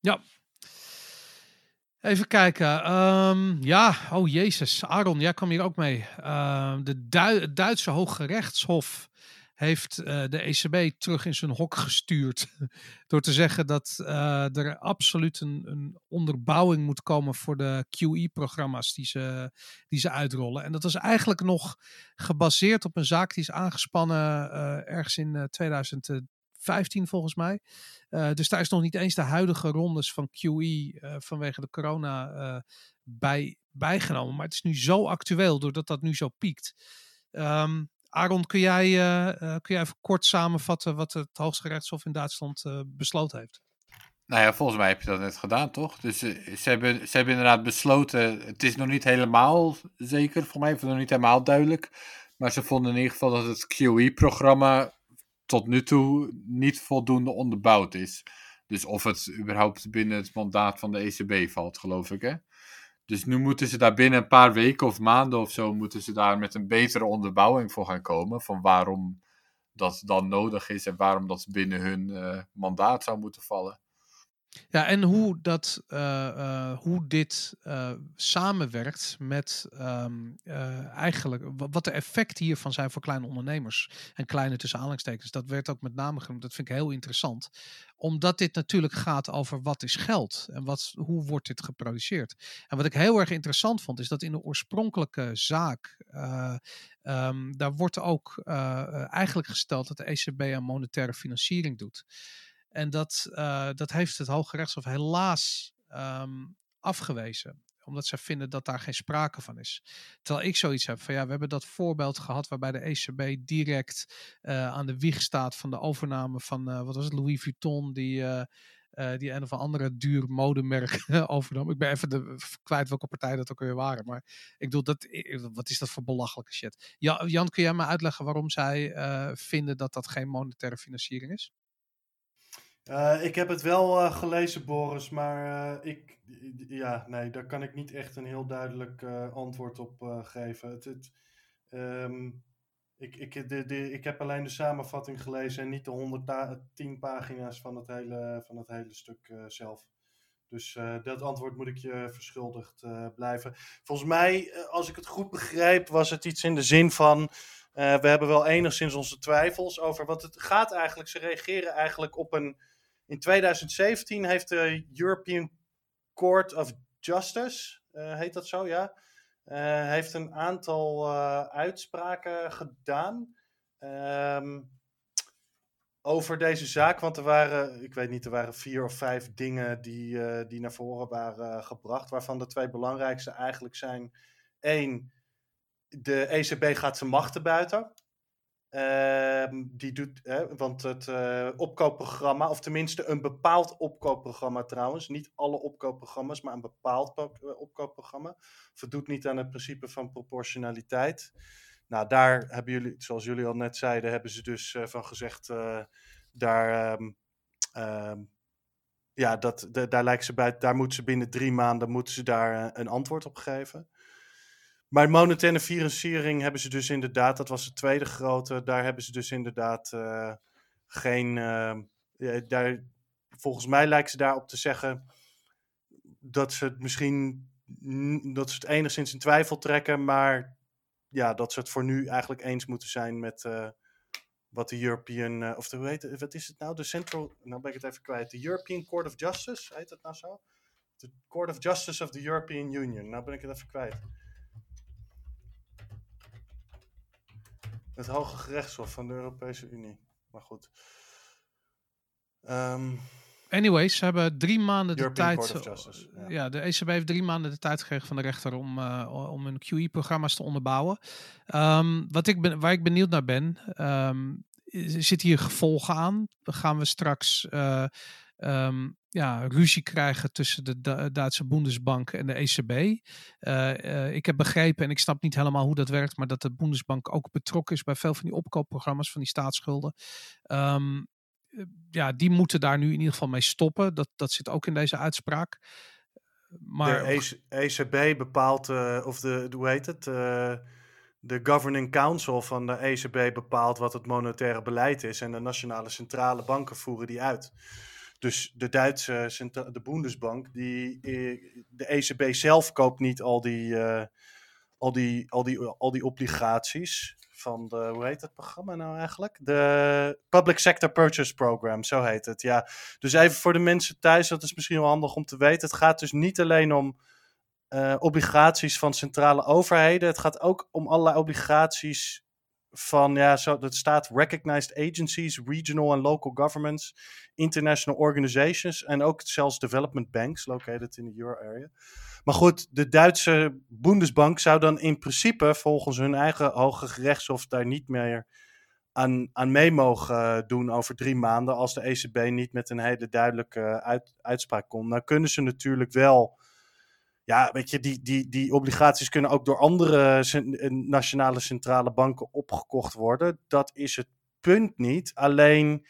Ja. Even kijken. Um, ja, oh jezus. Aaron, jij kwam hier ook mee. Uh, de Du Duitse Hoge Rechtshof heeft uh, de ECB terug in zijn hok gestuurd. [laughs] door te zeggen dat uh, er absoluut een, onderbouwing moet komen voor de QE-programma's die ze, die ze uitrollen. En dat is eigenlijk nog gebaseerd op een zaak die is aangespannen uh, ergens in 2015 volgens mij. Uh, dus daar is nog niet eens de huidige rondes van QE uh, vanwege de corona uh, bij, bijgenomen. Maar het is nu zo actueel doordat dat nu zo piekt. Um, Aaron, kun jij, kun jij even kort samenvatten wat het Hoogste Rechtshof in Duitsland besloten heeft? Nou ja, volgens mij heb je dat net gedaan, toch? Dus ze, hebben, ze hebben inderdaad besloten. Het is nog niet helemaal zeker, voor mij is nog niet helemaal duidelijk. Maar ze vonden in ieder geval dat het QE-programma tot nu toe niet voldoende onderbouwd is. Dus of het überhaupt binnen het mandaat van de ECB valt, geloof ik. Hè? Dus nu moeten ze daar binnen een paar weken of maanden of zo, moeten ze daar met een betere onderbouwing voor gaan komen. Van waarom dat dan nodig is en waarom dat binnen hun uh, mandaat zou moeten vallen. Ja, en hoe, dat, uh, uh, hoe dit uh, samenwerkt met um, eigenlijk wat de effecten hiervan zijn voor kleine ondernemers en kleine tussen aanhalingstekens. Dat werd ook met name genoemd. Dat vind ik heel interessant, omdat dit natuurlijk gaat over wat is geld en wat, hoe wordt dit geproduceerd. En wat ik heel erg interessant vond, is dat in de oorspronkelijke zaak um, daar wordt ook eigenlijk gesteld dat de ECB aan monetaire financiering doet. En dat, uh, dat heeft het Hoge Rechtshof helaas um, afgewezen omdat ze vinden dat daar geen sprake van is. Terwijl ik zoiets heb van ja, we hebben dat voorbeeld gehad waarbij de ECB direct uh, aan de wieg staat van de overname van, uh, wat was het, Louis Vuitton, die, die een of andere duur modemerk [laughs] overnam. Ik ben even de, kwijt welke partij dat ook weer waren, maar ik bedoel, dat, wat is dat voor belachelijke shit? Jan, Jan kun jij me uitleggen waarom zij vinden dat dat geen monetaire financiering is? Uh, ik heb het wel uh, gelezen, Boris, maar uh, ik, ja, nee, daar kan ik niet echt een heel duidelijk antwoord op geven. Het, het, um, ik, ik, de, de, ik heb alleen de samenvatting gelezen en niet de 110 pagina's van het hele, van het hele stuk zelf. Dus dat antwoord moet ik je verschuldigd blijven. Volgens mij, als ik het goed begrijp, was het iets in de zin van. we hebben wel enigszins onze twijfels over wat het gaat eigenlijk. Ze reageren eigenlijk op een in 2017 heeft de European Court of Justice, uh, heet dat zo, ja, uh, heeft een aantal uh, uitspraken gedaan um, over deze zaak. Want er waren, ik weet niet, er waren vier of vijf dingen die, die naar voren waren gebracht, waarvan de twee belangrijkste eigenlijk zijn: één, de ECB gaat zijn machten buiten. Uh, die doet, hè, want het uh, opkoopprogramma, of tenminste een bepaald opkoopprogramma trouwens, niet alle opkoopprogramma's, maar een bepaald eh, opkoopprogramma, voldoet niet aan het principe van proportionaliteit. Nou, daar hebben jullie, zoals jullie al net zeiden, hebben ze dus uh, van gezegd, daar, um, um, ja, dat, de, daar lijkt ze bij, daar moeten ze binnen drie maanden moeten ze daar een antwoord op geven. Maar monetaire financiering hebben ze dus inderdaad, dat was het tweede grote, daar hebben ze dus inderdaad uh, geen. Uh, daar, volgens mij lijkt ze daarop te zeggen dat ze het misschien dat ze het enigszins in twijfel trekken, maar ja, dat ze het voor nu eigenlijk eens moeten zijn met uh, wat de European, of de, hoe heet het, wat is het nou? De Central, nou ben ik het even kwijt, de European Court of Justice, heet het nou zo? De Court of Justice of the European Union, nou ben ik het even kwijt. Het Hoge Gerechtshof van de Europese Unie. Maar goed. Um, Anyways, ze hebben drie maanden de tijd. Justice, ja. ja. de ECB heeft drie maanden de tijd gekregen van de rechter om, uh, om hun QE-programma's te onderbouwen. Um, wat ik ben, waar ik benieuwd naar ben, um, zit hier gevolgen aan? Gaan we straks uh, um, ja, ruzie krijgen tussen de du Duitse Bundesbank en de ECB. Uh, uh, ik heb begrepen, en ik snap niet helemaal hoe dat werkt, maar dat de Bundesbank ook betrokken is bij veel van die opkoopprogramma's van die staatsschulden. Um, ja, die moeten daar nu in ieder geval mee stoppen. Dat, dat zit ook in deze uitspraak. Maar, de ECB bepaalt, uh, of de, hoe heet het? Uh, de Governing Council van de ECB bepaalt wat het monetaire beleid is. En de nationale centrale banken voeren die uit. Dus de Duitse, de Bundesbank, die, de ECB zelf koopt niet al die, uh, al die, al die, al die obligaties van de, hoe heet het programma nou eigenlijk? De Public Sector Purchase Program, zo heet het, ja. Dus even voor de mensen thuis, dat is misschien wel handig om te weten. Het gaat dus niet alleen om uh, obligaties van centrale overheden. Het gaat ook om allerlei obligaties van, ja, zo, dat staat recognized agencies, regional and local governments, international organizations en ook zelfs development banks located in the euro area. Maar goed, de Duitse Bundesbank zou dan in principe volgens hun eigen hoge gerechtshof daar niet meer aan, aan mee mogen doen over drie maanden als de ECB niet met een hele duidelijke uit, uitspraak komt. Nou kunnen ze natuurlijk wel, ja, weet je, die, die, die obligaties kunnen ook door andere nationale centrale banken opgekocht worden. Dat is het punt niet. Alleen,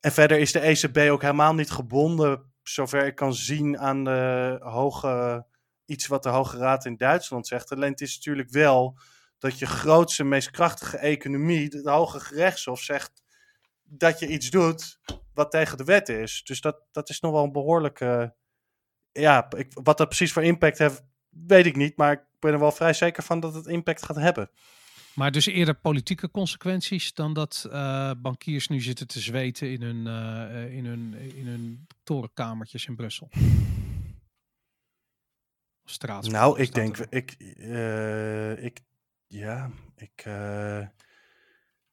en verder is de ECB ook helemaal niet gebonden, zover ik kan zien, aan de hoge iets wat de Hoge Raad in Duitsland zegt. Alleen het is natuurlijk wel dat je grootste, meest krachtige economie, de Hoge Gerechtshof, zegt dat je iets doet wat tegen de wet is. Dus dat, dat is nog wel een behoorlijke. Ja, ik, wat dat precies voor impact heeft, weet ik niet. Maar ik ben er wel vrij zeker van dat het impact gaat hebben. Maar dus eerder politieke consequenties dan dat uh, bankiers nu zitten te zweten in hun, uh, in hun, in hun torenkamertjes in Brussel straat. Nou, ik denk, ik, uh, ik, ja, ik,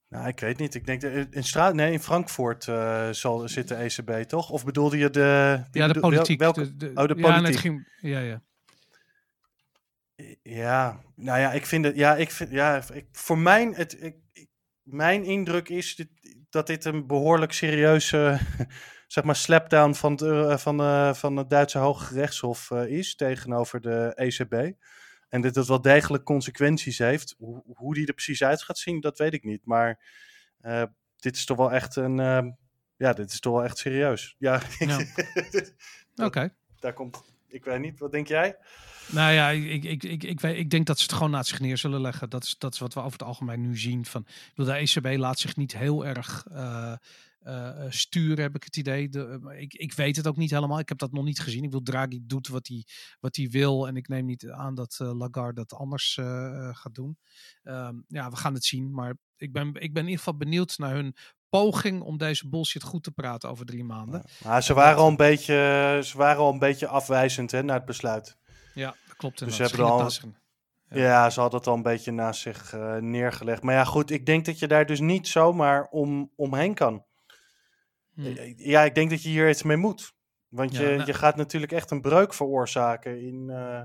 nou, ik weet niet. Ik denk, de, in straat, nee, in Frankfurt uh, zal zitten ECB, toch? Of bedoelde je de... Ja, de politiek. Welke, de, oh, de politiek. Ja, ging, ja, ja. Ja, nou ja, ik vind het, ja, ik vind, ja, ik, voor mijn, het, ik, mijn indruk is dit, dat dit een behoorlijk serieuze [laughs] zeg maar, slapdown van het, uh, van, van het Duitse Hoge Gerechtshof uh, is tegenover de ECB. En dat het wel degelijk consequenties heeft. Hoe, hoe die er precies uit gaat zien, dat weet ik niet. Maar dit is toch wel echt een. ja, dit is toch wel echt serieus. Ja. [laughs] ja. [laughs] Oké. Daar komt. Ik weet niet, wat denk jij? Nou ja, ik, ik, ik, ik, weet, ik denk dat ze het gewoon naast zich neer zullen leggen. Dat is, dat is wat we over het algemeen nu zien. Van, de ECB laat zich niet heel erg uh, uh, sturen, heb ik het idee. De, ik, ik weet het ook niet helemaal. Ik heb dat nog niet gezien. Ik wil Draghi doet wat hij, wat hij wil. En ik neem niet aan dat uh, Lagarde dat anders gaat doen. Um, ja, we gaan het zien. Maar ik ben, ik ben in ieder geval benieuwd naar hun poging om deze bullshit goed te praten over drie maanden. Ja, ze, waren al een beetje, ze waren al een beetje afwijzend hè, naar het besluit. Ja, dat klopt. Dus ze hebben al, ja. ja. ze hadden het al een beetje naast zich neergelegd. Maar ja, goed, ik denk dat je daar dus niet zomaar om, omheen kan. Hmm. Ja, ik denk dat je hier iets mee moet. Want je, nou, je gaat natuurlijk echt een breuk veroorzaken in. Uh...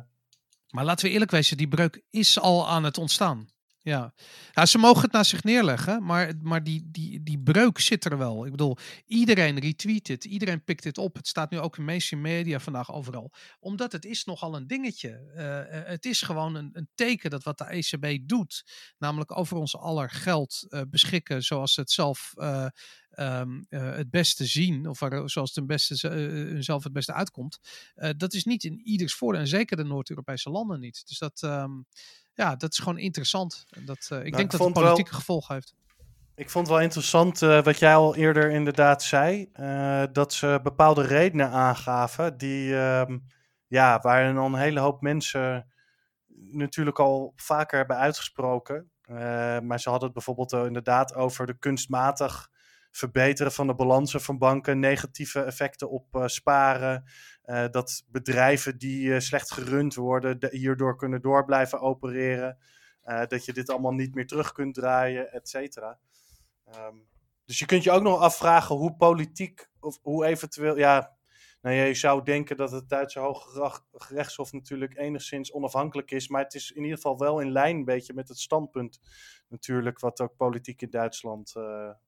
Maar laten we eerlijk wezen, die breuk is al aan het ontstaan. Ja. ja, ze mogen het naar zich neerleggen, maar, maar die, die, die breuk zit er wel. Ik bedoel, iedereen retweet het, iedereen pikt dit op. Het staat nu ook in mainstream media vandaag overal. Omdat het is nogal een dingetje. Uh, het is gewoon een, een teken dat wat de ECB doet, namelijk over ons aller geld uh, beschikken zoals ze het zelf uh, um, het beste zien, of zoals het een beste, zelf het beste uitkomt. dat is niet in ieders voordeel, en zeker de Noord-Europese landen niet. Dus dat... Um, ja, dat is gewoon interessant. Dat, uh, ik nou, denk ik dat het politieke wel, gevolgen heeft. Ik vond het wel interessant uh, wat jij al eerder inderdaad zei. Uh, dat ze bepaalde redenen aangaven die, uh, ja, waar dan een hele hoop mensen natuurlijk al vaker hebben uitgesproken. maar ze hadden het bijvoorbeeld inderdaad over de kunstmatig verbeteren van de balansen van banken, negatieve effecten op sparen, uh, dat bedrijven die uh, slecht gerund worden, hierdoor kunnen door blijven opereren. Uh, dat je dit allemaal niet meer terug kunt draaien, et cetera. Um, dus je kunt je ook nog afvragen hoe politiek, of hoe eventueel, ja, nou ja, je zou denken dat het Duitse Hoge Gerechtshof natuurlijk enigszins onafhankelijk is, maar het is in ieder geval wel in lijn een beetje met het standpunt natuurlijk, wat ook politiek in Duitsland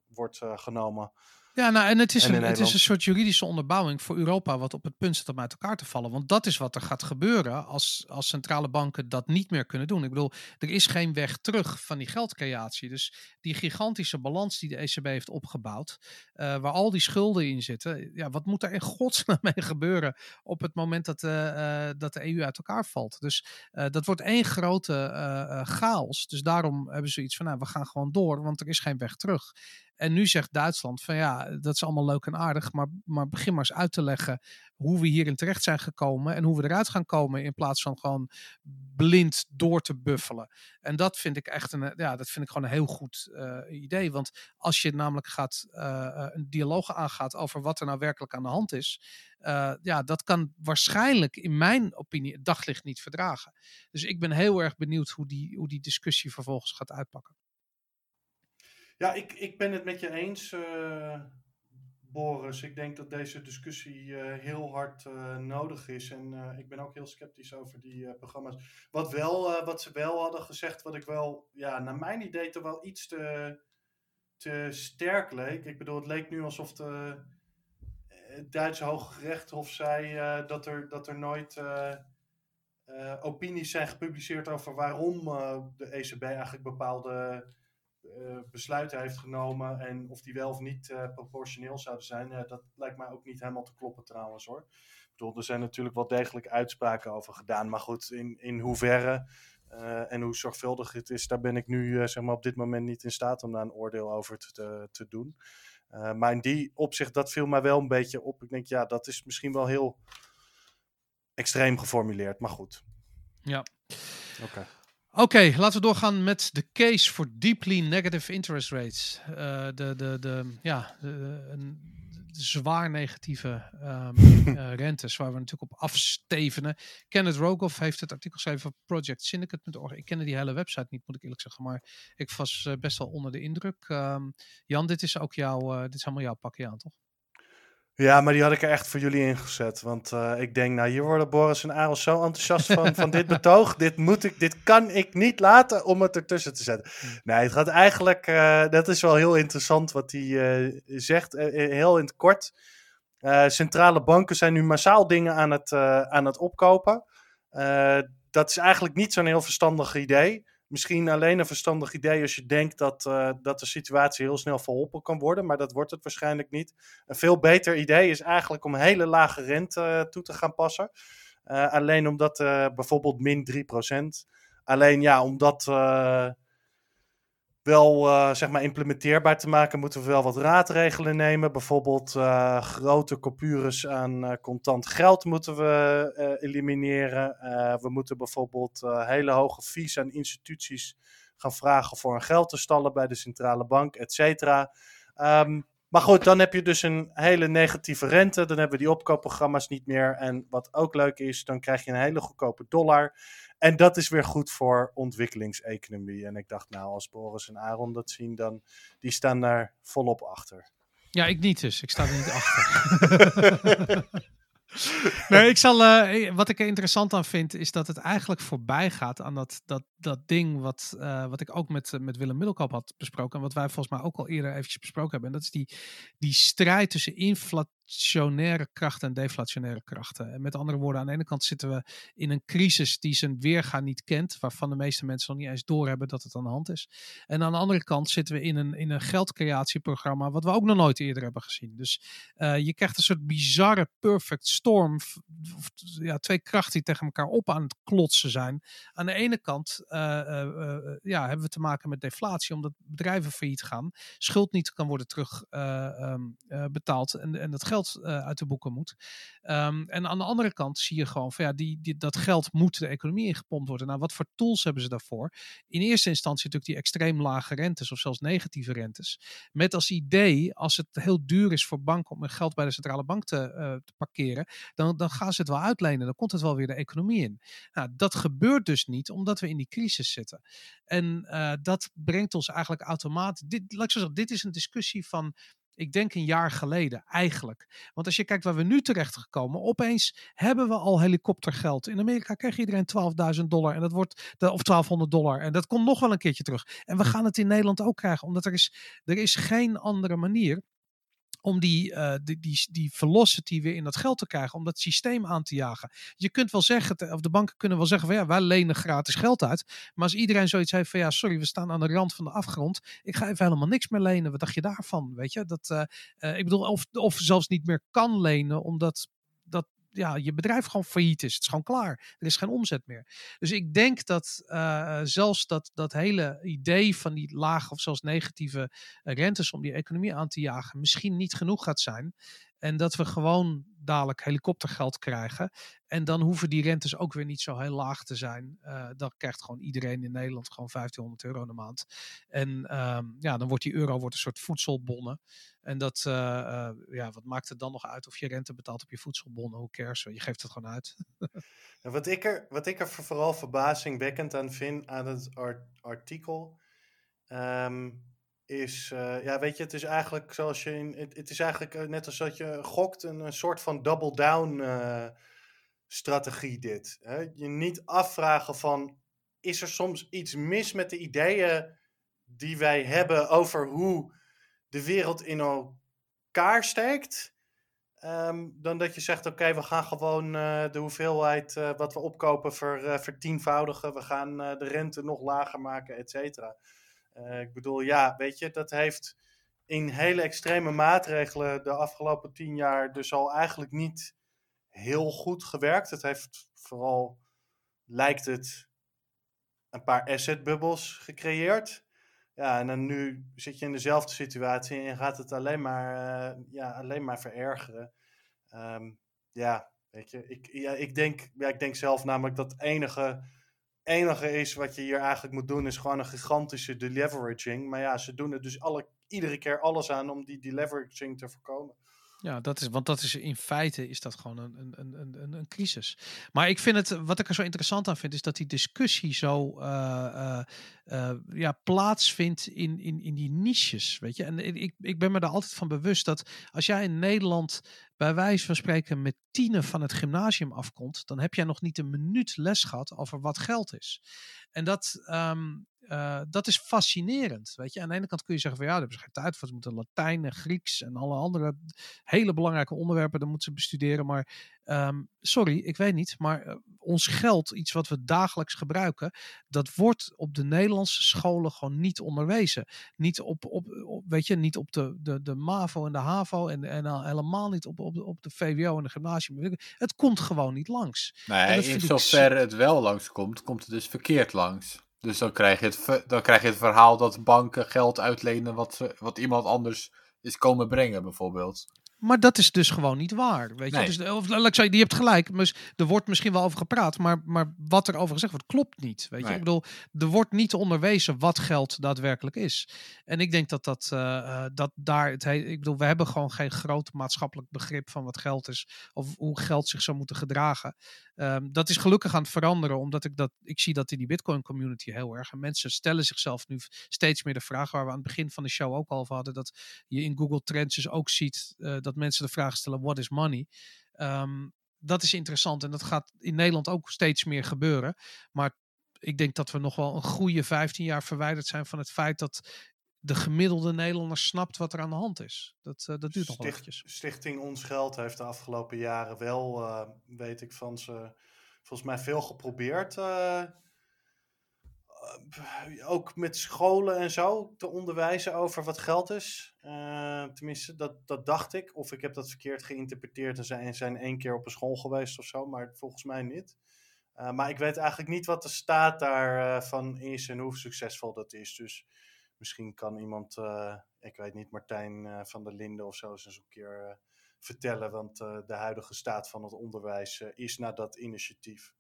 wordt genomen. Ja, nou, en het is, En een, het is een soort juridische onderbouwing voor Europa, wat op het punt staat om uit elkaar te vallen. Want dat is wat er gaat gebeuren als, als centrale banken dat niet meer kunnen doen. Ik bedoel, er is geen weg terug van die geldcreatie. Dus die gigantische balans die de ECB heeft opgebouwd, eh, waar al die schulden in zitten, ja, wat moet er in godsnaam [laughs] mee gebeuren op het moment dat, eh, eh, dat de EU uit elkaar valt? Dus dat wordt één grote chaos. Dus daarom hebben ze iets van, nou, we gaan gewoon door, want er is geen weg terug. En nu zegt Duitsland van ja, dat is allemaal leuk en aardig, maar, maar begin maar eens uit te leggen hoe we hierin terecht zijn gekomen en hoe we eruit gaan komen in plaats van gewoon blind door te buffelen. En dat vind ik echt een, ja, dat vind ik gewoon een heel goed eh, idee. Want als je namelijk gaat, eh, eh, een dialoog aangaat over wat er nou werkelijk aan de hand is, ja, dat kan waarschijnlijk in mijn opinie het daglicht niet verdragen. Dus ik ben heel erg benieuwd hoe die, hoe die discussie vervolgens gaat uitpakken. Ja, ik, ik ben het met je eens, eh, Boris. Ik denk dat deze discussie eh, heel hard eh, nodig is. En ik ben ook heel sceptisch over die programma's. Wat, wel, wat ze wel hadden gezegd, wat ik wel, ja, naar mijn idee toch wel iets te, te sterk leek. Ik bedoel, het leek nu alsof de, het Duitse Hoge zei eh, dat, er, dat er nooit opinies zijn gepubliceerd over waarom de ECB eigenlijk bepaalde besluiten heeft genomen en of die wel of niet eh, proportioneel zouden zijn. Eh, dat lijkt mij ook niet helemaal te kloppen trouwens hoor. Ik bedoel, er zijn natuurlijk wel degelijk uitspraken over gedaan, maar goed, in, in hoeverre eh, en hoe zorgvuldig het is, daar ben ik nu eh, zeg maar op dit moment niet in staat om daar een oordeel over te, te, doen. Eh, maar in die opzicht, dat viel mij wel een beetje op. Ik denk, ja, dat is misschien wel heel extreem geformuleerd, maar goed. Ja. Oké. Oké, laten we doorgaan met de case for deeply negative interest rates. Eh, de, de, de, ja, de, een, zwaar negatieve ehm, [laughs] eh, rentes, waar we natuurlijk op afstevenen. Kenneth Rogoff heeft het artikel geschreven op projectsyndicate.org. Ik kende die hele website niet, moet ik eerlijk zeggen, maar ik was eh, best wel onder de indruk. Ehm, Jan, dit is ook jouw, dit is helemaal jouw pakje aan, toch? Ja, maar die had ik er echt voor jullie ingezet. Want eh, ik denk, nou, hier worden Boris en Aaron zo enthousiast van, van dit [laughs] betoog. Dit, moet ik, dit kan ik niet laten om het ertussen te zetten. Nee, het gaat eigenlijk, eh, dat is wel heel interessant wat hij eh, zegt. Heel in het kort. Centrale banken zijn nu massaal dingen aan het, aan het opkopen. Dat is eigenlijk niet zo'n heel verstandig idee. Misschien alleen een verstandig idee als je denkt dat, eh, dat de situatie heel snel verholpen kan worden, maar dat wordt het waarschijnlijk niet. Een veel beter idee is eigenlijk om hele lage rente eh, toe te gaan passen. Eh, alleen omdat bijvoorbeeld min 3%. Alleen ja, om dat eh, wel eh, zeg maar implementeerbaar te maken, moeten we wel wat raadregelen nemen. Bijvoorbeeld eh, grote coupures aan eh, contant geld moeten we elimineren. We moeten bijvoorbeeld hele hoge fees aan instituties gaan vragen voor hun geld te stallen bij de centrale bank, et cetera. Ehm, maar goed, dan heb je dus een hele negatieve rente. Dan hebben we die opkoopprogramma's niet meer. En wat ook leuk is, dan krijg je een hele goedkope dollar. En dat is weer goed voor ontwikkelingseconomie. En ik dacht, nou, als Boris en Aaron dat zien, dan die staan daar volop achter. Ja, ik niet dus. Ik sta er niet achter. [laughs] [laughs] [laughs] nee, ik zal, eh, wat ik er interessant aan vind, is dat het eigenlijk voorbij gaat aan dat, dat, dat ding wat, eh, wat ik ook met, eh, met Willem Middelkoop had besproken. En wat wij volgens mij ook al eerder eventjes besproken hebben. En dat is die, die strijd tussen inflationaire krachten en deflationaire krachten. En met andere woorden, aan de ene kant zitten we in een crisis die zijn weerga niet kent. Waarvan de meeste mensen nog niet eens doorhebben dat het aan de hand is. En aan de andere kant zitten we in een, in een geldcreatieprogramma wat we ook nog nooit eerder hebben gezien. Dus je krijgt een soort bizarre perfect storm. Of, ja, twee krachten die tegen elkaar op aan het klotsen zijn. Aan de ene kant eh, eh, eh, ja, hebben we te maken met deflatie, omdat bedrijven failliet gaan. Schuld niet kan worden terugbetaald betaald en, en dat geld uit de boeken moet. Ehm, en aan de andere kant zie je gewoon van ja, die, die, dat geld moet de economie ingepompt worden. Nou, wat voor tools hebben ze daarvoor? In eerste instantie natuurlijk die extreem lage rentes of zelfs negatieve rentes. Met als idee, als het heel duur is voor banken om hun geld bij de centrale bank te, te parkeren, dan, dan gaan ze het wel uitlenen. Dan komt het wel weer de economie in. Nou, dat gebeurt dus niet, omdat we in die crisis zitten. En eh, dat brengt ons eigenlijk automatisch. Dit, laat ik zo zeggen, dit is een discussie van. Ik denk een jaar geleden eigenlijk. Want als je kijkt waar we nu terecht gekomen, opeens hebben we al helikoptergeld. In Amerika krijgt iedereen 12.000 dollar en dat wordt of 1200 dollar en dat komt nog wel een keertje terug. En we gaan het in Nederland ook krijgen, omdat er is, er is geen andere manier om die, uh, die, die, die velocity weer in dat geld te krijgen, om dat systeem aan te jagen. Je kunt wel zeggen, of de banken kunnen wel zeggen van ja, wij lenen gratis geld uit. Maar als iedereen zoiets heeft van ja, sorry, we staan aan de rand van de afgrond. Ik ga even helemaal niks meer lenen. Wat dacht je daarvan? Weet je, dat, uh, uh, ik bedoel, of, of zelfs niet meer kan lenen, omdat dat ja, je bedrijf gewoon failliet is. Het is gewoon klaar. Er is geen omzet meer. Dus ik denk dat uh, zelfs dat, dat hele idee van die lage of zelfs negatieve rentes om die economie aan te jagen misschien niet genoeg gaat zijn. En dat we gewoon dadelijk helikoptergeld krijgen. En dan hoeven die rentes ook weer niet zo heel laag te zijn. Uh, dan krijgt gewoon iedereen in Nederland gewoon 1500 euro in maand. En um, ja, dan wordt die euro wordt een soort voedselbonnen. En dat, uh, uh, ja, wat maakt het dan nog uit of je rente betaalt op je voedselbonnen? Hoe cares? Je geeft het gewoon uit. wat, ik er, wat ik er vooral verbazingwekkend aan vind aan het art artikel. Um, is, uh, ja, weet je, het is eigenlijk zoals je in, het, is eigenlijk uh, net als dat je gokt, een, een soort van double down uh, strategie dit. Hè? Je niet afvragen van, is er soms iets mis met de ideeën die wij hebben over hoe de wereld in elkaar steekt? Um, dan dat je zegt, oké, we gaan gewoon de hoeveelheid wat we opkopen ver, vertienvoudigen. We gaan de rente nog lager maken, et cetera. Uh, ik bedoel, ja, weet je, dat heeft in hele extreme maatregelen de afgelopen tien jaar dus al eigenlijk niet heel goed gewerkt. Het heeft vooral, lijkt het, een paar assetbubbels gecreëerd. Ja, en dan nu zit je in dezelfde situatie en gaat het alleen maar, uh, ja, alleen maar verergeren. Um, ja, weet je, ik, ja, ik, denk, ja, ik denk zelf namelijk dat enige enige is wat je hier eigenlijk moet doen, is gewoon een gigantische deleveraging. Maar ja, ze doen er dus alle, iedere keer alles aan om die deleveraging te voorkomen. Ja, dat is, want dat is in feite is dat gewoon een, een, een, een, crisis. Maar ik vind het, wat ik er zo interessant aan vind, is dat die discussie zo uh, uh, uh, ja, plaatsvindt in, in, in die niches. Weet je, en ik, ik ben me daar altijd van bewust dat als jij in Nederland bij wijze van spreken met tienen van het gymnasium afkomt, dan heb jij nog niet een minuut les gehad over wat geld is. En dat, um, uh, dat is fascinerend. Weet je, aan de ene kant kun je zeggen van ja, daar hebben ze geen tijd voor. Ze moeten Latijn en Grieks en alle andere hele belangrijke onderwerpen, dan moeten ze bestuderen. Maar um, sorry, ik weet niet. Maar uh, ons geld, iets wat we dagelijks gebruiken, dat wordt op de Nederlandse scholen gewoon niet onderwezen. Niet op, op, op weet je, niet op de, de, de MAVO en de HAVO en, en helemaal niet op, op, op de VWO en de gymnasium. Het komt gewoon niet langs. Nee, in zover het wel langskomt, komt het dus verkeerd langs. Dus dan krijg je het, dan krijg je het verhaal dat banken geld uitlenen wat, wat iemand anders is komen brengen, bijvoorbeeld. Maar dat is dus gewoon niet waar. Weet je? Nee. Dus, of, laat ik zeggen, je hebt gelijk. Er wordt misschien wel over gepraat, maar, maar wat er over gezegd wordt, klopt niet. Weet je? Nee. Ik bedoel, er wordt niet onderwezen wat geld daadwerkelijk is. En ik denk dat, dat, uh, dat daar het heet, Ik bedoel, we hebben gewoon geen groot maatschappelijk begrip van wat geld is. Of hoe geld zich zou moeten gedragen. Um, dat is gelukkig aan het veranderen, omdat ik dat. Ik zie dat in die Bitcoin community heel erg. En mensen stellen zichzelf nu steeds meer de vraag waar we aan het begin van de show ook al over hadden. Dat je in Google Trends dus ook ziet uh, dat mensen de vraag stellen: what is money? Um, dat is interessant en dat gaat in Nederland ook steeds meer gebeuren. Maar ik denk dat we nog wel een goede 15 jaar verwijderd zijn van het feit dat de gemiddelde Nederlander snapt wat er aan de hand is. Dat, uh, dat duurt nog wel eventjes. Stichting Ons Geld heeft de afgelopen jaren wel, uh, weet ik van ze, volgens mij veel geprobeerd. Uh, ook met scholen en zo te onderwijzen over wat geld is. tenminste, dat, dat dacht ik. Of ik heb dat verkeerd geïnterpreteerd en zijn, zijn één keer op een school geweest of zo, maar volgens mij niet. maar ik weet eigenlijk niet wat de staat daarvan is en hoe succesvol dat is. Dus misschien kan iemand, uh, ik weet niet, Martijn uh, van der Linden of zo eens een keer uh, vertellen. Want de huidige staat van het onderwijs is naar dat initiatief.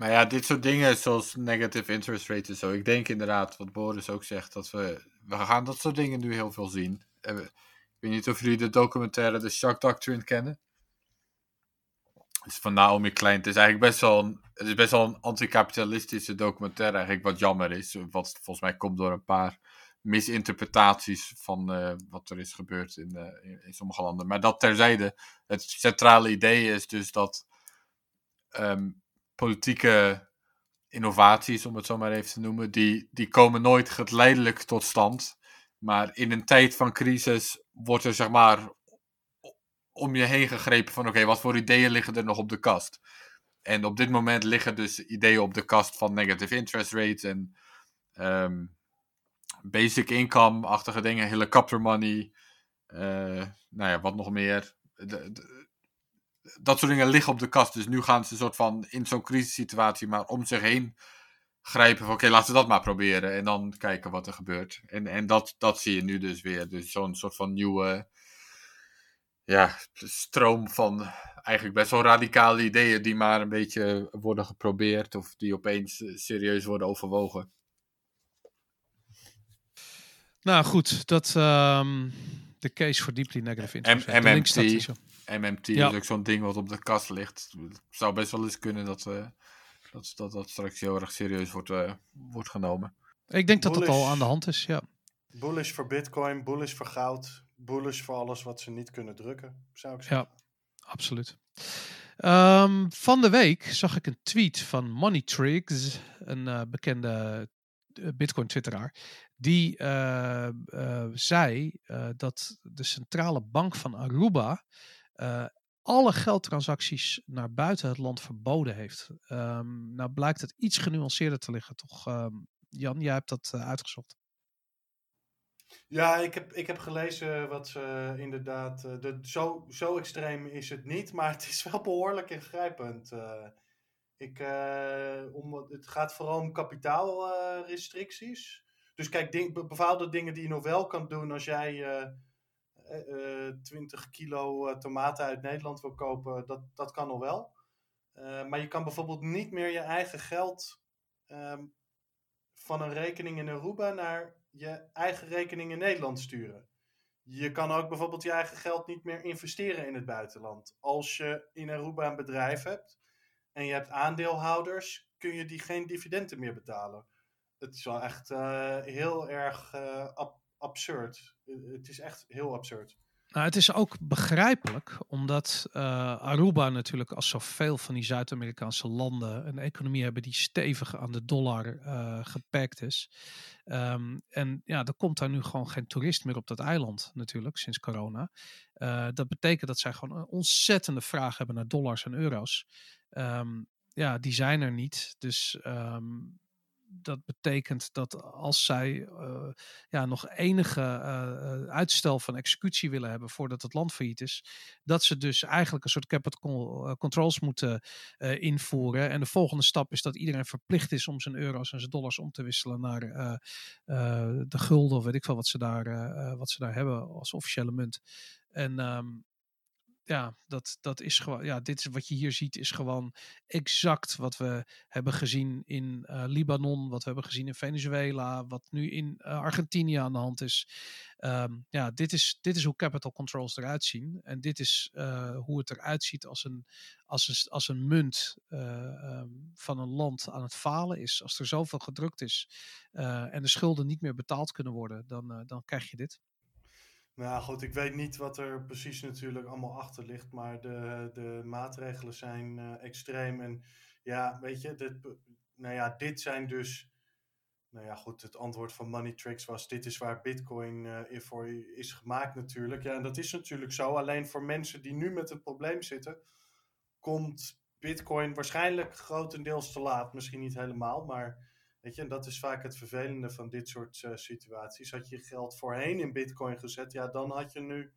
Maar ja, dit soort dingen zoals negative interest rates en zo. Ik denk inderdaad, wat Boris ook zegt, dat we, we gaan dat soort dingen nu heel veel zien. ik weet niet of jullie de documentaire The Shock Doctrine kennen. Het is van Naomi Klein. Het is eigenlijk best wel een, het is best wel een anticapitalistische documentaire, eigenlijk wat jammer is. Wat volgens mij komt door een paar misinterpretaties van uh, wat er is gebeurd in, uh, in, in, sommige landen. Maar dat terzijde, het centrale idee is dus dat um, politieke innovaties, om het zo maar even te noemen, die, die komen nooit geleidelijk tot stand. Maar in een tijd van crisis wordt er zeg maar om je heen gegrepen van oké, wat voor ideeën liggen er nog op de kast? En op dit moment liggen dus ideeën op de kast van negative interest rates en ehm, basic income-achtige dingen, helicopter money, uh, nou ja, wat nog meer. Dat soort dingen liggen op de kast. Dus nu gaan ze soort van in zo'n crisissituatie maar om zich heen grijpen van oké, laten we dat maar proberen. En dan kijken wat er gebeurt. En, en dat, dat zie je nu dus weer. Dus zo'n soort van nieuwe ja, stroom van eigenlijk best wel radicale ideeën die maar een beetje worden geprobeerd of die opeens serieus worden overwogen. Nou goed, dat um, de case for deeply negative interest. MMT, MMT is ook zo'n ding wat op de kast ligt. Het zou best wel eens kunnen dat, uh, dat, dat, dat straks heel erg serieus wordt, uh, wordt genomen. Ik denk dat dat al aan de hand is, ja. Bullish voor bitcoin, bullish voor goud, bullish voor alles wat ze niet kunnen drukken, zou ik zeggen. Ja, absoluut. Um, van de week zag ik een tweet van Money Tricks, een uh, bekende Bitcoin-twitteraar. Die uh, uh, zei dat de centrale bank van Aruba alle geldtransacties naar buiten het land verboden heeft. Um, nou blijkt het iets genuanceerder te liggen, toch? Um, Jan, jij hebt dat uitgezocht. Ja, ik heb, ik heb gelezen wat ze inderdaad. De, zo, zo extreem is het niet, [laughs] maar het is wel behoorlijk ingrijpend. Ik, om, het gaat vooral om kapitaalrestricties. Dus kijk, bepaalde dingen die je nog wel kan doen als jij 20 kilo tomaten uit Nederland wil kopen, dat, dat kan nog wel. maar je kan bijvoorbeeld niet meer je eigen geld ehm, van een rekening in Aruba naar je eigen rekening in Nederland sturen. Je kan ook bijvoorbeeld je eigen geld niet meer investeren in het buitenland. Als je in Aruba een bedrijf hebt en je hebt aandeelhouders, kun je die geen dividenden meer betalen. Het is wel echt uh, heel erg ab absurd. Het is echt heel absurd. Nou, het is ook begrijpelijk, omdat Aruba natuurlijk als zoveel van die Zuid-Amerikaanse landen een economie hebben die stevig aan de dollar uh, gepakt is. Um, en ja, er komt daar nu gewoon geen toerist meer op dat eiland natuurlijk, sinds corona. Dat betekent dat zij gewoon een ontzettende vraag hebben naar dollars en euro's. Um, ja, die zijn er niet. Dus um, dat betekent dat als zij uh, ja, nog enige uh, uitstel van executie willen hebben voordat het land failliet is, dat ze dus eigenlijk een soort capital controls moeten invoeren. En de volgende stap is dat iedereen verplicht is om zijn euro's en zijn dollars om te wisselen naar de gulden of weet ik veel wat ze daar, wat ze daar hebben als officiële munt. En um, ja, dat, dat is gewoon, ja, dit is wat je hier ziet, is gewoon exact wat we hebben gezien in uh, Libanon, wat we hebben gezien in Venezuela, wat nu in uh, Argentinië aan de hand is. Um, ja, dit is, dit is hoe capital controls eruit zien. En dit is uh, hoe het eruit ziet als een, als een, als een munt um, van een land aan het falen is. Als er zoveel gedrukt is en de schulden niet meer betaald kunnen worden, dan, dan krijg je dit. Nou goed, ik weet niet wat er precies natuurlijk allemaal achter ligt, maar de, de maatregelen zijn uh, extreem. En ja, weet je, dit, nou ja, dit zijn dus, nou ja goed, het antwoord van Money Tricks was, dit is waar Bitcoin uh, voor is gemaakt natuurlijk. Ja, en dat is natuurlijk zo, alleen voor mensen die nu met het probleem zitten, komt Bitcoin waarschijnlijk grotendeels te laat. Misschien niet helemaal, maar Weet je, en dat is vaak het vervelende van dit soort uh, situaties. Had je geld voorheen in Bitcoin gezet, ja, dan had je nu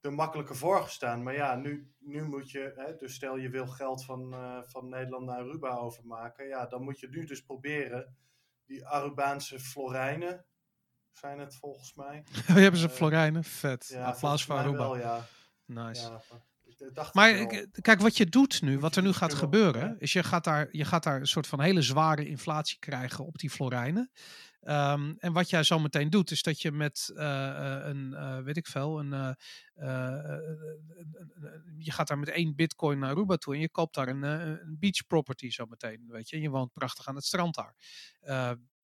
er makkelijker voor gestaan. Maar ja, nu, nu moet je, hè, dus stel je wil geld van, uh, van Nederland naar Aruba overmaken, ja, dan moet je nu dus proberen die Arubaanse florijnen, zijn het volgens mij. [laughs] Oh, hebben ze uh, florijnen? Vet. Ja, Applaus voor Aruba. Wel, ja. Nice. Ja, maar kijk, wat je doet nu, wat er nu gaat gebeuren, is je gaat, daar, je gaat daar een soort van hele zware inflatie krijgen op die florijnen. Um, en wat jij zo meteen doet, is dat je met uh, een, uh, weet ik veel, een, uh, je gaat daar met één bitcoin naar Aruba toe en je koopt daar een, een beach property zo meteen, weet je. En je woont prachtig aan het strand daar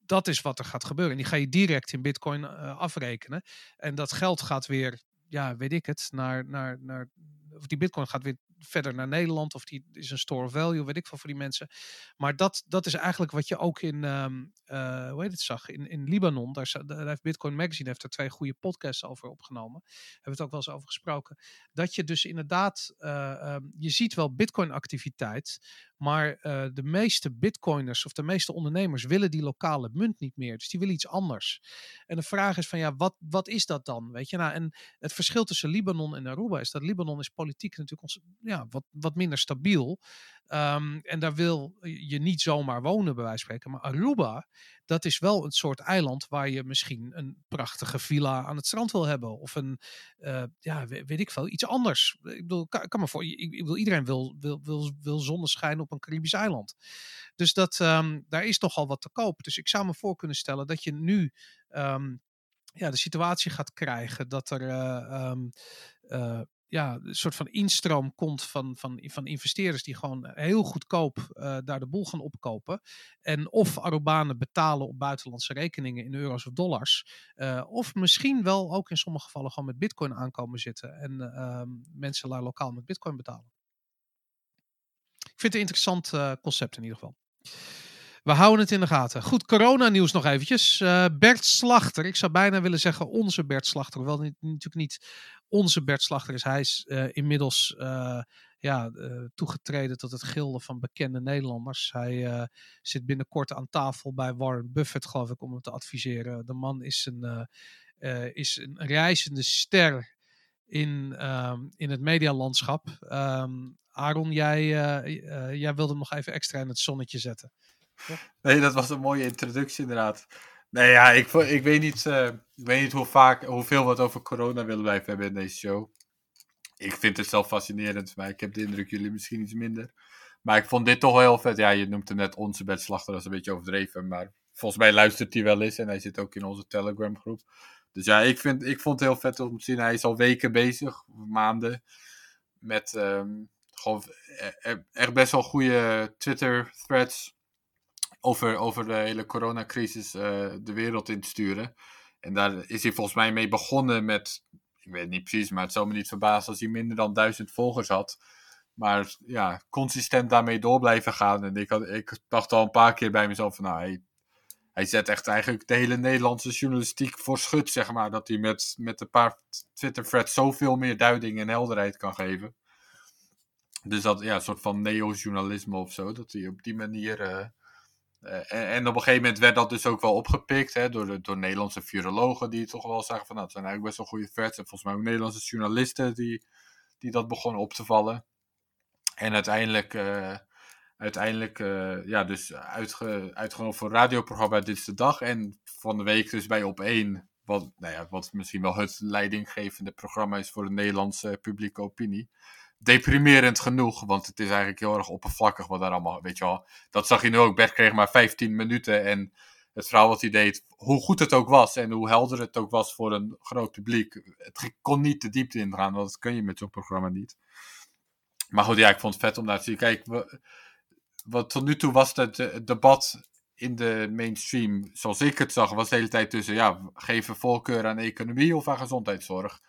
dat is wat er gaat gebeuren. En die ga je direct in Bitcoin uh, afrekenen. En dat geld gaat weer, ja, weet ik het, naar, naar, naar of die bitcoin gaat weer verder naar Nederland of die is een store of value, weet ik veel voor die mensen. Maar dat, dat is eigenlijk wat je ook in, ehm, eh, hoe heet het, zag, in, in Libanon. Daar heeft Bitcoin Magazine heeft er twee goede podcasts over opgenomen. Hebben we het ook wel eens over gesproken. Dat je dus inderdaad, eh, ehm, je ziet wel Bitcoin activiteit, maar eh, de meeste Bitcoiners of de meeste ondernemers willen die lokale munt niet meer. Dus die willen iets anders. En de vraag is van ja, wat, wat is dat dan? Weet je, nou, en het verschil tussen Libanon en Aruba is dat Libanon is politiek natuurlijk ons, ja, wat, wat minder stabiel. Ehm, en daar wil je niet zomaar wonen, bij wijze van spreken. Maar Aruba, dat is wel een soort eiland waar je misschien een prachtige villa aan het strand wil hebben. Of een, eh, ja, we- weet ik veel, iets anders. Ik bedoel, kan, me voor, ik, ik bedoel, iedereen wil, wil, wil, wil zonneschijn op een Caribisch eiland. Dus dat, ehm, daar is toch al wat te koop. Dus ik zou me voor kunnen stellen dat je nu ehm, ja, de situatie gaat krijgen dat er eh, eh, ja, een soort van instroom komt van, van, van investeerders die gewoon heel goedkoop eh, daar de boel gaan opkopen. En of Arubanen betalen op buitenlandse rekeningen in euro's of dollars. eh, of misschien wel ook in sommige gevallen gewoon met bitcoin aankomen zitten. En ehm, mensen daar lokaal met bitcoin betalen. Ik vind het een interessant eh, concept in ieder geval. We houden het in de gaten. Goed, corona-nieuws nog eventjes. Eh, Bert Slachter, ik zou bijna willen zeggen onze Bert Slachter. Niet, natuurlijk niet onze Bert Slachter is. Hij is eh, inmiddels eh, ja, toegetreden tot het gilde van bekende Nederlanders. Hij zit binnenkort aan tafel bij Warren Buffett, geloof ik, om hem te adviseren. De man is een, is een reizende ster in, ehm, in het medialandschap. Ehm Aaron, jij, jij wilde hem nog even extra in het zonnetje zetten. Nee, dat was een mooie introductie inderdaad. Nee, ja, ik, ik, weet niet, eh, weet niet hoe vaak, hoeveel we het over corona willen blijven hebben in deze show. Ik vind het zelf fascinerend, maar ik heb de indruk jullie misschien iets minder. Maar ik vond dit toch wel heel vet. Ja, je noemt hem net onze bedslachter, dat is een beetje overdreven. Maar volgens mij luistert hij wel eens en hij zit ook in onze Telegram groep. Dus ja, ik, vind, ik vond het heel vet om te zien. Hij is al weken bezig, maanden, met ehm, gewoon e- e- echt best wel goede Twitter-threads over, over de hele coronacrisis eh, de wereld in te sturen. En daar is hij volgens mij mee begonnen met, ik weet niet precies, maar het zou me niet verbazen als hij minder dan duizend volgers had. Maar ja, consistent daarmee door blijven gaan. En ik, had, ik dacht al een paar keer bij mezelf van, nou, hij, hij zet echt eigenlijk de hele Nederlandse journalistiek voor schut, zeg maar. Dat hij met, met een paar Twitter-threads zoveel meer duiding en helderheid kan geven. Dus dat, ja, een soort van neo-journalisme of zo. Dat hij op die manier... eh, en, en op een gegeven moment werd dat dus ook wel opgepikt hè, door, door Nederlandse virologen die toch wel zagen van nou, zijn eigenlijk best wel goede threads. En volgens mij ook Nederlandse journalisten die, die dat begonnen op te vallen. En uiteindelijk, eh, uiteindelijk eh, ja, dus uitge, uitgenodigd voor een radioprogramma Dit is de Dag. En van de week dus bij Op1, wat, nou ja, wat misschien wel het leidinggevende programma is voor de Nederlandse publieke opinie. Deprimerend genoeg, want het is eigenlijk heel erg oppervlakkig wat daar allemaal, weet je wel. Dat zag je nu ook, Bert kreeg maar 15 minuten en het verhaal wat hij deed, hoe goed het ook was en hoe helder het ook was voor een groot publiek. Het kon niet de diepte ingaan, want dat kun je met zo'n programma niet. Maar goed, ja, ik vond het vet om naar te zien. Kijk, wat tot nu toe was het, eh, het debat in de mainstream, zoals ik het zag, was de hele tijd tussen, ja, geven voorkeur aan economie of aan gezondheidszorg.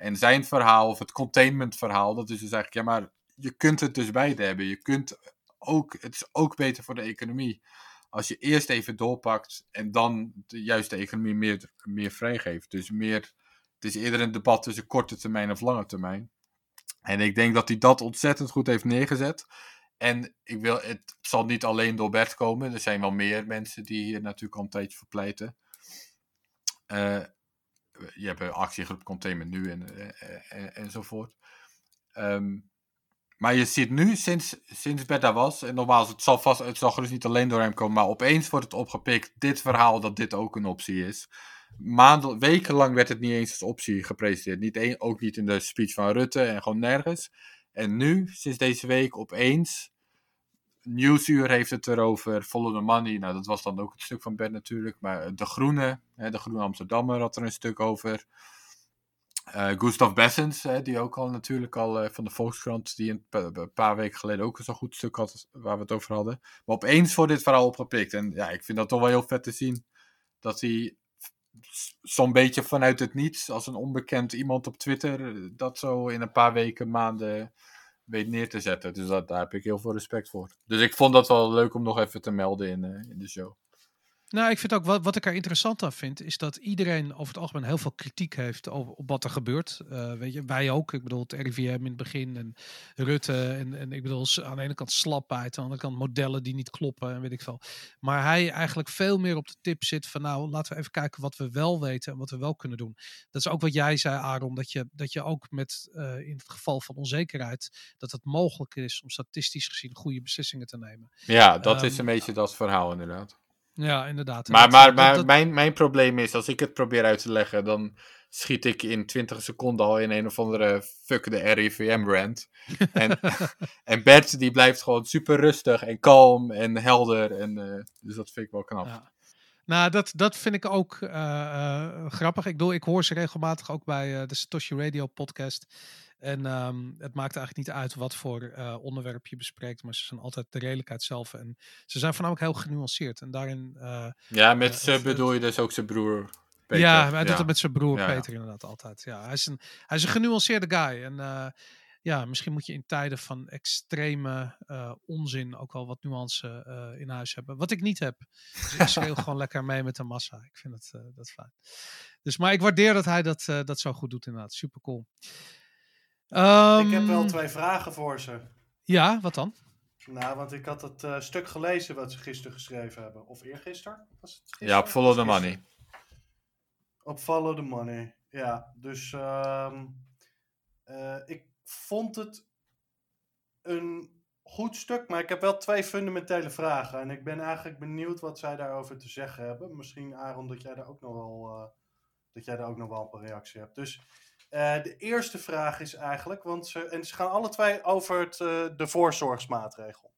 En zijn verhaal, of het containment verhaal, dat is dus eigenlijk, ja, maar je kunt het dus beide hebben. Je kunt ook, het is ook beter voor de economie. Als je eerst even doorpakt en dan de, juist de economie meer, meer vrijgeeft. Dus meer, het is eerder een debat tussen korte termijn of lange termijn. En ik denk dat hij dat ontzettend goed heeft neergezet. En ik wil, het zal niet alleen door Bert komen. Er zijn wel meer mensen die hier natuurlijk al een tijdje voor pleiten. Uh, je hebt een actiegroep Containment Nu en, en, en, enzovoort. Um, maar je ziet nu, sinds, sinds Bert daar was, en nogmaals, het zal, vast, het zal gerust niet alleen door hem komen, maar opeens wordt het opgepikt, dit verhaal, dat dit ook een optie is. Maanden, wekenlang werd het niet eens als optie gepresenteerd. Niet een, ook niet in de speech van Rutte en gewoon nergens. En nu, sinds deze week, opeens, Nieuwsuur heeft het erover, Follow the Money. Nou, dat was dan ook het stuk van Bert natuurlijk. Maar De Groene, hè, De Groene Amsterdammer had er een stuk over. Uh, Gustav Bessens, hè, die ook al natuurlijk al uh, van de Volkskrant, die een, paar weken geleden ook zo'n goed stuk had waar we het over hadden. Maar opeens wordt dit verhaal opgepikt. En ja, ik vind dat toch wel heel vet te zien dat hij zo'n beetje vanuit het niets, als een onbekend iemand op Twitter, dat zo in een paar weken, maanden weet neer te zetten. Dus dat, daar heb ik heel veel respect voor. Dus ik vond dat wel leuk om nog even te melden in, in de show. Nou, ik vind ook wat, wat ik er interessant aan vind, is dat iedereen over het algemeen heel veel kritiek heeft op wat er gebeurt. Uh, weet je, wij ook. Ik bedoel, het RIVM in het begin en Rutte en, en ik bedoel, aan de ene kant slapheid, aan de andere kant modellen die niet kloppen en weet ik veel. Maar hij eigenlijk veel meer op de tip zit van nou, laten we even kijken wat we wel weten en wat we wel kunnen doen. Dat is ook wat jij zei, Aaron, dat je, dat je ook met, uh, in het geval van onzekerheid, dat het mogelijk is om statistisch gezien goede beslissingen te nemen. Ja, dat um, is een beetje dat verhaal inderdaad. Ja, inderdaad. Maar, maar, maar Mijn, mijn probleem is, als ik het probeer uit te leggen, dan schiet ik in 20 seconden al in een of andere fuck de RIVM-brand. en, [laughs] [laughs] en Bert, die blijft gewoon super rustig en kalm en helder. En, uh, dus dat vind ik wel knap. Ja. Nou, dat, dat vind ik ook uh, uh, grappig. Ik, bedoel, ik hoor ze regelmatig ook bij de Satoshi Radio podcast. En um, het maakt eigenlijk niet uit wat voor uh, onderwerp je bespreekt, maar ze zijn altijd de redelijkheid zelf. En ze zijn voornamelijk heel genuanceerd. En daarin. Uh, ja, met uh, ze bedoel je dus ook zijn broer. Peter. Ja, hij doet het met zijn broer ja, Peter inderdaad altijd. Ja, hij is een, hij is een genuanceerde guy. En ja, misschien moet je in tijden van extreme onzin ook wel wat nuance in huis hebben. Wat ik niet heb. Dus ik schreeuw [laughs] gewoon lekker mee met de massa. Ik vind het dat fijn. Dus, maar ik waardeer dat hij dat, dat zo goed doet inderdaad. Super cool. Um, ik heb wel twee vragen voor ze. Ja, wat dan? Nou, want ik had het uh, stuk gelezen wat ze gisteren geschreven hebben. Of eergisteren? Was het gisteren? Ja, op Follow the Money. Op Follow the Money, ja. Dus um, uh, ik vond het een goed stuk, maar ik heb wel twee fundamentele vragen. En ik ben eigenlijk benieuwd wat zij daarover te zeggen hebben. Misschien, Aaron, dat jij daar ook nog wel, uh, dat jij daar ook nog wel een reactie hebt. Dus uh, de eerste vraag is eigenlijk, want ze, en ze gaan alle twee over het, uh, de voorzorgsmaatregel.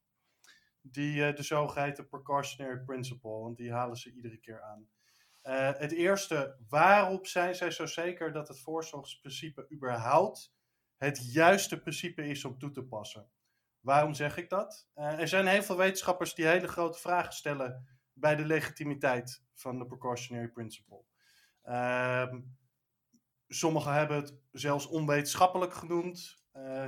Die, uh, de zogeheten precautionary principle, want die halen ze iedere keer aan. het eerste, waarop zijn zij zo zeker dat het voorzorgsprincipe überhaupt het juiste principe is om toe te passen? Waarom zeg ik dat? er zijn heel veel wetenschappers die hele grote vragen stellen bij de legitimiteit van de precautionary principle. Ehm Sommigen hebben het zelfs onwetenschappelijk genoemd. Uh,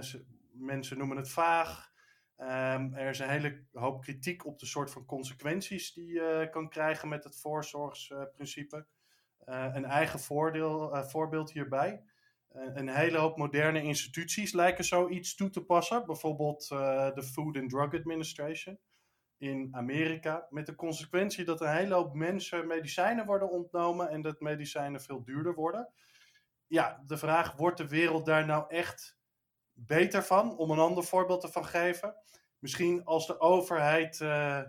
mensen noemen het vaag. Um, er is een hele hoop kritiek op de soort van consequenties die je kan krijgen met het voorzorgsprincipe. Uh, een eigen voordeel, uh, voorbeeld hierbij. een hele hoop moderne instituties lijken zoiets toe te passen. Bijvoorbeeld de Food and Drug Administration in Amerika. Met de consequentie dat een hele hoop mensen medicijnen worden ontnomen en dat medicijnen veel duurder worden ja, de vraag, wordt de wereld daar nou echt beter van? Om een ander voorbeeld te van geven. Misschien als de overheid uh,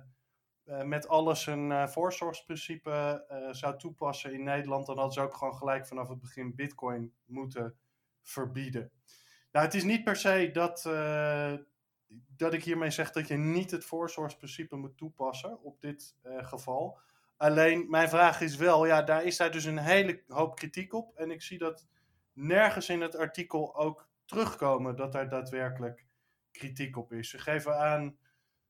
uh, met alles een uh, voorzorgsprincipe zou toepassen in Nederland, dan hadden ze ook gewoon gelijk vanaf het begin Bitcoin moeten verbieden. Nou, het is niet per se dat, dat ik hiermee zeg dat je niet het voorzorgsprincipe moet toepassen op dit geval. Alleen mijn vraag is wel, ja, daar is daar dus een hele hoop kritiek op. En ik zie dat nergens in het artikel ook terugkomen dat daar daadwerkelijk kritiek op is. Ze geven aan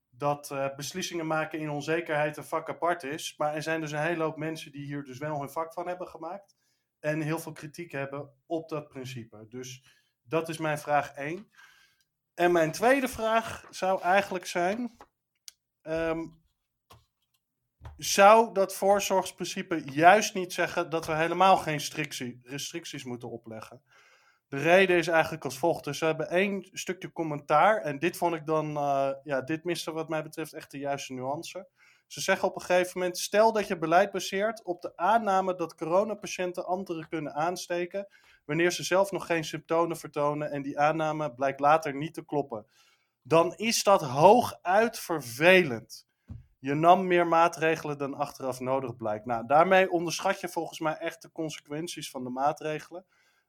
dat uh, beslissingen maken in onzekerheid een vak apart is. Maar er zijn dus een hele hoop mensen die hier dus wel hun vak van hebben gemaakt. En heel veel kritiek hebben op dat principe. Dus dat is mijn vraag 1. En mijn tweede vraag zou eigenlijk zijn: um, zou dat voorzorgsprincipe juist niet zeggen dat we helemaal geen restricties moeten opleggen? De reden is eigenlijk als volgt. Dus ze hebben één stukje commentaar. En dit vond ik dan, uh, ja, dit miste wat mij betreft echt de juiste nuance. Ze zeggen op een gegeven moment: stel dat je beleid baseert op de aanname dat coronapatiënten anderen kunnen aansteken. wanneer ze zelf nog geen symptomen vertonen en die aanname blijkt later niet te kloppen. Dan is dat hooguit vervelend je nam meer maatregelen dan achteraf nodig blijkt. Nou, daarmee onderschat je volgens mij echt de consequenties van de maatregelen.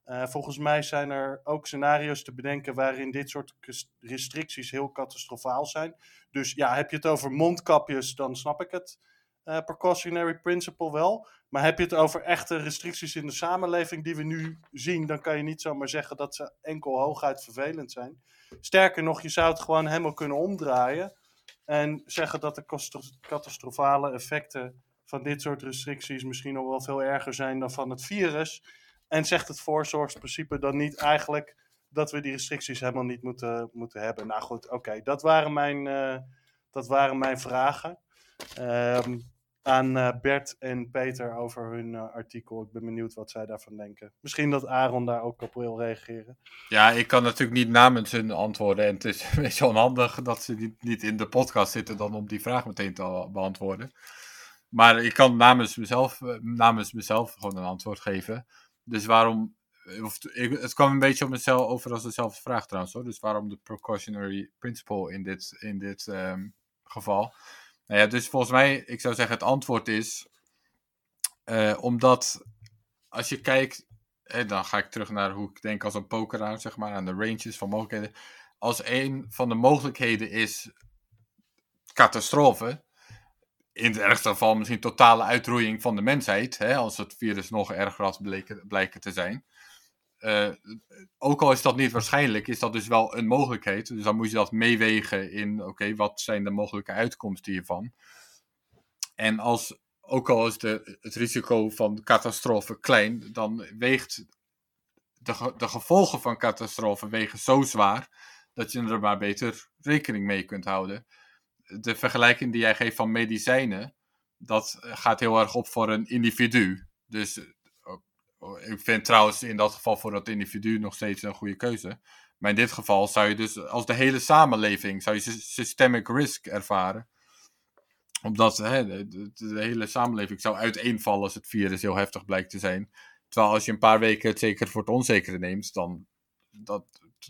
Uh, volgens mij zijn er ook scenario's te bedenken waarin dit soort restricties heel catastrofaal zijn. Dus ja, heb je het over mondkapjes, dan snap ik het uh, precautionary principle wel. Maar heb je het over echte restricties in de samenleving die we nu zien, dan kan je niet zomaar zeggen dat ze enkel hooguit vervelend zijn. Sterker nog, je zou het gewoon helemaal kunnen omdraaien. En zeggen dat de catastrofale effecten van dit soort restricties misschien nog wel veel erger zijn dan van het virus. En zegt het voorzorgsprincipe dan niet eigenlijk dat we die restricties helemaal niet moeten, moeten hebben. Nou goed, oké, dat waren mijn, eh, dat waren mijn vragen. Ehm, aan eh, Bert en Peter over hun eh, artikel. Ik ben benieuwd wat zij daarvan denken. Misschien dat Aaron daar ook op wil reageren. Ja, ik kan natuurlijk niet namens hun antwoorden. En het is een [laughs] beetje onhandig dat ze niet, in de podcast zitten dan om die vraag meteen te beantwoorden. Maar ik kan namens mezelf, eh, namens mezelf gewoon een antwoord geven. Dus waarom. Of, ik, het kwam een beetje op mezelf over als dezelfde vraag trouwens hoor. Dus waarom de precautionary principle in dit, in dit ehm, geval? Nou ja, dus volgens mij, ik zou zeggen, het antwoord is. eh, omdat als je kijkt. eh, dan ga ik terug naar hoe ik denk als een pokeraar, zeg maar, aan de ranges van mogelijkheden. Als een van de mogelijkheden is catastrofe. In het ergste geval misschien totale uitroeiing van de mensheid. Hè, als het virus nog erger had blijken te zijn. Eh, ook al is dat niet waarschijnlijk, is dat dus wel een mogelijkheid. Dus dan moet je dat meewegen in, oké, wat zijn de mogelijke uitkomsten hiervan? En als, ook al is de, het risico van catastrofe klein, dan weegt de, de gevolgen van catastrofe wegen zo zwaar dat je er maar beter rekening mee kunt houden. De vergelijking die jij geeft van medicijnen, dat gaat heel erg op voor een individu. Dus Ik vind trouwens in dat geval voor dat individu nog steeds een goede keuze. Maar in dit geval zou je dus als de hele samenleving zou je sy- systemic risk ervaren. Omdat hè, de hele samenleving zou uiteenvallen als het virus heel heftig blijkt te zijn. Terwijl als je een paar weken het zeker voor het onzekere neemt, dan dat,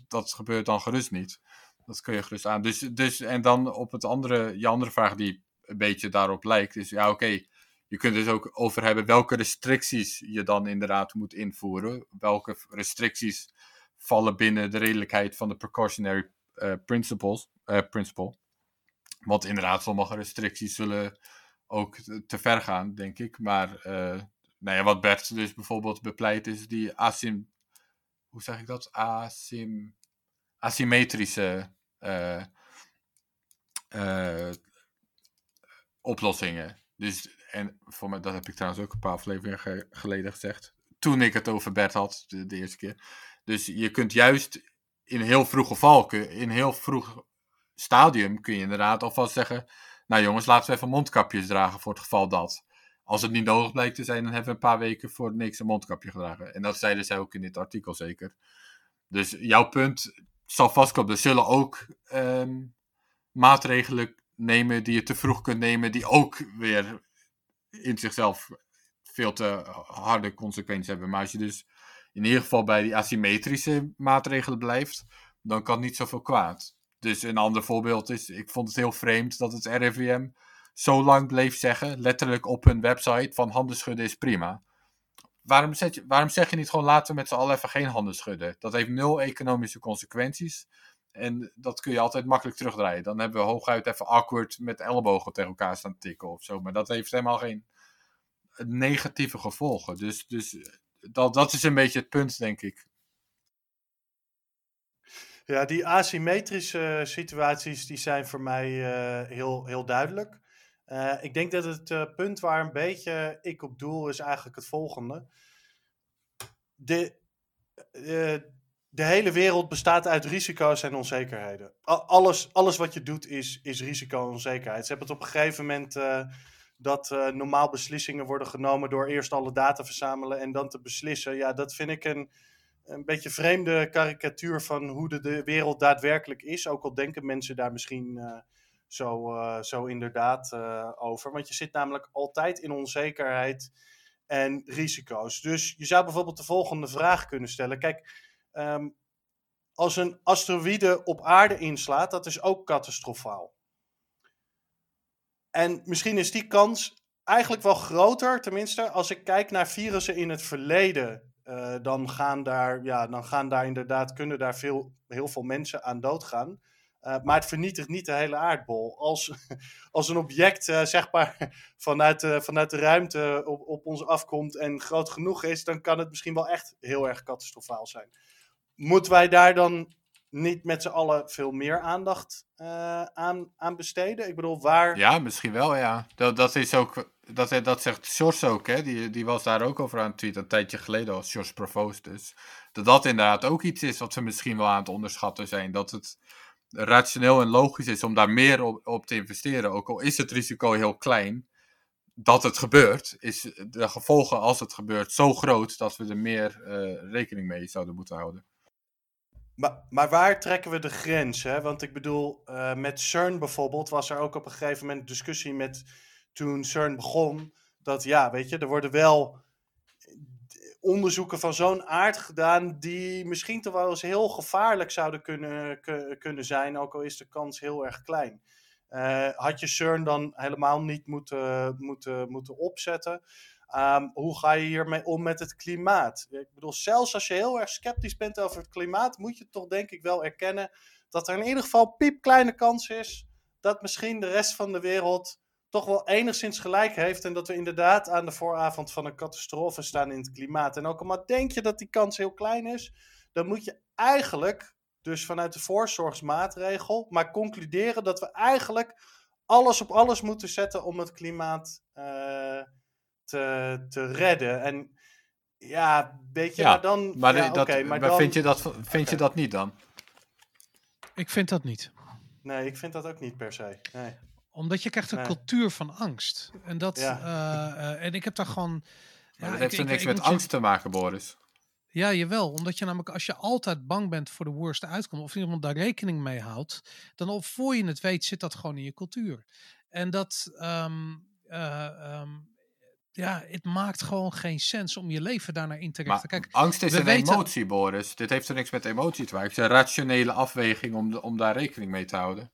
dat gebeurt dan gerust niet. Dat kun je gerust aan. Dus, dus, en dan op het andere, je andere vraag die een beetje daarop lijkt, is ja oké, je kunt dus ook over hebben welke restricties je dan inderdaad moet invoeren. Welke restricties vallen binnen de redelijkheid van de precautionary eh, principles, eh, principle. Want inderdaad, sommige restricties zullen ook te ver gaan, denk ik. Maar eh, nou ja, wat Bert dus bijvoorbeeld bepleit is die asym... Hoe zeg ik dat? Asym, asymmetrische oplossingen. Dus, en voor mij, dat heb ik trouwens ook een paar afleveringen ge- geleden gezegd. Toen ik het over Bert had, de, eerste keer. Dus je kunt juist in heel vroeg geval, kun- in heel vroeg stadium kun je inderdaad alvast zeggen... Nou jongens, laten we even mondkapjes dragen voor het geval dat. Als het niet nodig blijkt te zijn, dan hebben we een paar weken voor niks een mondkapje gedragen. En dat zeiden zij ook in dit artikel zeker. Dus jouw punt zal vastkloppen. Er zullen ook ehm, maatregelen nemen die je te vroeg kunt nemen, die ook weer in zichzelf veel te harde consequenties hebben. Maar als je dus in ieder geval bij die asymmetrische maatregelen blijft, dan kan niet zoveel kwaad. Dus een ander voorbeeld is, ik vond het heel vreemd dat het RIVM zo lang bleef zeggen, letterlijk op hun website, van handen schudden is prima. Waarom, zet je, waarom zeg je niet gewoon laten we met z'n allen even geen handen schudden? Dat heeft nul economische consequenties. En dat kun je altijd makkelijk terugdraaien. Dan hebben we hooguit even awkward met ellebogen tegen elkaar staan tikken of zo. Maar dat heeft helemaal geen negatieve gevolgen. Dus, dus dat, dat is een beetje het punt, denk ik. Ja, die asymmetrische situaties die zijn voor mij eh, heel, heel duidelijk. Eh, ik denk dat het eh, punt waar een beetje ik op doel is eigenlijk het volgende. De, eh, de hele wereld bestaat uit risico's en onzekerheden. Alles, alles wat je doet is, is risico en onzekerheid. Ze hebben het op een gegeven moment eh, dat eh, normaal beslissingen worden genomen door eerst alle data verzamelen en dan te beslissen. Ja, dat vind ik een, een beetje vreemde karikatuur van hoe de, de wereld daadwerkelijk is. Ook al denken mensen daar misschien eh, zo, zo inderdaad over. Want je zit namelijk altijd in onzekerheid en risico's. Dus je zou bijvoorbeeld de volgende vraag kunnen stellen. Kijk, ehm, als een asteroïde op aarde inslaat, dat is ook catastrofaal. En misschien is die kans eigenlijk wel groter, tenminste, als ik kijk naar virussen in het verleden. eh, dan, gaan daar, ja, dan gaan daar inderdaad, kunnen daar veel, heel veel mensen aan doodgaan. Eh, maar het vernietigt niet de hele aardbol. Als, [laughs] als een object, eh, zeg maar, [laughs] vanuit vanuit de ruimte op, op ons afkomt en groot genoeg is, dan kan het misschien wel echt heel erg catastrofaal zijn. Moeten wij daar dan niet met z'n allen veel meer aandacht uh, aan, aan besteden? Ik bedoel, waar... Ja, misschien wel, ja. Dat, dat is ook... Dat, dat zegt Sjors ook, hè. Die, die was daar ook over aan het tweeten, een tijdje geleden als Sjors Provoost. Dus dat dat inderdaad ook iets is wat we misschien wel aan het onderschatten zijn. Dat het rationeel en logisch is om daar meer op, op te investeren. Ook al is het risico heel klein, dat het gebeurt, is de gevolgen als het gebeurt zo groot dat we er meer uh, rekening mee zouden moeten houden. Maar, maar waar trekken we de grens? Hè? Want ik bedoel, uh, met CERN bijvoorbeeld was er ook op een gegeven moment discussie met toen CERN begon. Dat ja, weet je, er worden wel onderzoeken van zo'n aard gedaan die misschien toch wel eens heel gevaarlijk zouden kunnen, kunnen zijn, ook al is de kans heel erg klein. Uh, had je CERN dan helemaal niet moeten, moeten, moeten opzetten? Um, hoe ga je hiermee om met het klimaat? Ik bedoel, zelfs als je heel erg sceptisch bent over het klimaat, moet je toch denk ik wel erkennen dat er in ieder geval piepkleine kans is dat misschien de rest van de wereld toch wel enigszins gelijk heeft. En dat we inderdaad aan de vooravond van een catastrofe staan in het klimaat. En ook al maar denk je dat die kans heel klein is, dan moet je eigenlijk, dus vanuit de voorzorgsmaatregel, maar concluderen dat we eigenlijk alles op alles moeten zetten om het klimaat uh, te, te redden. En ja, weet je, ja, maar dan... Maar, ja, dat, okay, maar, dan, vind, je dat, vind okay. je dat niet dan? Ik vind dat niet. Nee, ik vind dat ook niet per se. Nee omdat je krijgt een Nee. cultuur van angst. En, dat, Ja. eh, eh, en ik heb daar gewoon... Maar ja, dat ik- heeft ik- er niks ik met je- angst te maken, Boris. Ja, jawel. Omdat je namelijk, als je altijd bang bent voor de worst uitkomt, of iemand daar rekening mee houdt, dan op voor je het weet zit dat gewoon in je cultuur. En dat, ehm, eh, ehm, ja, het maakt gewoon geen sens om je leven daarnaar in te richten. Kijk, angst is een weten- emotie, Boris. Dit heeft er niks met emotie te maken. Het is een rationele afweging om, de- om daar rekening mee te houden.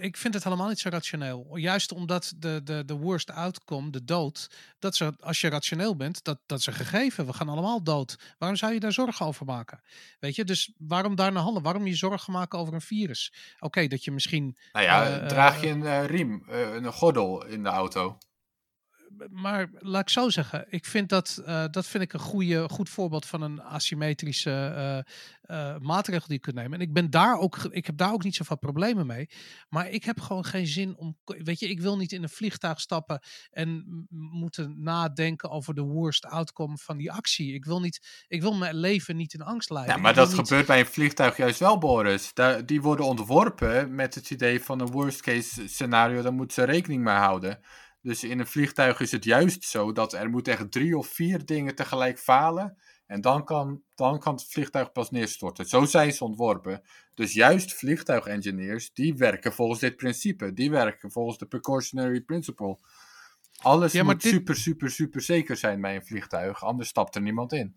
ik vind het helemaal niet zo rationeel. Juist omdat de, de, de worst outcome, de dood, dat ze, als je rationeel bent, dat, dat is een gegeven. We gaan allemaal dood. Waarom zou je daar zorgen over maken? Weet je, dus waarom daar naar handelen? Waarom je zorgen maken over een virus? Oké, dat je misschien Nou ja, Eh, draag eh, je een eh, riem, een gordel in de auto. Maar laat ik zo zeggen, ik vind dat, eh, dat vind ik een goede, goed voorbeeld van een asymmetrische eh, eh, maatregel die je kunt nemen. En ik, ben daar ook, ik heb daar ook niet zoveel problemen mee. Maar ik heb gewoon geen zin om, weet je, ik wil niet in een vliegtuig stappen en moeten nadenken over de worst outcome van die actie. Ik wil, niet, ik wil mijn leven niet in angst leiden. Ja, maar dat niet- gebeurt bij een vliegtuig juist wel, Boris. Daar, die worden ontworpen met het idee van een worst case scenario. Daar moeten ze rekening mee houden. Dus in een vliegtuig is het juist zo dat er moet echt drie of vier dingen tegelijk falen. En dan kan, dan kan het vliegtuig pas neerstorten. Zo zijn ze ontworpen. Dus juist vliegtuigengineers, die werken volgens dit principe. Die werken volgens de precautionary principle. Alles Ja, moet dit- super, super, super zeker zijn bij een vliegtuig. Anders stapt er niemand in.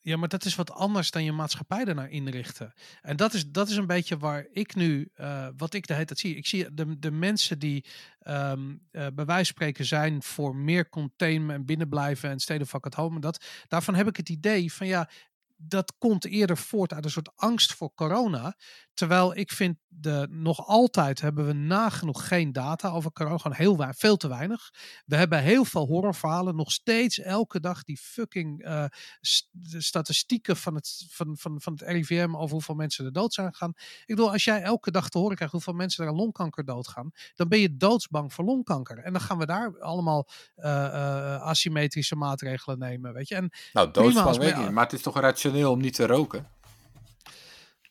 Ja, maar dat is wat anders dan je maatschappij ernaar inrichten. En dat is, dat is een beetje waar ik nu, eh, wat ik de hele tijd zie. Ik zie de, de mensen die eh, bij wijze van spreken zijn voor meer containment en binnenblijven en steden fuck home. En dat, daarvan heb ik het idee van ja, dat komt eerder voort uit een soort angst voor corona. Terwijl ik vind, de, nog altijd hebben we nagenoeg geen data over corona. Gewoon heel veel te weinig. We hebben heel veel horrorverhalen. Nog steeds elke dag die fucking eh, st- statistieken van het, van, van, van het RIVM over hoeveel mensen er dood zijn gegaan. Ik bedoel, als jij elke dag te horen krijgt hoeveel mensen er aan longkanker doodgaan, dan ben je doodsbang voor longkanker. En dan gaan we daar allemaal eh, eh, asymmetrische maatregelen nemen, weet je. En Nou, doodsbang weet. Maar het is toch rationeel om niet te roken?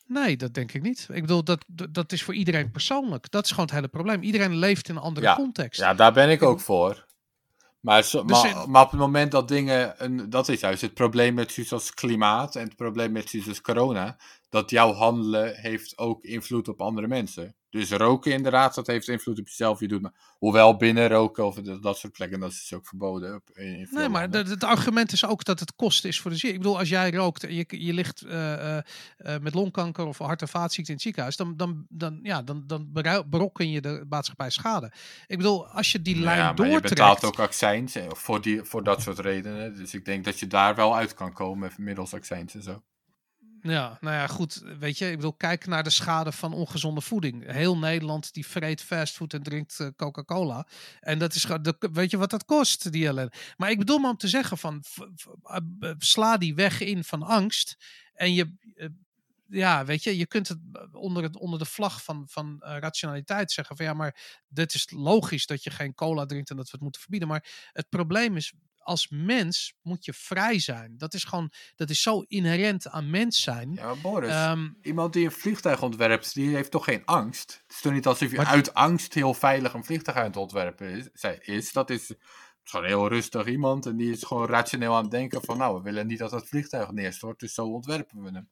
Nee, dat denk ik niet. Ik bedoel, dat, dat is voor iedereen persoonlijk. Dat is gewoon het hele probleem. Iedereen leeft in een andere Ja, context. Ja, daar ben ik ook voor. Maar, zo, Dus maar, in- maar op het moment dat dingen, een, dat is juist het probleem met zoiets als klimaat en het probleem met zoiets als corona, dat jouw handelen heeft ook invloed op andere mensen. Dus roken inderdaad, dat heeft invloed op jezelf. Je doet maar, hoewel binnen roken of dat, dat soort plekken, dat is dus ook verboden. Nee, maar landen. het argument is ook dat het kosten is voor de ziel. Ik bedoel, als jij rookt en je, je ligt eh, eh, eh, met longkanker of hart- en vaatziekte in het ziekenhuis, dan, dan, dan, ja, dan, dan berokken je de maatschappij schade. Ik bedoel, als je die lijn ja, maar je doortrekt... betaalt ook accijns voor, die, voor dat soort redenen. Dus ik denk dat je daar wel uit kan komen middels accijns en zo. Ja, nou ja, goed. Weet je, ik bedoel, kijk naar de schade van ongezonde voeding. Heel Nederland die vreet fastfood en drinkt eh, Coca-Cola. En dat is de- weet je wat dat kost, die ellende. Maar ik bedoel maar om te zeggen van, eh, sla die weg in van angst. En je, eh, ja, weet je, je kunt het onder, het, onder de vlag van, van rationaliteit zeggen van ja, maar dit is logisch dat je geen cola drinkt en dat we het moeten verbieden. Maar het probleem is, als mens moet je vrij zijn. Dat is gewoon, dat is zo inherent aan mens zijn. Ja, maar Boris, um, iemand die een vliegtuig ontwerpt, die heeft toch geen angst? Het is toch niet alsof je uit angst heel veilig een vliegtuig aan het ontwerpen is? zij- is. Dat is gewoon heel rustig iemand en die is gewoon rationeel aan het denken van nou, we willen niet dat dat vliegtuig neerstort, dus zo ontwerpen we hem.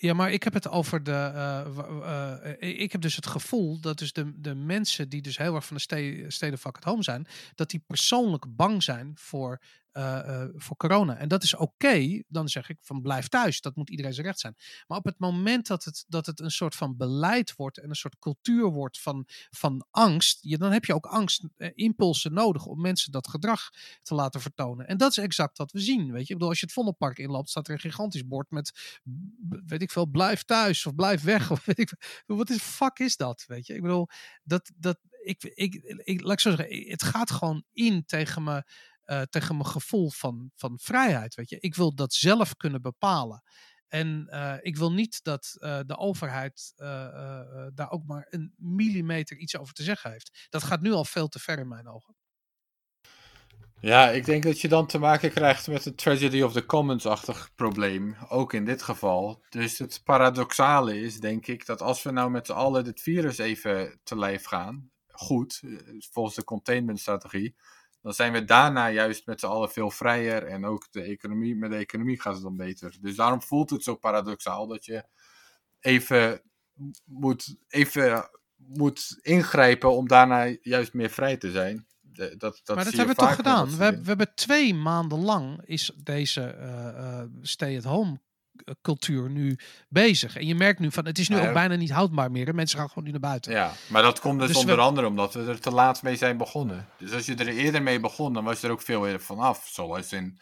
Ja, maar ik heb het over de. eh, eh, ik heb dus het gevoel dat dus de, de mensen die dus heel erg van de ste- steden fuck at home zijn, dat die persoonlijk bang zijn voor, eh, eh, voor corona. En dat is oké, dan zeg ik van blijf thuis. Dat moet iedereen zijn recht zijn. Maar op het moment dat het, dat het een soort van beleid wordt en een soort cultuur wordt van, van angst, ja, dan heb je ook angst, eh, impulsen nodig om mensen dat gedrag te laten vertonen. En dat is exact wat we zien. Weet je, ik bedoel, als je het Vondelpark inloopt, staat er een gigantisch bord met weet ik veel, blijf thuis of blijf weg. Of [laughs] weet ik, wat is fuck is dat? Weet je, ik bedoel, dat, dat, ik, ik, ik, laat ik zo zeggen, het gaat gewoon in tegen me. Eh, tegen mijn gevoel van, van vrijheid. Weet je, ik wil dat zelf kunnen bepalen. En eh, ik wil niet dat eh, de overheid daar ook maar een millimeter iets over te zeggen heeft. Dat gaat nu al veel te ver in mijn ogen. Ja, ik denk dat je dan te maken krijgt met een tragedy of the commons-achtig probleem. Ook in dit geval. Dus het paradoxale is, denk ik, dat als we nou met z'n allen dit virus even te lijf gaan, goed, volgens de containmentstrategie, dan zijn we daarna juist met z'n allen veel vrijer en ook de economie, met de economie gaat het dan beter. Dus daarom voelt het zo paradoxaal dat je even moet, even moet ingrijpen om daarna juist meer vrij te zijn. De- Dat, dat maar dat hebben we toch gedaan. We, we hebben twee maanden lang is deze eh, eh, stay-at-home cultuur nu bezig. En je merkt nu van, het is nu Ja, ook bijna niet houdbaar meer. hè. Mensen gaan gewoon nu naar buiten. Ja, maar dat komt dus, Dus we- onder andere omdat we er te laat mee zijn begonnen. Dus als je er eerder mee begon, dan was je er ook veel eerder vanaf. Zoals in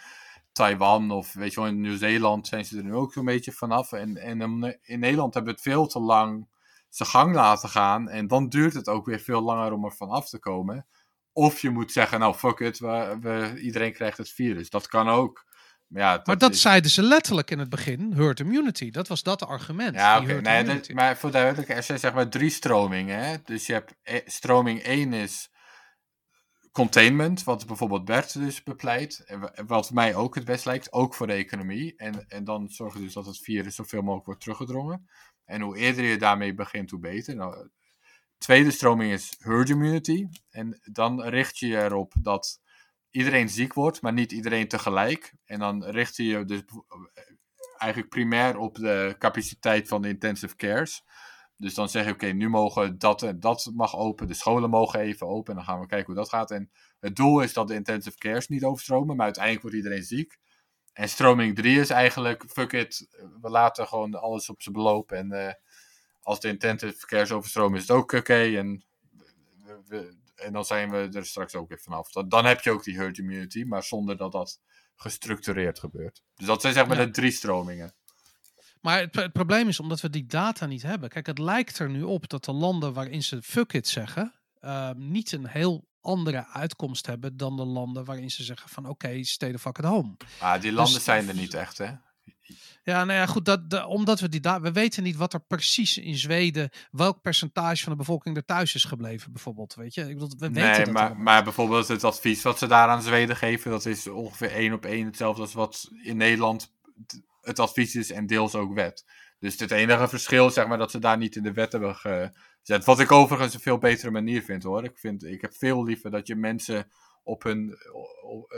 Taiwan of weet je wel, in Nieuw-Zeeland zijn ze er nu ook zo'n beetje vanaf. En, en in- in Nederland hebben we het veel te lang zijn gang laten gaan. En dan duurt het ook weer veel langer om er vanaf te komen. Of je moet zeggen, nou fuck it, we, we- iedereen krijgt het virus. Dat kan ook. Maar, ja, Maar dat is- zeiden ze letterlijk in het begin, herd immunity. Dat was dat argument. Ja, oké. Nee, dat- maar voor duidelijkheid, er zijn zeg maar drie stromingen. Hè? Dus je hebt e- stroming 1 is containment, wat bijvoorbeeld Bert dus bepleit. En wat mij ook het best lijkt, ook voor de economie. En, en dan zorgen dus dat het virus zoveel mogelijk wordt teruggedrongen. En hoe eerder je daarmee begint, hoe beter. Nou, tweede stroming is herd immunity. En dan richt je je erop dat iedereen ziek wordt, maar niet iedereen tegelijk. En dan richt je je dus eigenlijk primair op de capaciteit van de intensive cares. Dus dan zeg je, oké, nu mogen dat en dat mag open, de scholen mogen even open, en dan gaan we kijken hoe dat gaat. En het doel is dat de intensive cares niet overstromen, maar uiteindelijk wordt iedereen ziek. En stroming 3 is eigenlijk, fuck it, we laten gewoon alles op zijn beloop. En eh, als de intensive cares overstromen is het ook oké. en, we- we- en dan zijn we er straks ook weer vanaf. Dan, dan heb je ook die herd immunity, maar zonder dat dat gestructureerd gebeurt. Dus dat zijn zeg maar Ja. de drie stromingen. Maar het, het probleem is omdat we die data niet hebben. Kijk, het lijkt er nu op dat de landen waarin ze fuck it zeggen, ehm, niet een heel andere uitkomst hebben dan de landen waarin ze zeggen van oké, stay the fuck at home. Ah, die landen Dus- zijn er niet echt, hè? Ja, nou ja, goed, dat, de- omdat we die da- we weten niet wat er precies in Zweden, welk percentage van de bevolking er thuis is gebleven, bijvoorbeeld. Weet je, ik bedoel, we weten Nee, dat maar, allemaal. maar bijvoorbeeld het advies wat ze daar aan Zweden geven, dat is ongeveer één op één hetzelfde als wat in Nederland het advies is en deels ook wet. Dus het enige verschil, zeg maar, dat ze daar niet in de wet hebben gezet. Wat ik overigens een veel betere manier vind, hoor. Ik, vind, ik heb veel liever dat je mensen op hun op,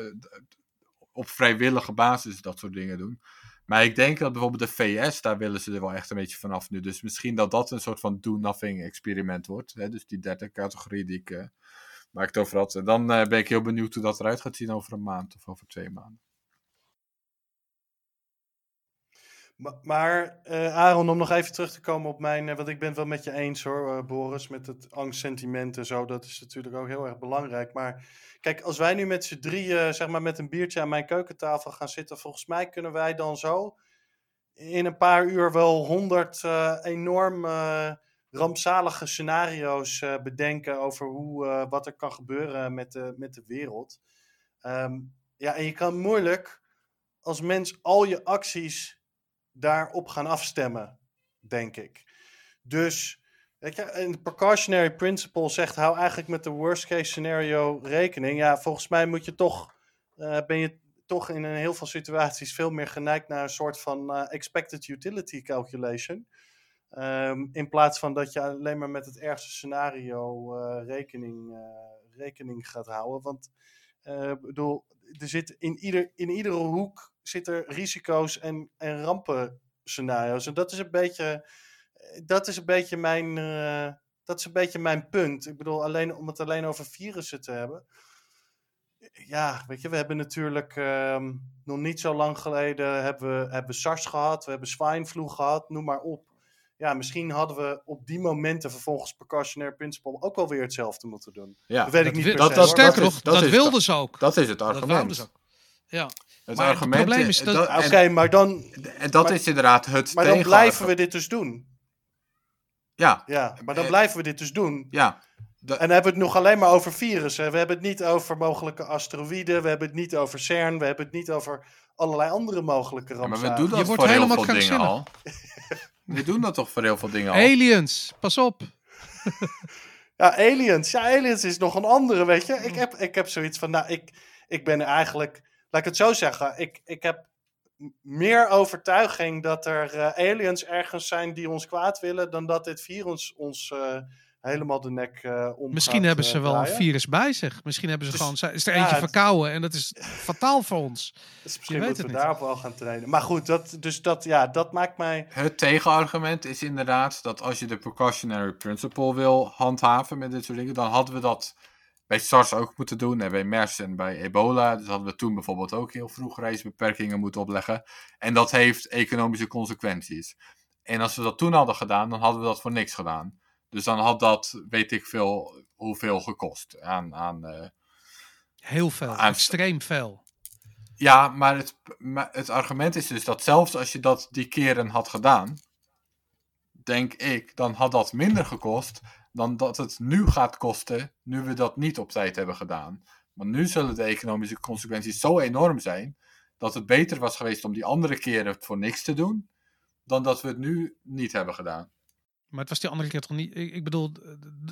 op vrijwillige basis dat soort dingen doen. Maar ik denk dat bijvoorbeeld de VS, daar willen ze er wel echt een beetje vanaf nu. Dus misschien dat dat een soort van do-nothing experiment wordt. Hè? Dus die derde categorie die ik het over had. En dan eh, ben ik heel benieuwd hoe dat eruit gaat zien over een maand of over twee maanden. Ma- Maar eh, Aaron, om nog even terug te komen op mijn, eh, want ik ben het wel met je eens hoor, eh, Boris, met het angstsentiment en zo, dat is natuurlijk ook heel erg belangrijk. Maar kijk, als wij nu met z'n drieën, zeg maar met een biertje aan mijn keukentafel gaan zitten, volgens mij kunnen wij dan zo in een paar uur wel honderd enorm rampzalige scenario's bedenken over hoe, wat er kan gebeuren met de, met de wereld. Ehm, ja, en je kan moeilijk als mens al je acties daarop gaan afstemmen. denk ik. Dus, weet je, een precautionary principle zegt, hou eigenlijk met de worst case scenario rekening. Ja, volgens mij moet je toch, eh, ben je toch in een heel veel situaties veel meer geneigd naar een soort van eh, expected utility calculation. Ehm, in plaats van dat je alleen maar met het ergste scenario eh, rekening, rekening gaat houden. Want ik bedoel, er zit in, ieder, in iedere hoek zit er risico's en, en rampenscenario's. En dat is een beetje, dat is een beetje mijn. eh, dat is een beetje mijn punt. Ik bedoel, alleen, om het alleen over virussen te hebben. Ja, weet je, we hebben natuurlijk ehm, nog niet zo lang geleden hebben we, hebben SARS gehad, we hebben swineflu gehad, noem maar op. Ja, misschien hadden we op die momenten vervolgens precautionary principle ook wel weer hetzelfde moeten doen. Ja, Dat weet ik Dat niet dat- se, dat-. Sterker nog, dat dat, is wilden het- ze ook. dat is het Dat argument. ze ook. Ja. Het Maar het argument probleem is dat- dat, Oké, en, maar dan, en dat maar- is inderdaad het maar dan blijven we dit dus doen. Ja, Ja, maar dan Eh, blijven we dit dus doen. ja. En dan hebben we het nog alleen maar over virussen. We hebben het niet over mogelijke asteroïden. We hebben het niet over CERN. We hebben het niet over allerlei andere mogelijke Ja, maar we doen dat Je wordt voor heel helemaal veel dingen al. [laughs] we doen dat toch voor heel veel dingen al. Aliens, pas op. [laughs] Ja, aliens. Ja, aliens is nog een andere, weet je. Ik heb, ik heb zoiets van, nou, ik, ik ben eigenlijk... Laat ik het zo zeggen. Ik, ik heb meer overtuiging dat er eh, aliens ergens zijn die ons kwaad willen... dan dat dit virus ons eh, helemaal de nek eh om Misschien gaat, hebben eh, ze wel een virus bij zich. Misschien hebben ze Dus- gewoon, zijn- is er ja, eentje het- verkouden en dat is fataal voor ons. Dus misschien weet moeten we daarop wel gaan trainen. Maar goed, dat, dus dat, ja, dat maakt mij... Het tegenargument is inderdaad dat als je de precautionary principle wil handhaven met dit soort dingen, dan hadden we dat bij SARS ook moeten doen en bij MERS en bij ebola. Dus hadden we toen bijvoorbeeld ook heel vroeg reisbeperkingen moeten opleggen. En dat heeft economische consequenties. En als we dat toen hadden gedaan, dan hadden we dat voor niks gedaan. Dus dan had dat, weet ik veel, hoeveel gekost aan... aan eh, Heel veel, Aan- extreem veel. Ja, maar het, maar het argument is dus dat zelfs als je dat die keren had gedaan, denk ik, dan had dat minder gekost dan dat het nu gaat kosten, nu we dat niet op tijd hebben gedaan. Want nu zullen de economische consequenties zo enorm zijn, dat het beter was geweest om die andere keren voor niks te doen, dan dat we het nu niet hebben gedaan. Maar het was die andere keer toch niet. Ik, bedoel,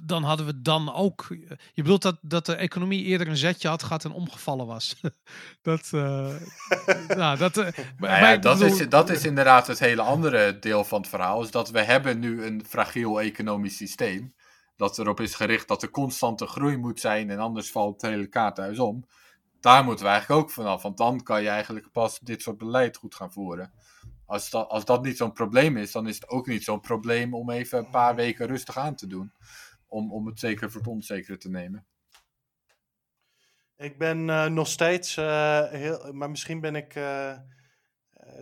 dan hadden we dan ook. Je bedoelt dat, dat de economie eerder een zetje had gehad en omgevallen was. [laughs] dat. [laughs] nou, dat. Nou ja, bedoel- is, dat is inderdaad het hele andere deel van het verhaal. Is dat we hebben nu een fragiel economisch systeem. Dat erop is gericht dat er constante groei moet zijn. En anders valt het hele kaarthuis om. Daar moeten we eigenlijk ook vanaf. Want dan kan je eigenlijk pas dit soort beleid goed gaan voeren. Als dat, als dat niet zo'n probleem is, dan is het ook niet zo'n probleem om even een paar weken rustig aan te doen. Om, om het zeker voor het onzekere te nemen. Ik ben eh, nog steeds eh, heel, maar misschien ben ik. eh,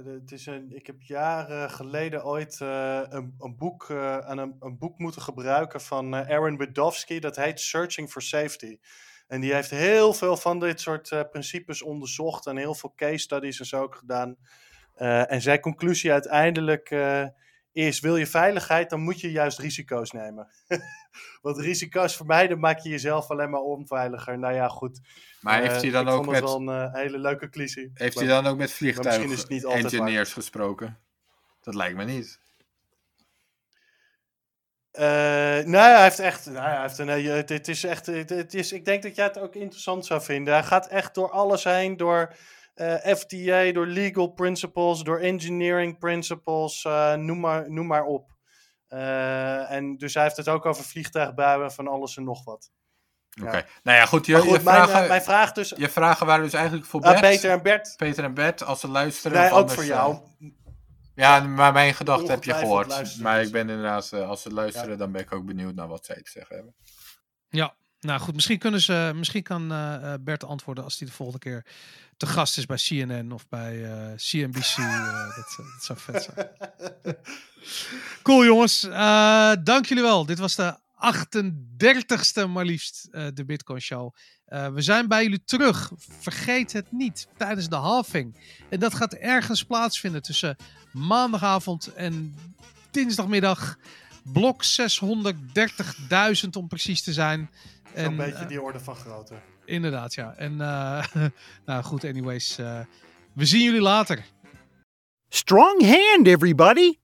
het is een, ik heb jaren geleden ooit een, een, boek, aan een, een boek moeten gebruiken van Aaron Widowski. Dat heet Searching for Safety. En die heeft heel veel van dit soort principes onderzocht en heel veel case studies en zo ook gedaan. Eh, en zijn conclusie uiteindelijk eh, is: wil je veiligheid, dan moet je juist risico's nemen. [laughs] Want risico's vermijden maak je jezelf alleen maar onveiliger. Nou ja, goed. Maar heeft hij dan ook met, wel een hele leuke conclusie. heeft Maar- hij dan ook met vliegtuig-engineers gesproken? Dat lijkt me niet. Eh, nee, hij heeft echt. Nou, hij heeft een, het, het is echt. Het, het is, ik denk dat jij het ook interessant zou vinden. Hij gaat echt door alles heen. Door eh, FDA, door legal principles, door engineering principles. eh, noem, maar, noem maar op. Eh, en dus hij heeft het ook over vliegtuigbuien van alles en nog wat. Oké. Nou ja, goed. Je, goed, je, mijn, vragen, eh, mijn vraag dus. je vragen waren dus eigenlijk voor Ah, Bert. Peter en Bert. Peter en Bert, als ze luisteren. Nee, of ook anders, voor jou. ja, maar mijn gedachten heb je gehoord. Maar ik ben inderdaad, als ze luisteren, dan ben ik ook benieuwd naar wat zij te zeggen hebben. Ja, nou goed, misschien, kunnen ze, misschien kan eh, eh, Bert antwoorden als hij de volgende keer te gast is bij CNN of bij CNBC. eh, [laughs] dat, dat zou vet zijn. Cool jongens, dank jullie wel. Dit was de 38ste maar liefst de Bitcoin Show. We zijn bij jullie terug. Vergeet het niet tijdens de halving. En dat gaat ergens plaatsvinden tussen maandagavond en dinsdagmiddag. Blok 630.000 om precies te zijn. Zo'n En, beetje eh, die orde van grootte. Inderdaad, ja. En eh, [laughs] nou goed, anyways. eh, we zien jullie later. Strong hand, everybody!